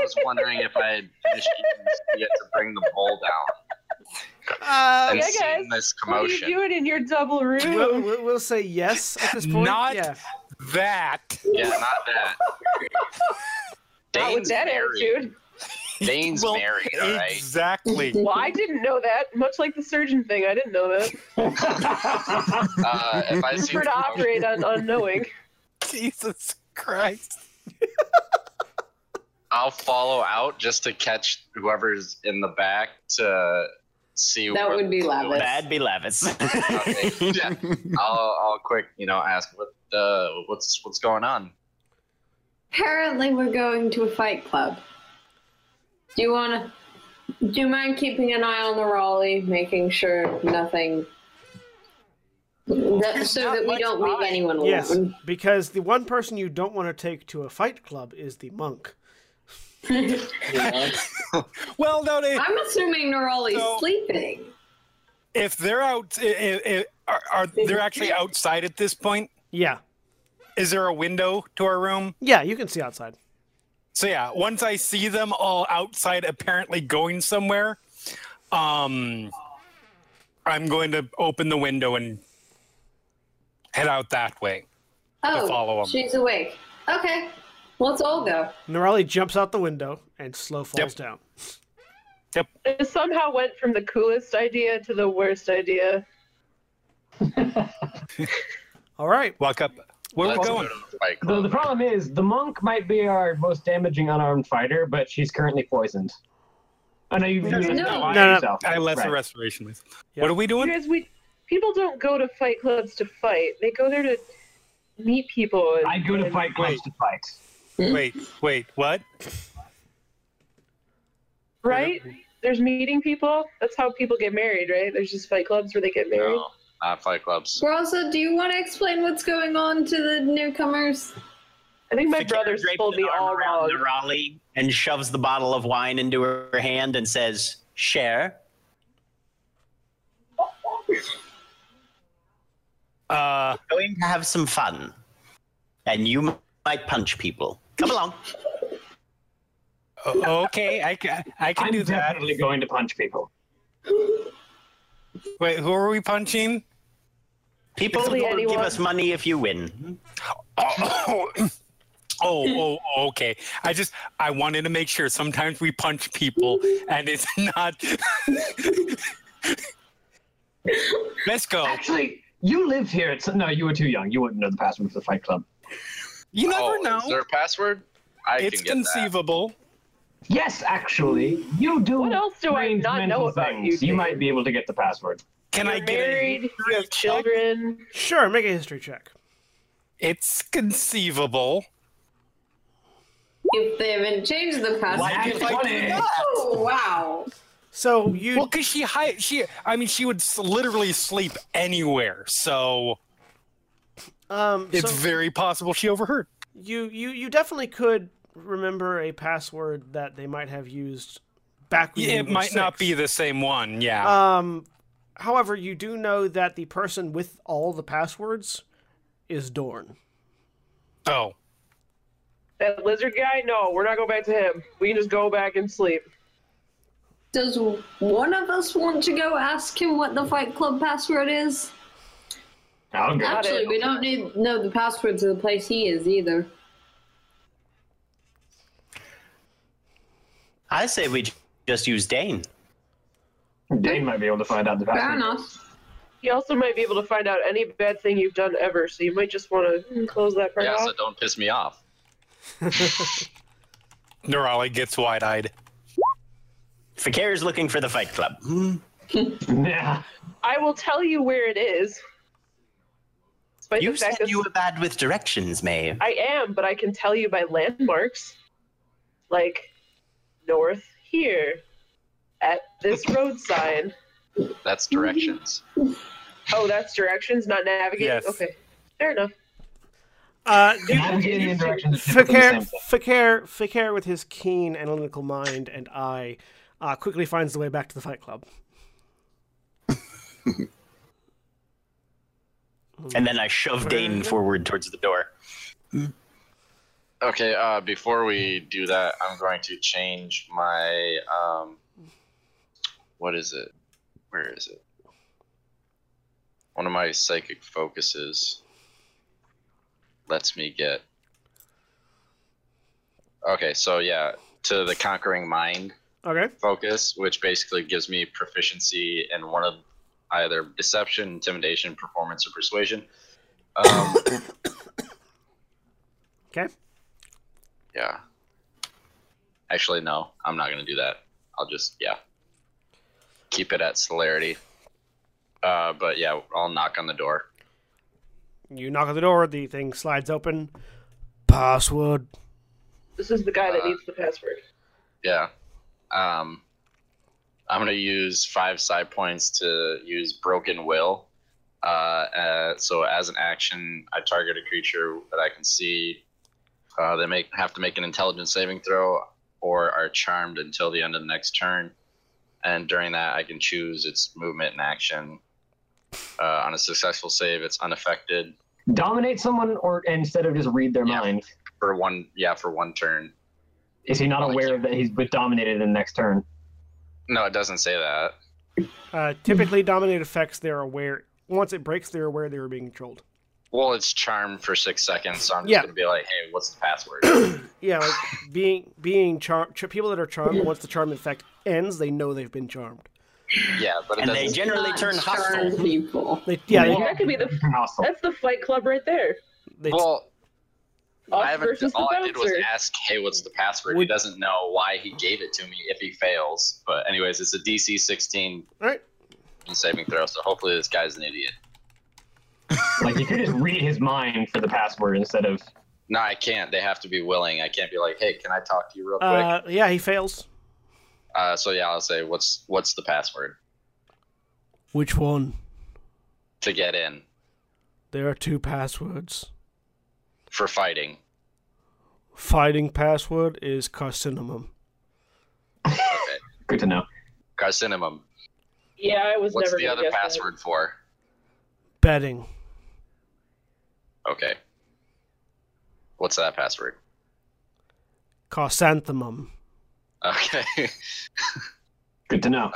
was wondering if I had finished eating yet to bring the bowl down Uh, and Yeah, seeing guys. this What are you commotion. doing in your double room? we'll, we'll, we'll say yes at this point. Not yeah. that. Yeah, not that. Not with that married. attitude. Dain's Well, married, all right? Exactly. Well, I didn't know that. Much like the surgeon thing, I didn't know that. Uh, if I see Prefer to operate on unknowing. Jesus Christ. I'll follow out just to catch whoever's in the back to see. That would be Lavias. That'd be Lavias. Okay, yeah. I'll, I'll quick, you know, ask what uh, what's what's going on. Apparently, we're going to a fight club. Do you want to? Do you mind keeping an eye on Nerali, making sure nothing. That, so not that we don't leave eye. anyone Yes, because the one person you don't want to take to a fight club is the monk. Well, no, they, I'm assuming Nerali's So- sleeping. if they're out, i i are, are they're actually outside at this point? Yeah, Is there a window to our room? yeah, you can see outside. So yeah, once I see them all outside, apparently going somewhere, um, I'm going to open the window and head out that way. Oh, follow 'em. she's awake. Okay, let's all go. Nerali jumps out the window and slow falls Yep. down. It somehow went from the coolest idea to the worst idea. All right. Walk up. Where are we Let's going? go to the fight The, problem is, the monk might be our most damaging unarmed fighter, but she's currently poisoned. Oh, I know you've used No. that line No, no. yourself. I left the restoration with. Yep. What are we doing? Because we people don't go to fight clubs to fight. They go there to meet people. and- I go to fight clubs Wait. to fight. Hmm? Wait, wait, what? Right? There's meeting people. That's how people get married, right? There's just fight clubs where they get married. No, not fight clubs. Rosa, do you want to explain what's going on to the newcomers? I think my Fi'cayr brothers drapes told me arm all around wrong. Raleigh and shoves the bottle of wine into her hand and says, "Share." Uh, Going to have some fun, and you might punch people. Come along. okay, I can, I can I'm do that. definitely going to punch people. Wait, who are we punching? People Really, will give us money if you win. Oh, oh, oh, oh, okay. I just I wanted to make sure. Sometimes we punch people, and it's not. Let's go. Actually, you lived here. At, some- no, you were too young. You wouldn't know the password for the fight club. You never oh, know. Is there a password? I it's can get conceivable. Yes, actually, you do. What else do I strange not mental know about you, things. You Dave? might be able to get the password. Can You're I get married, a you have children. Sure, make a history check. It's conceivable. If they haven't changed the password. Like if I did? Oh, wow. So you Well, because she hi- she I mean she would s- literally sleep anywhere, so um it's so very possible she overheard. you you you definitely could remember a password that they might have used back when Yeah, you it were might not be the same one. Yeah. Um, however, you do know that the person with all the passwords is Dorn. oh, That lizard guy? No, we're not going back to him. We can just go back and sleep. Does one of us want to go ask him what the Fight Club password is? I'll Actually, it. we don't need know the password to the place he is either. I say we just use Dain. Dain might be able to find out the Fair password. enough. He also might be able to find out any bad thing you've done ever, so you might just want to close that part Yeah, off. so don't piss me off. Nerali gets wide-eyed. Fi'cayr is looking for the Fight Club. Hmm. Yeah. I will tell you where it is. Despite You the said you were bad with directions, May. I am, but I can tell you by landmarks. Like north here at this road sign. That's directions. Oh, that's directions, not navigating. Yes. Okay, fair enough. Uh, you, Navigating in directions is typically the Fi'cayr. Fi'cayr, Fi'cayr, with his keen analytical mind and eye, uh, quickly finds the way back to the Fight Club. And then I shove Dain forward towards the door. Okay, uh, before we do that, I'm going to change my um, what is it? Where is it? One of my psychic focuses lets me get. Okay, so yeah, to the conquering mind Okay. focus, which basically gives me proficiency in one of either deception, intimidation, performance, or persuasion. Um, Okay. Yeah. Actually, no, I'm not gonna do that. I'll just yeah, keep it at celerity. Uh, but yeah, I'll knock on the door. You knock on the door. The thing slides open. Password. This is the guy that Uh, needs the password. Yeah. Um, I'm gonna use five psi points to use broken will. Uh, uh, so as an action, I target a creature that I can see. Uh, they make have to make an intelligence saving throw, or are charmed until the end of the next turn. And during that, I can choose its movement and action. Uh, on a successful save, it's unaffected Dominate someone, or instead of just read their Yeah. mind. for one. Yeah, for one turn. Is he not aware that he's been dominated in the next turn? No, it doesn't say that. Uh, typically, dominate effects. They're aware. Once it breaks, they're aware they were being controlled. Well, it's charmed for six seconds, so I'm just Yeah. gonna be like, "Hey, what's the password?" Yeah, like being being charmed. Ch- people that are charmed, once the charm effect ends, they know they've been charmed. yeah, but it And they generally turn hostile. people. They, yeah, Well, that could be the. Hostile. That's the Fight Club right there. they, well, I haven't. All I did was ask, "Hey, what's the password?" Would- he doesn't know why he gave it to me if he fails. But anyways, it's a DC 16 all right. saving throw, so hopefully this guy's an idiot. Like you could just read his mind for the password instead of. No, I can't. They have to be willing. I can't be like, "Hey, can I talk to you real quick?" Uh, yeah, he fails. Uh, so yeah, I'll say, "What's what's the password Which one? to get in There are two passwords. for fighting?" Fighting password is carcinoma. Okay, Good to know. carcinum. Yeah, I was What's never the gonna other guess that. password for? Betting. Okay. What's that password? Chrysanthemum. Okay. Good to know.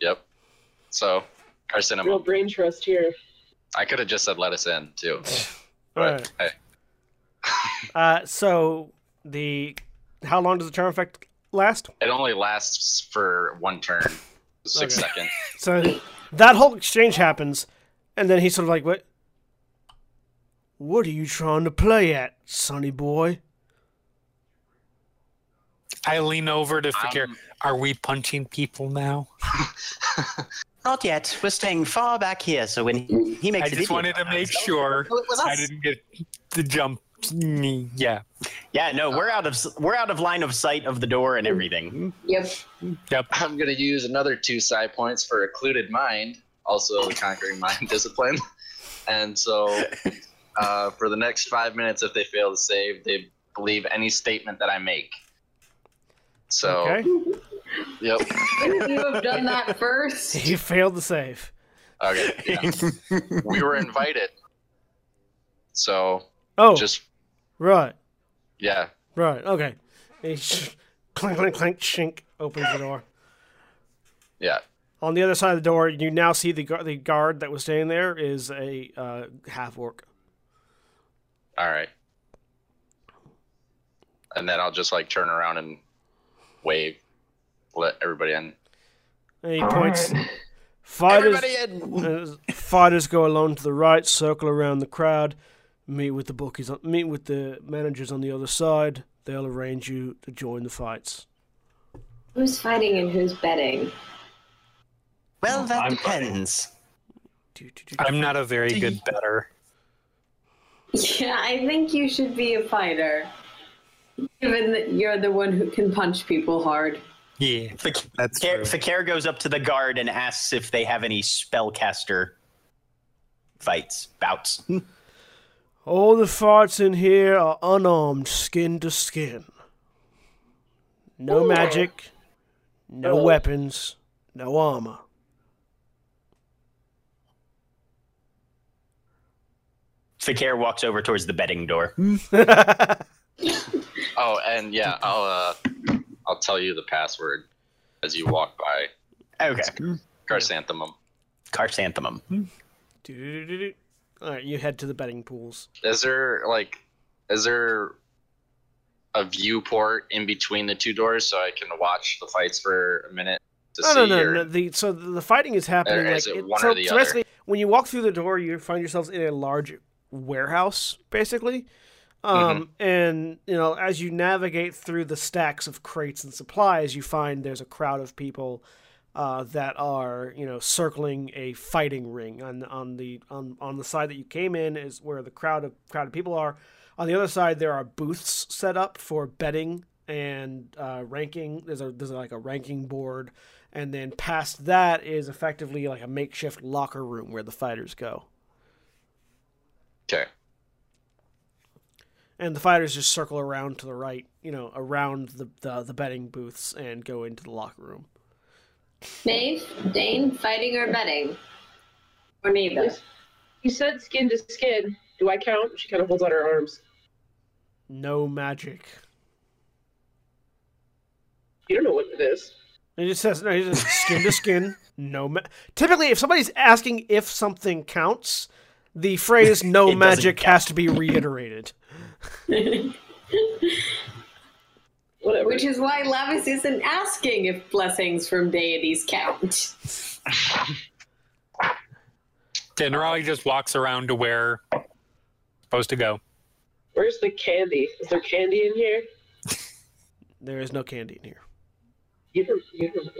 yep. So, Real brain trust here. I could have just said let us in too. But right. hey, Uh, so the how long does the charm effect last? it only lasts for one turn, six Okay. seconds. So that whole exchange happens, and then he's sort of like, "What? What are you trying to play at, sonny boy? I lean over to figure Um, Are we punching people now? Not yet. We're staying far back here, so when he makes I just video wanted to make himself, sure well, it was I didn't get the jump. Yeah. Yeah, no, we're out of we're out of line of sight of the door and everything. Yep. Yep. I'm gonna use another two psi points for occluded mind, also the conquering mind discipline. And so, uh, for the next five minutes, if they fail to save, they believe any statement that I make. So, Okay. yep. Wouldn't you have done that first? You failed to save. Okay. Yeah. we were invited. So, Oh, just right, yeah. right, okay. He sh- clink, clink, clink, shink, opens the door. Yeah. On the other side of the door, you now see the gu- the guard that was staying there is a uh, half orc. All right. And then I'll just like turn around and wave, let everybody in. And he points. Fighters, in. uh, fighters go alone to the right, circle around the crowd, meet with the bookies, on, meet with the managers on the other side. They'll arrange you to join the fights. Who's fighting and who's betting? Well, that I'm depends. Do, do, do. I'm not a very good better. Yeah, I think you should be a fighter. Given that you're the one who can punch people hard. Yeah. That's Fi'cayr, true. Fi'cayr goes up to the guard and asks if they have any spellcaster fights, bouts. All the fights in here are unarmed, skin to skin. No magic, no Oh. weapons, no armor. Fi'cayr walks over towards the betting door. Oh, and yeah, I'll uh, I'll tell you the password as you walk by. Okay. Chrysanthemum. Carsanthemum. Do-do-do-do-do. All right, you head to the betting pools. Is there like, is there a viewport in between the two doors so I can watch the fights for a minute to No, see? no, no, or- no. The so the fighting is happening. Or like is it it- one so, or the so other? basically, when you walk through the door, you find yourselves in a large warehouse, basically. Um, Mm-hmm. and you know, as you navigate through the stacks of crates and supplies, you find there's a crowd of people uh, that are you know circling a fighting ring on on the on on the side that you came in is where the crowd of crowd of people are. On the other side, there are booths set up for betting and uh, ranking. There's a there's like a ranking board, and then past that is effectively like a makeshift locker room where the fighters go. Okay. And the fighters just circle around to the right, you know, around the the, the betting booths and go into the locker room. Maeve, Dain, fighting or betting? Or neither? You said skin to skin. Do I count? She kind of holds out her arms. No magic. You don't know what it is. It just says no, it just says skin to skin. No, ma- typically, if somebody's asking if something counts, the phrase "no It doesn't magic" has to be reiterated. Whatever. Which is why Lavias isn't asking if blessings from deities count. Then Raleigh just walks around to where supposed to go. Where's the candy? Is there candy in here? There is no candy in here. You don't, you don't.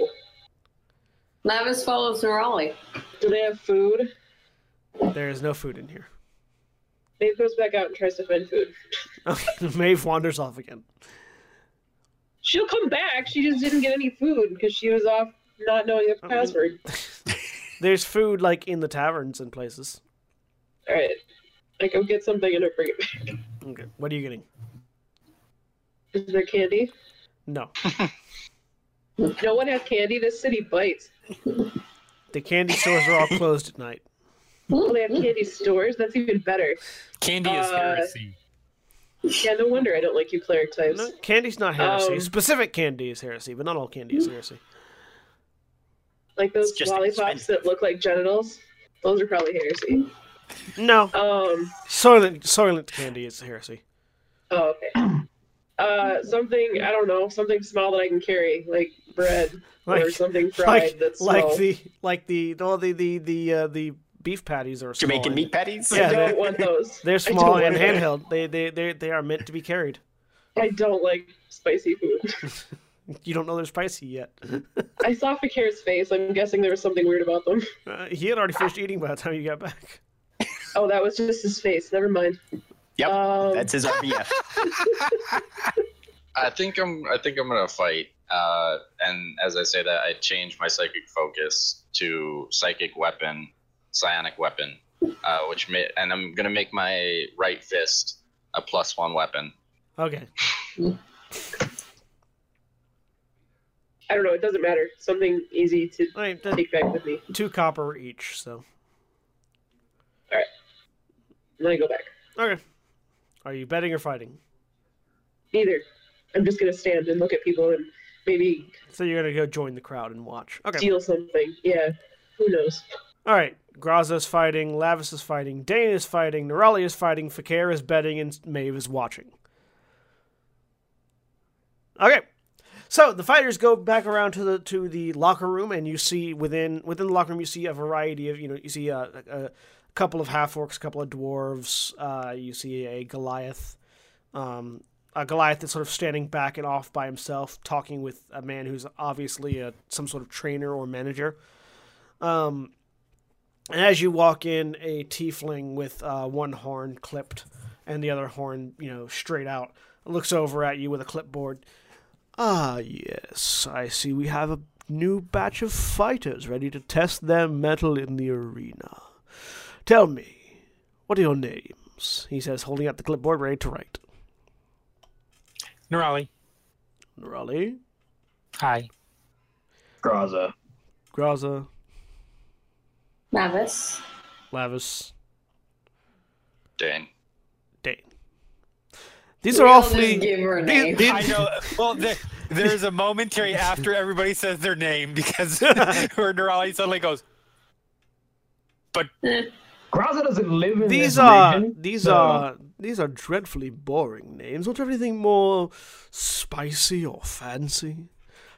Lavias follows Nerali. Do they have food? There is no food in here. Maeve goes back out and tries to find food. Maeve wanders off again. She'll come back. She just didn't get any food because she was off not knowing the password. There's food like in the taverns and places. All right. I go get something and I bring it back. Okay, what are you getting? Is there candy? No, No one has candy. This city bites. the candy stores are all closed at night. Well, they have candy stores. That's even better. Candy is Uh, heresy. Yeah, no wonder I don't like you cleric types. No, candy's not heresy. Um, Specific candy is heresy, but not all candy is heresy. Like those just lollipops expensive. that look like genitals. Those are probably heresy. No, Um. Soylent Soylent candy is heresy. Oh, okay. Uh, something I don't know, something small that I can carry, like bread or Like- something fried Like that's like the like the no the the the uh, the beef patties are Jamaican small meat and- patties. Yeah, I they're- don't want those. They're small and handheld. They they they they are meant to be carried. I don't like spicy food. You don't know they're spicy yet. I saw Fi'cayr's face. I'm guessing there was something weird about them. Uh, he had already finished eating by the time you got back. Oh, that was just his face. Never mind. Yep, Um, that's his RBF. I think I'm. I think I'm gonna fight. Uh, and as I say that, I change my psychic focus to psychic weapon, psionic weapon, uh, which may, and I'm gonna make my right fist a plus one weapon. Okay. I don't know. It doesn't matter. Something easy to I mean, take back with me. two copper each. So All right. then I go back. okay. Are you betting or fighting? Neither. I'm just gonna stand and look at people and maybe So you're gonna go join the crowd and watch. Okay. steal something. Yeah. Who knows? All right. Graza's fighting. Lavias is fighting. Dain is fighting. Nerali is fighting. Fi'cayr is betting, and Maeve is watching. Okay. So the fighters go back around to the to the locker room, and you see within within the locker room you see a variety of you know you see a, a, a couple of half orcs, a couple of dwarves. Uh, you see a Goliath, um, a Goliath that's sort of standing back and off by himself, talking with a man who's obviously a some sort of trainer or manager. Um, and as you walk in, a tiefling with uh, one horn clipped and the other horn, you know, straight out, looks over at you with a clipboard. Ah, yes, I see we have a new batch of fighters ready to test their mettle in the arena. Tell me, what are your names? He says, holding up the clipboard, ready to write. Nerali. Raleigh, Hi. Graza. Graza, Mavis. Lavias, Dain. Dain. These We are all awfully. just give her a these- name. these- I know. Well, there, there's a momentary after everybody says their name because where Nerali suddenly goes, but eh. Graza doesn't live in these this are region, these so- are these are dreadfully boring names. Don't you have anything more spicy or fancy?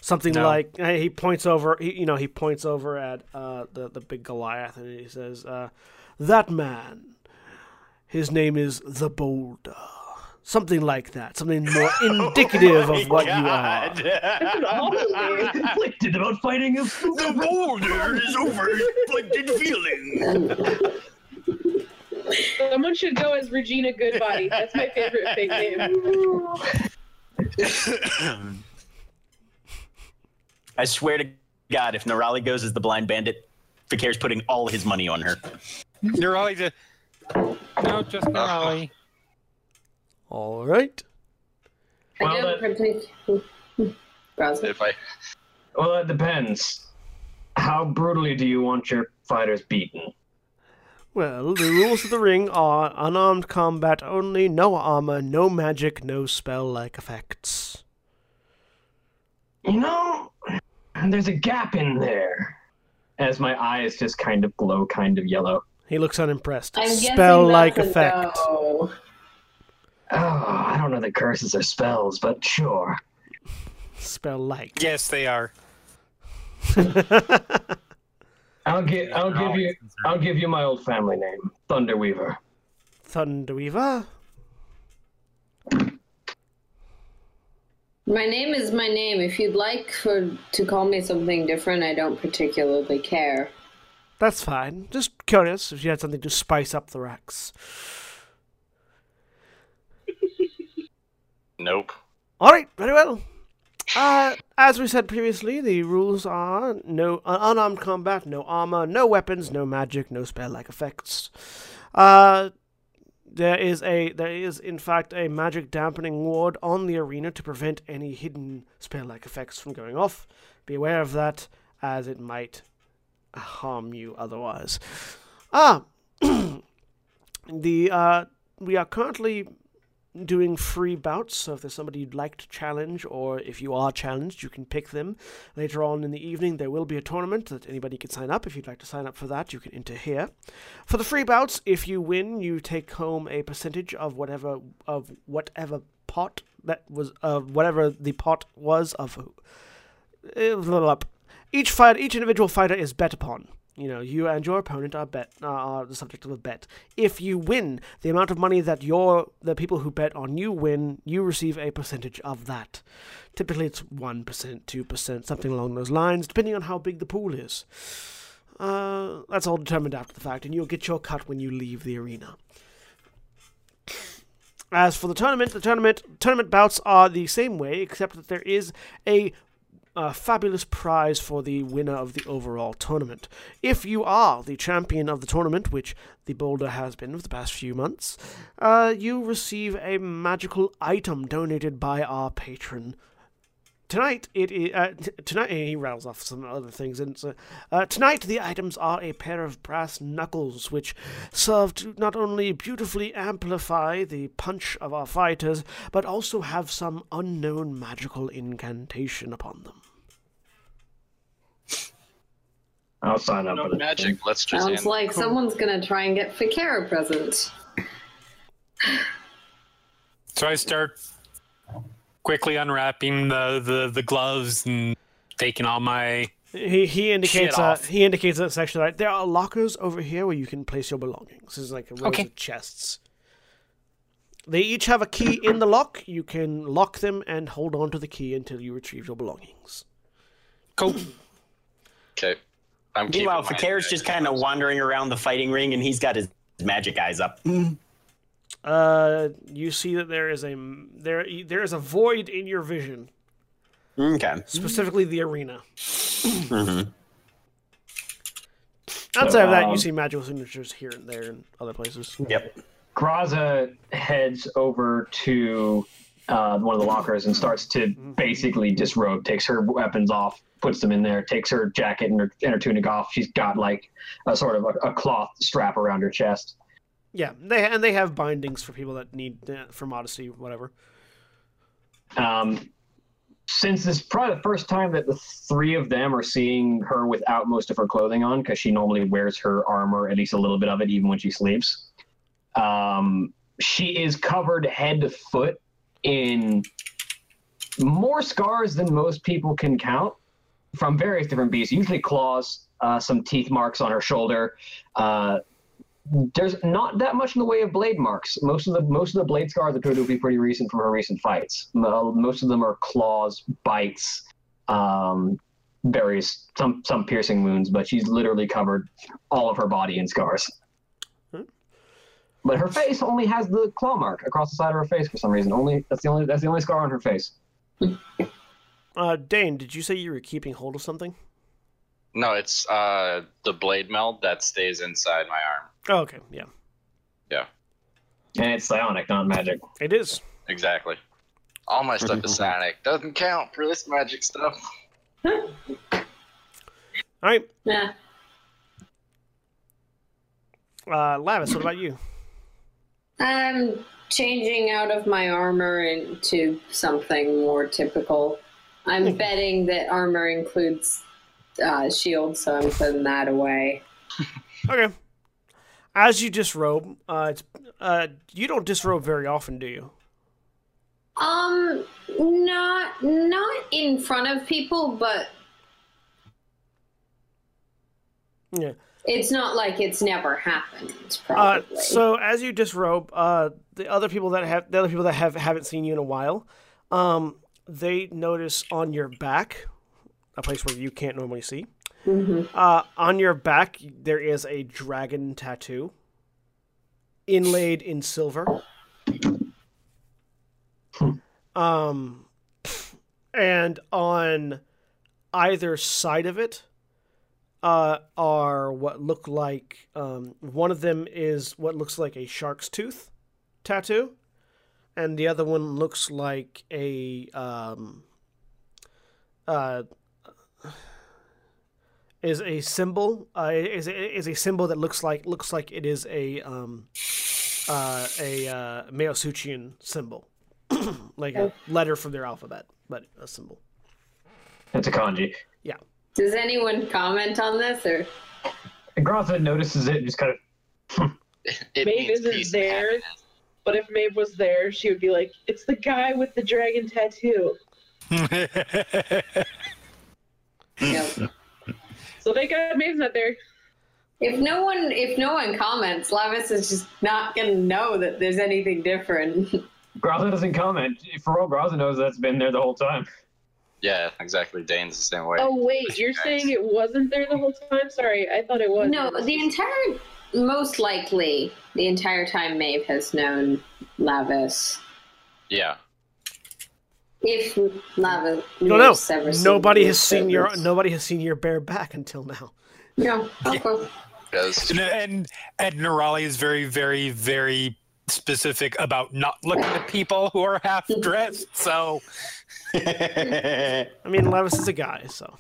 Something No. like he points over. He, you know, he points over at uh, the the big Goliath, and he says, uh, "That man, his name is the Boulder." Something like that. Something more indicative of what you are. That's an conflicted about fighting a the boulder is over inflicted feeling. Someone should go as Regina Goodbody. That's my favorite fake name. I swear to God, if Nerali goes as the blind bandit, Fi'cayr's putting all his money on her. Nerali just no, just uh-huh. Nerali. All right. Well, I don't then- particularly. Browser. If I Well, it depends. How brutally do you want your fighters beaten? Well, the rules of the ring are unarmed combat only, no armor, no magic, no spell-like effects. You know, there's a gap in there. As my eyes just kind of glow, kind of yellow. He looks unimpressed. I'm Spell-like effect. no. Oh, I don't know that curses are spells, but sure. Spell-like. Yes, they are. I'll give I'll give you I'll give you my old family name, Thunderweaver. Thunderweaver. My name is my name. If you'd like for to call me something different, I don't particularly care. That's fine. Just curious if you had something to spice up the racks. nope. All right, very well. Uh, as we said previously, the rules are no uh, unarmed combat, no armor, no weapons, no magic, no spell-like effects. Uh, there is a there is in fact a magic dampening ward on the arena to prevent any hidden spell-like effects from going off. Be aware of that, as it might harm you otherwise. Ah, the uh, we are currently doing free bouts. So if there's somebody you'd like to challenge, or if you are challenged, you can pick them. Later on in the evening, there will be a tournament that anybody can sign up. If you'd like to sign up for that, you can enter here. For the free bouts, if you win, you take home a percentage of whatever of whatever pot that was of whatever the pot was of. Uh, each fight, each individual fighter is bet upon. You know, you and your opponent are bet are the subject of a bet. If you win, the amount of money that your the people who bet on you win, you receive a percentage of that. Typically, it's one percent, two percent, something along those lines, depending on how big the pool is. Uh, that's all determined after the fact, and you'll get your cut when you leave the arena. As for the tournament, the tournament tournament bouts are the same way, except that there is a a fabulous prize for the winner of the overall tournament. If you are the champion of the tournament, which the Boulder has been for the past few months, uh, you receive a magical item donated by our patron. Tonight it is, uh, t- tonight he rattles off some other things and so, uh, tonight the items are a pair of brass knuckles which serve to not only beautifully amplify the punch of our fighters but also have some unknown magical incantation upon them. I'll sign up No for it. magic. Let's just Sounds handle like someone's gonna try and get Fi'cayr a present. So I start quickly unwrapping the, the, the gloves and taking all my. He he indicates Shit uh, off. he indicates that section right. There are lockers over here where you can place your belongings. This is like a rows Okay. of chests. They each have a key in the lock. You can lock them and hold on to the key until you retrieve your belongings. Cool. Okay. I'm Meanwhile, my Fi'cayr's just kind of wandering around the fighting ring, and he's got his magic eyes up. Uh, you see that there is a there there is a void in your vision, Okay. specifically the arena. hmm Outside of that, you um, see magical signatures here and there and other places. Yep. Graza heads over to uh, one of the lockers and starts to basically disrobe, takes her weapons off, puts them in there, takes her jacket and her, and her tunic off. She's got like a sort of a, a cloth strap around her chest. Yeah, they and they have bindings for people that need uh, for modesty, whatever. Um, since this is probably the first time that the three of them are seeing her without most of her clothing on, because she normally wears her armor, at least a little bit of it, even when she sleeps. Um, she is covered head to foot in more scars than most people can count from various different beasts, usually claws, uh, some teeth marks on her shoulder. Uh, there's not that much in the way of blade marks. Most of the most of the blade scars appear to be pretty recent from her recent fights. Most of them are claws, bites, um, various some some piercing wounds, but she's literally covered all of her body in scars. Hmm. But her face only has the claw mark across the side of her face for some reason. Only that's the only that's the only scar on her face. Uh, Dain, did you say you were keeping hold of something? No, it's uh the blade meld that stays inside my arm. Oh, okay, yeah, Yeah. And it's psionic, not magic. it is. Exactly. All my stuff is psionic. Doesn't count for this magic stuff. All right, Yeah. uh, Lavias, what about you? I'm changing out of my armor into something more typical. I'm betting that armor includes uh, shield, so I'm putting that away. Okay. As you disrobe, uh, it's, uh, you don't disrobe very often, do you? Um, not not in front of people, but Yeah. it's not like it's never happened. Uh, Probably. so as you disrobe, uh, the other people that have the other people that have haven't seen you in a while, um, they notice on your back, a place where you can't normally see. Mhm. Uh, on your back there is a dragon tattoo, inlaid in silver. Um, and on either side of it uh, are what look like um, one of them is what looks like a shark's tooth tattoo, and the other one looks like a um, uh, is a symbol uh, is a, is a symbol that looks like looks like it is a um, uh, a uh, Meosuchian symbol, like a letter from their alphabet, but a symbol. It's a kanji. Yeah. Does anyone comment on this or? And Graza notices it and just kind of It Maeve isn't there. But if Maeve was there, she would be like, "It's the guy with the dragon tattoo." Yep. So thank God Maeve's not there. If no one, if no one comments, Lavias is just not gonna know that there's anything different. Graza doesn't comment. For all Graza knows, that's been there the whole time. Yeah, exactly. Dain's the same way. Oh wait, you're saying it wasn't there the whole time? Sorry, I thought it was. no, the entire, most likely, the entire time Maeve has known Lavias. Yeah. If Lavias, You don't know. Maeve's ever seen Nobody Maeve's has seen your nobody has seen your bare back until now. No, okay. Because And and, and Nerali is very, very, very specific about not looking at people who are half dressed. So I mean, Lavias is a guy, so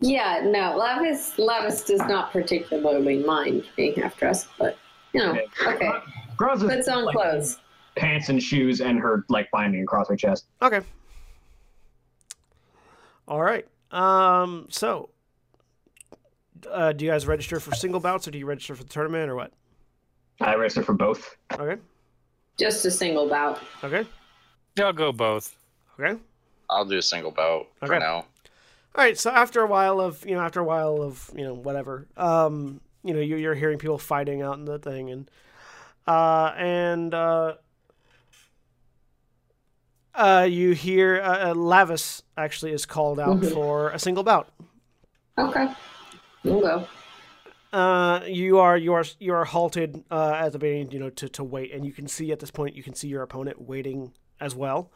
Yeah, no, Lavias Lavias does not particularly mind being half dressed, but you know, okay. Graza's Puts on like, clothes. pants and shoes and her like binding across her chest. okay. All right. Um. So, uh, do you guys register for single bouts, or do you register for the tournament, or what? I register for both. Okay. Just a single bout. Okay. Yeah, I'll go both. Okay. I'll do a single bout for Okay. now. All right. So after a while of you know, after a while of you know whatever, um, you know, you, you're hearing people fighting out in the thing, and uh, and uh, uh, you hear uh, uh, Lavias actually is called out Mhm. for a single bout. Okay. We'll go. Uh, you are you are you are halted uh, at the beginning, you know, to, to wait, and you can see at this point you can see your opponent waiting as well.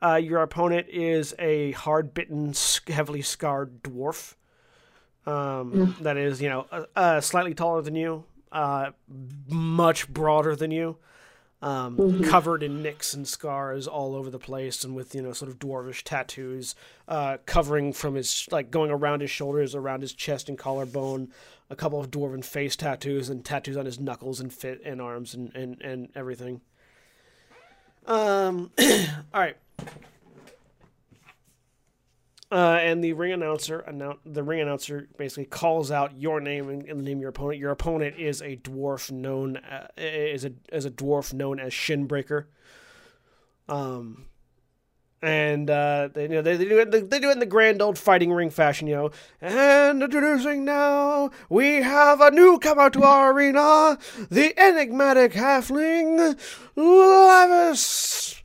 Uh, your opponent is a hard bitten, heavily scarred dwarf. Um, that is, you know, uh, uh, slightly taller than you, uh, much broader than you, um, covered in nicks and scars all over the place, and with you know sort of dwarvish tattoos, uh, covering from his like going around his shoulders, around his chest and collarbone, a couple of dwarven face tattoos, and tattoos on his knuckles and fit and arms and and and everything. Um, all right. Uh, and the ring announcer announce the ring announcer basically calls out your name and, and the name of your opponent. Your opponent is a dwarf known uh, is a is a dwarf known as Shinbreaker. Um, and uh, they you know they, they do it they do it in the grand old fighting ring fashion, you know. And introducing now, we have a newcomer to our arena, the enigmatic halfling Lavias.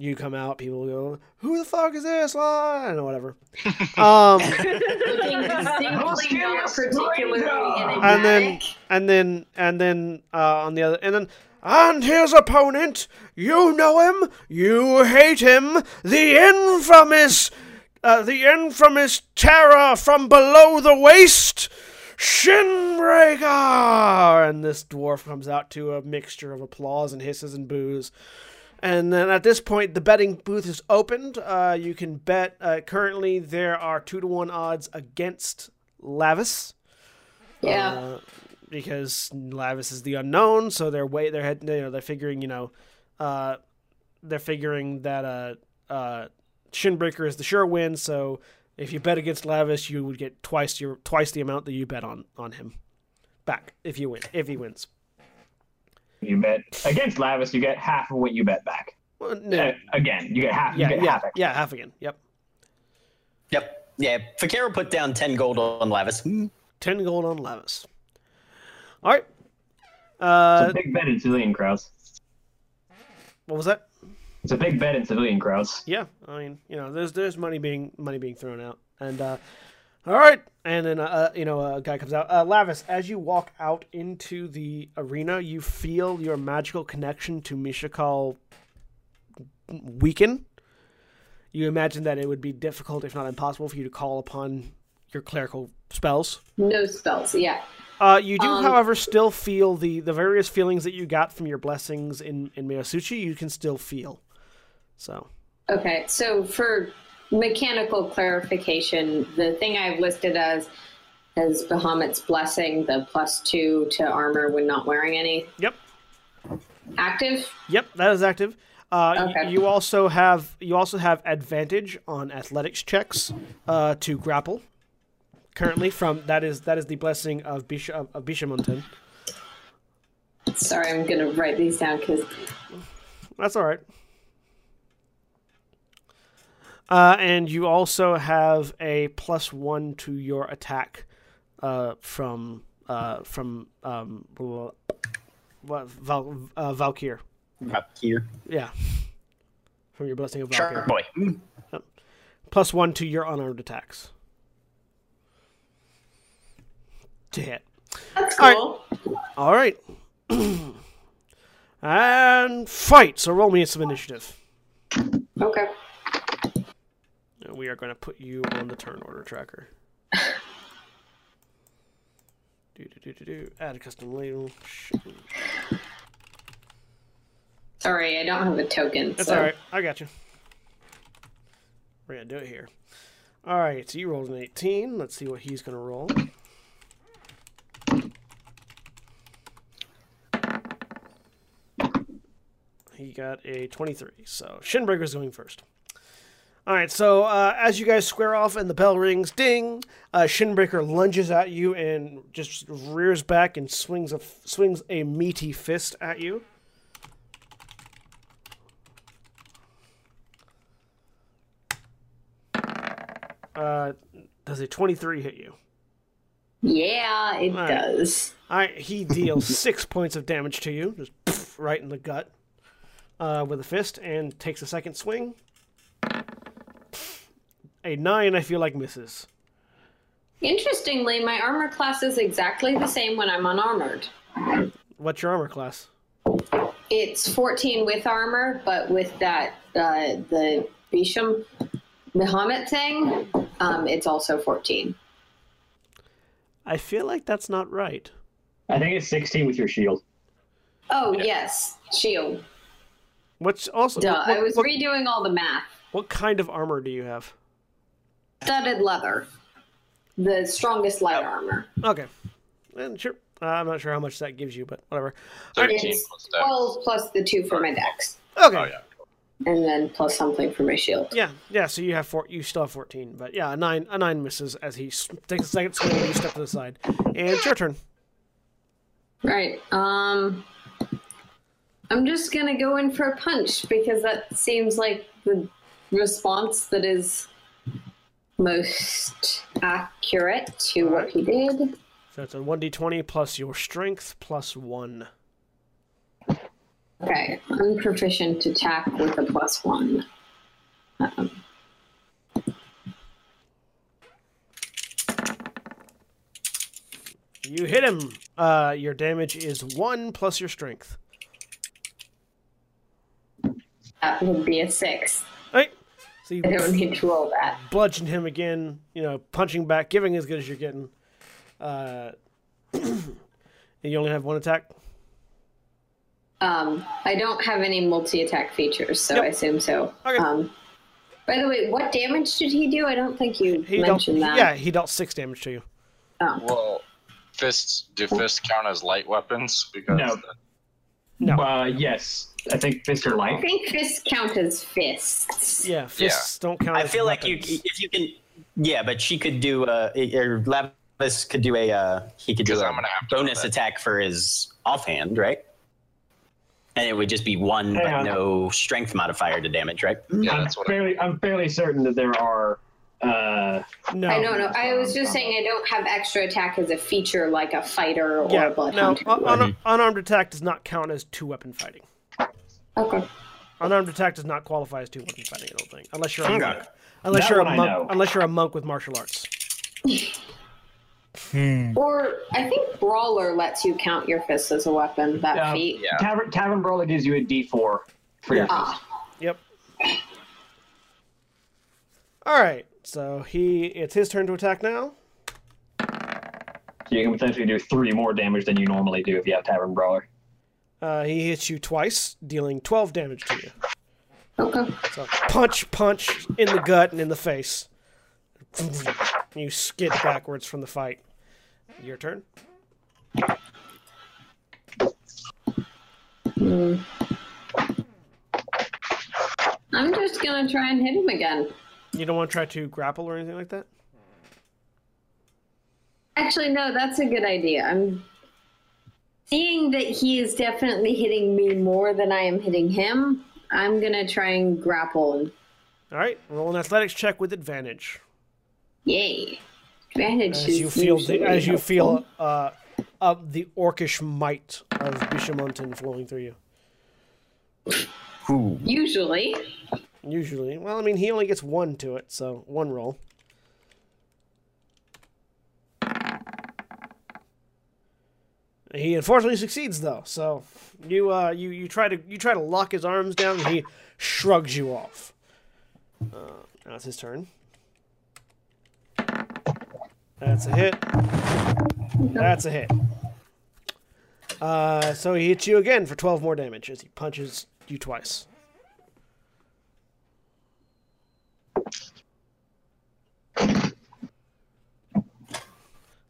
You come out, people go, "Who the fuck is this?" I don't know, whatever. Um, Looking distinctly not particularly enigmatic. and then and then and then uh, on the other and then and his opponent you know him you hate him the infamous uh, the infamous terror from below the waist Shinbreaker and this dwarf comes out to a mixture of applause and hisses and boos and then at this point, the betting booth is opened. Uh, you can bet. Uh, currently, there are two to one odds against Lavias. yeah. Uh, because Lavias is the unknown, so they're way they're head, you know they're figuring you know, uh, they're figuring that uh, uh, Shinbreaker is the sure win. So if you bet against Lavias, you would get twice your twice the amount that you bet on on him back if you win if he wins. You bet against Lavias, you get half of what you bet back. Well, no, Uh, again, you get half. yeah, you get yeah, half. yeah, half again. Yep, Yep. Yeah. Fakira put down 10 gold on Lavias. Hmm. ten gold on Lavias. All right. Uh, It's Uh, a big bet in civilian crowds. what was that? It's a big bet in civilian crowds. Yeah, I mean, you know, there's there's money being money being thrown out, and uh, all right, and then uh, you know, a guy comes out. Uh, Lavias, as you walk out into the arena, you feel your magical connection to Mishakal weaken. You imagine that it would be difficult, if not impossible, for you to call upon your clerical spells. No spells. Yeah. Uh, you do, Um, however, still feel the, the various feelings that you got from your blessings in in Miyosuchi. You can still feel. So Okay, so for mechanical clarification, the thing I've listed as as Bahamut's blessing, the plus two to armor when not wearing any, yep. active. Yep, that is active. Uh, y- Okay. You also have you also have advantage on athletics checks uh, to grapple. Currently, from that is that is the blessing of Bisha of, of Bishamonten. Sorry, I'm gonna write these down because That's all right. Uh, and you also have a plus one to your attack uh, from uh, from um, what Val, uh, Valkyr. Up here. Yeah, from your blessing of Valkyr. Shark boy. Plus one to your unarmed attacks. To hit. That's All cool. All right. and fight. So roll me some initiative. Okay. And we are going to put you on the turn order tracker. do, do, do, do, do. Add a custom label. Sorry, I don't have a token. That's so. all right. I got you. We're going to do it here. All right. So you rolled an 18. Let's see what he's going to roll. He got a 23. So Shinbreaker's going first. All right, so uh, as you guys square off and the bell rings, ding! Uh, Shinbreaker lunges at you and just rears back and swings a swings a meaty fist at you. Uh, does a twenty-three hit you? Yeah, it All right. does. All right, he deals six points of damage to you, just poof, right in the gut, uh, with a fist, and takes a second swing. A nine, I feel like misses. Interestingly, my armor class is exactly the same when I'm unarmored. What's your armor class? It's 14 with armor, but with that uh, the Bisham Muhammad thing, um, it's also 14. I feel like that's not right. I think it's 16 with your shield. Oh yes, shield. What's also Duh, what, I was what, redoing all the math. what kind of armor do you have? Studded leather, the strongest light armor. Okay, and sure. Uh, I'm not sure how much that gives you, but whatever. 13 It's plus dex. 12 plus the two for my dex, Okay. Oh, yeah. and then plus something for my shield. Yeah, yeah. So you have four. You still have fourteen, but yeah, a nine. A nine misses as he takes a second swing and you step to the side. And it's your turn. Right. Um, I'm just gonna go in for a punch because that seems like the response that is most accurate to what he did. So it's a one d20 plus your strength plus one. Okay, I'm proficient attack with a plus one. Um, You hit him. Uh, your damage is one plus your strength. that would be a six. Right. So you I don't need to roll that. bludgeon him again. You know, punching back, giving as good as you're getting. Uh, and you only have one attack. Um, I don't have any multi-attack features, so Yep. I assume so. Okay. Um, by the way, what damage did he do? I don't think you He dealt, mentioned that. yeah, he dealt six damage to you. Oh. Well, fists do fists count as light weapons? Because No. The- No. Uh, yes. I think fists are light. I think fists count as fists. Yeah, fists don't count. I as feel like you, if you can, yeah, but she could do, a or Lavis could do a, uh, he could do Because a I'm gonna have bonus that. attack for his offhand, right? And it would just be one, Hang but on. no strength modifier to damage, right? yeah, I'm that's what I, fairly, I'm fairly certain that there are. Uh, No. I don't know. I was just saying I don't have extra attack as a feature like a fighter or Yeah, a no. bloodhound. Un- un- unarmed attack does not count as two weapon fighting. Okay. Unarmed attack does not qualify as two weapon fighting. I don't think, unless you're a Okay. monk. Unless That you're a monk. Unless you're a monk with martial arts. Hmm. Or I think brawler lets you count your fists as a weapon. That Yeah. feat. yeah. Tavern, Tavern Brawler gives you a D4 for your Ah, Yep. All right. So he, it's his turn to attack now. So you can potentially do three more damage than you normally do if you have Tavern Brawler. Uh, he hits you twice, dealing 12 damage to you. okay. So punch, punch in the gut and in the face. You skid backwards from the fight. Your turn. I'm just gonna try and hit him again. You don't want to try to grapple or anything like that. Actually, no, that's a good idea. I'm seeing that he is definitely hitting me more than I am hitting him. I'm gonna try and grapple All right. Roll an athletics check with advantage. yay. Advantage As is you feel, the, as you feel, uh, of the orcish might of Bishamonten flowing through you. Usually. Usually, well, I mean, he only gets one to it, so one roll. He unfortunately succeeds though. So you uh, you you try to you try to lock his arms down, and he shrugs you off. Uh, now it's his turn. That's a hit. That's a hit. Uh, so he hits you again for twelve more damage as he punches you twice.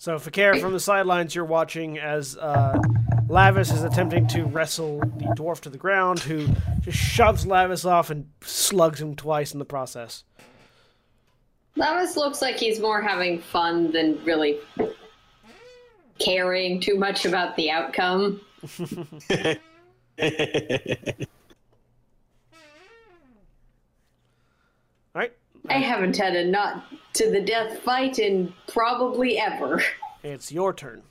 So, Fi'cayr, from the sidelines, you're watching as uh, Lavias is attempting to wrestle the dwarf to the ground, who just shoves Lavias off and slugs him twice in the process. Lavias looks like he's more having fun than really caring too much about the outcome. I haven't had a not to the death fight in probably ever. it's your turn.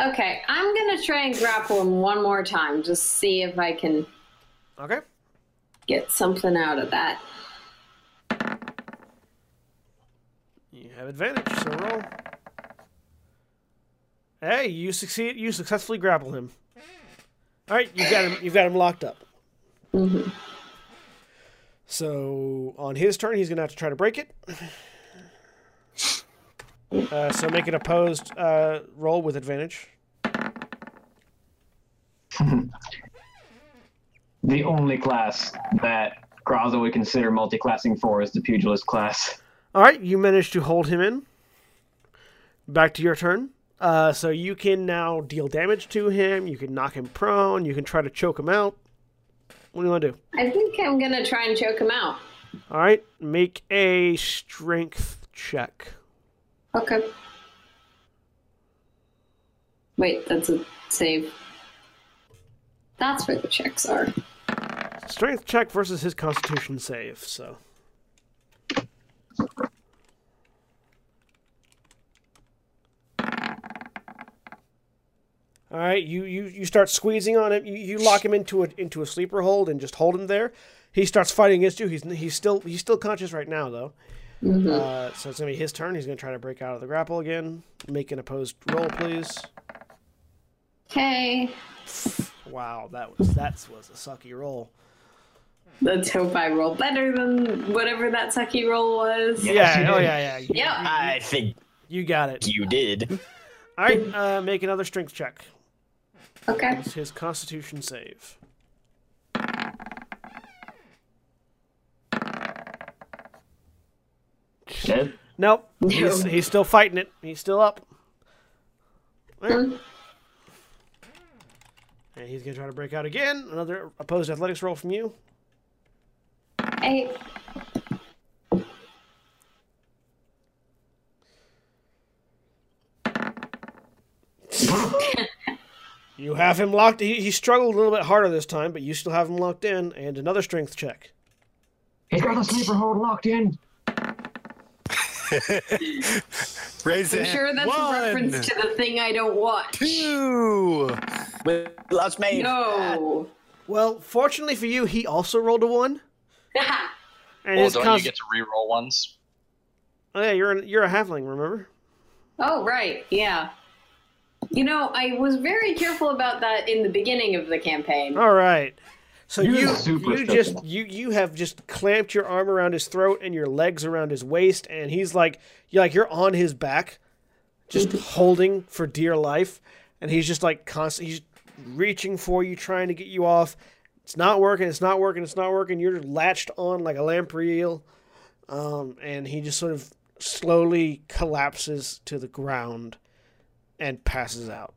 Okay, I'm gonna try and grapple him one more time, just see if I can Okay. get something out of that. You have advantage, so roll. Hey, you succeed. You successfully grapple him. All right, you've got him. You've got him locked up. Mm-hmm. So on his turn, he's gonna have to try to break it. Uh, so make an opposed uh, roll with advantage. The only class that Graza would consider multi-classing for is the pugilist class. All right, you managed to hold him in. Back to your turn. Uh, so you can now deal damage to him. You can knock him prone. You can try to choke him out. What do you want to do? I think I'm gonna try and choke him out. All right, make a strength check. Okay. Wait, that's a save. That's where the checks are. Strength check versus his Constitution save. So All right, you, you, you start squeezing on him. You, you lock him into a into a sleeper hold and just hold him there. He starts fighting against you. He's he's still he's still conscious right now though. Uh, so it's gonna be his turn. He's gonna try to break out of the grapple again. Make an opposed roll, please. Okay. Wow, that was that was a sucky roll. Let's hope I roll better than whatever that sucky roll was. Yeah, you oh did. yeah, yeah. You, Yep. I think you got it. you did. All right, uh, make another strength check. Okay. It's his Constitution save. Dead? Nope, he's, No. he's still fighting it. He's still up. All right. Mm. And he's gonna try to break out again. Another opposed athletics roll from you. Eight. You have him locked. He, he struggled a little bit harder this time, but you still have him locked in. And another strength check. He's got the sleeper hold locked in. Raise I'm it. sure that's One, a reference to the thing I don't want. two. With lost made. No. Well, fortunately for you, he also rolled a one. And Well, his don't const- you get to re-roll ones? oh, yeah, you're an, you're a halfling, remember? oh, right. Yeah. You know, I was very careful about that in the beginning of the campaign. All right. So You're you super you just enough. you you have just clamped your arm around his throat and your legs around his waist, and he's like you're like you're on his back, just holding for dear life, and he's just like constantly He's reaching for you, trying to get you off. It's not working. It's not working. It's not working. You're latched on like a lamprey eel, um, and he just sort of slowly collapses to the ground and passes out.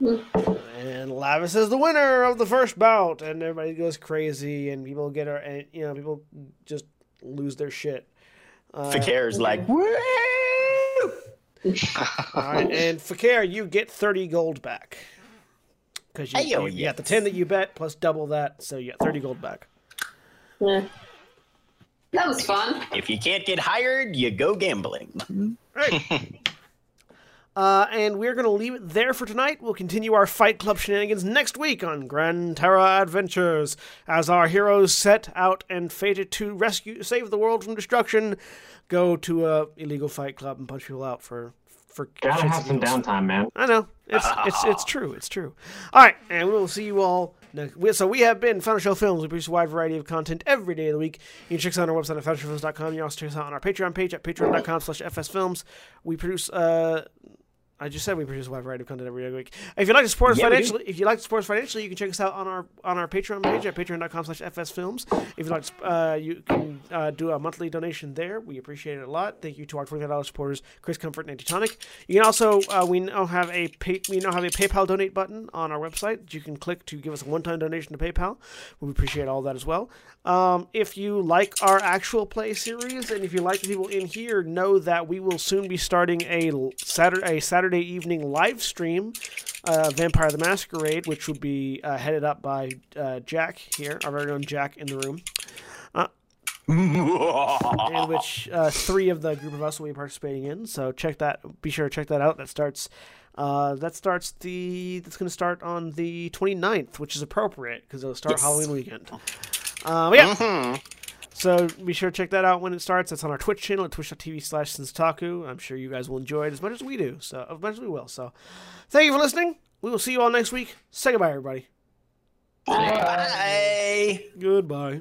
And Lavias is the winner of the first bout, and everybody goes crazy, and people get, and you know, people just lose their shit. Uh, Fi'cayr's like, woo! All right, and Fakir, you get thirty gold back because you, Ayo, you, you got the ten that you bet plus double that, so you got thirty gold back. Yeah. That was fun. If you can't get hired, you go gambling. Right. Uh, and we're going to leave it there for tonight. We'll continue our Fight Club shenanigans next week on Gran Terra Adventures as our heroes set out and fated to rescue, save the world from destruction, go to a illegal fight club and punch people out for for Gotta have some downtime, man. I know it's it's it's true. It's true. All right, and we will see you all. So we have been Final Show Films. We produce a wide variety of content every day of the week. You can check us out on our website at FinalShowFilms.com. You can also check us out on our Patreon page at patreon.com/slash FSFilms. We produce. Uh, I just said we produce a wide variety of content every week. If you'd like to support us Yeah, financially, if you'd like to support us financially, you can check us out on our on our Patreon page at patreon.com/slash FSFilms. If you'd like, to, uh, you can uh, do a monthly donation there. We appreciate it a lot. Thank you to our twenty-five dollars supporters, Chris Comfort and Anti Tonic. You can also uh, we now have a pay, we now have a PayPal donate button on our website that you can click to give us a one-time donation to PayPal. We appreciate all that as well. Um, if you like our actual play series, and if you like the people in here, know that we will soon be starting a Saturday a Saturday evening live stream, uh, Vampire the Masquerade, which will be uh, headed up by uh, Jack here, our very own Jack in the room in which uh, three of the group of us will be participating in. So check that. Be sure to check that out. That starts. Uh, that starts the. That's going to start on the 29th, which is appropriate because it'll start Yes. Halloween weekend. Uh, yeah. So be sure to check that out when it starts. That's on our Twitch channel at twitch.tv slash Senstaku. I'm sure you guys will enjoy it as much as we do. So as much as we will. So thank you for listening. We will see you all next week. Say goodbye, everybody. Bye. Goodbye.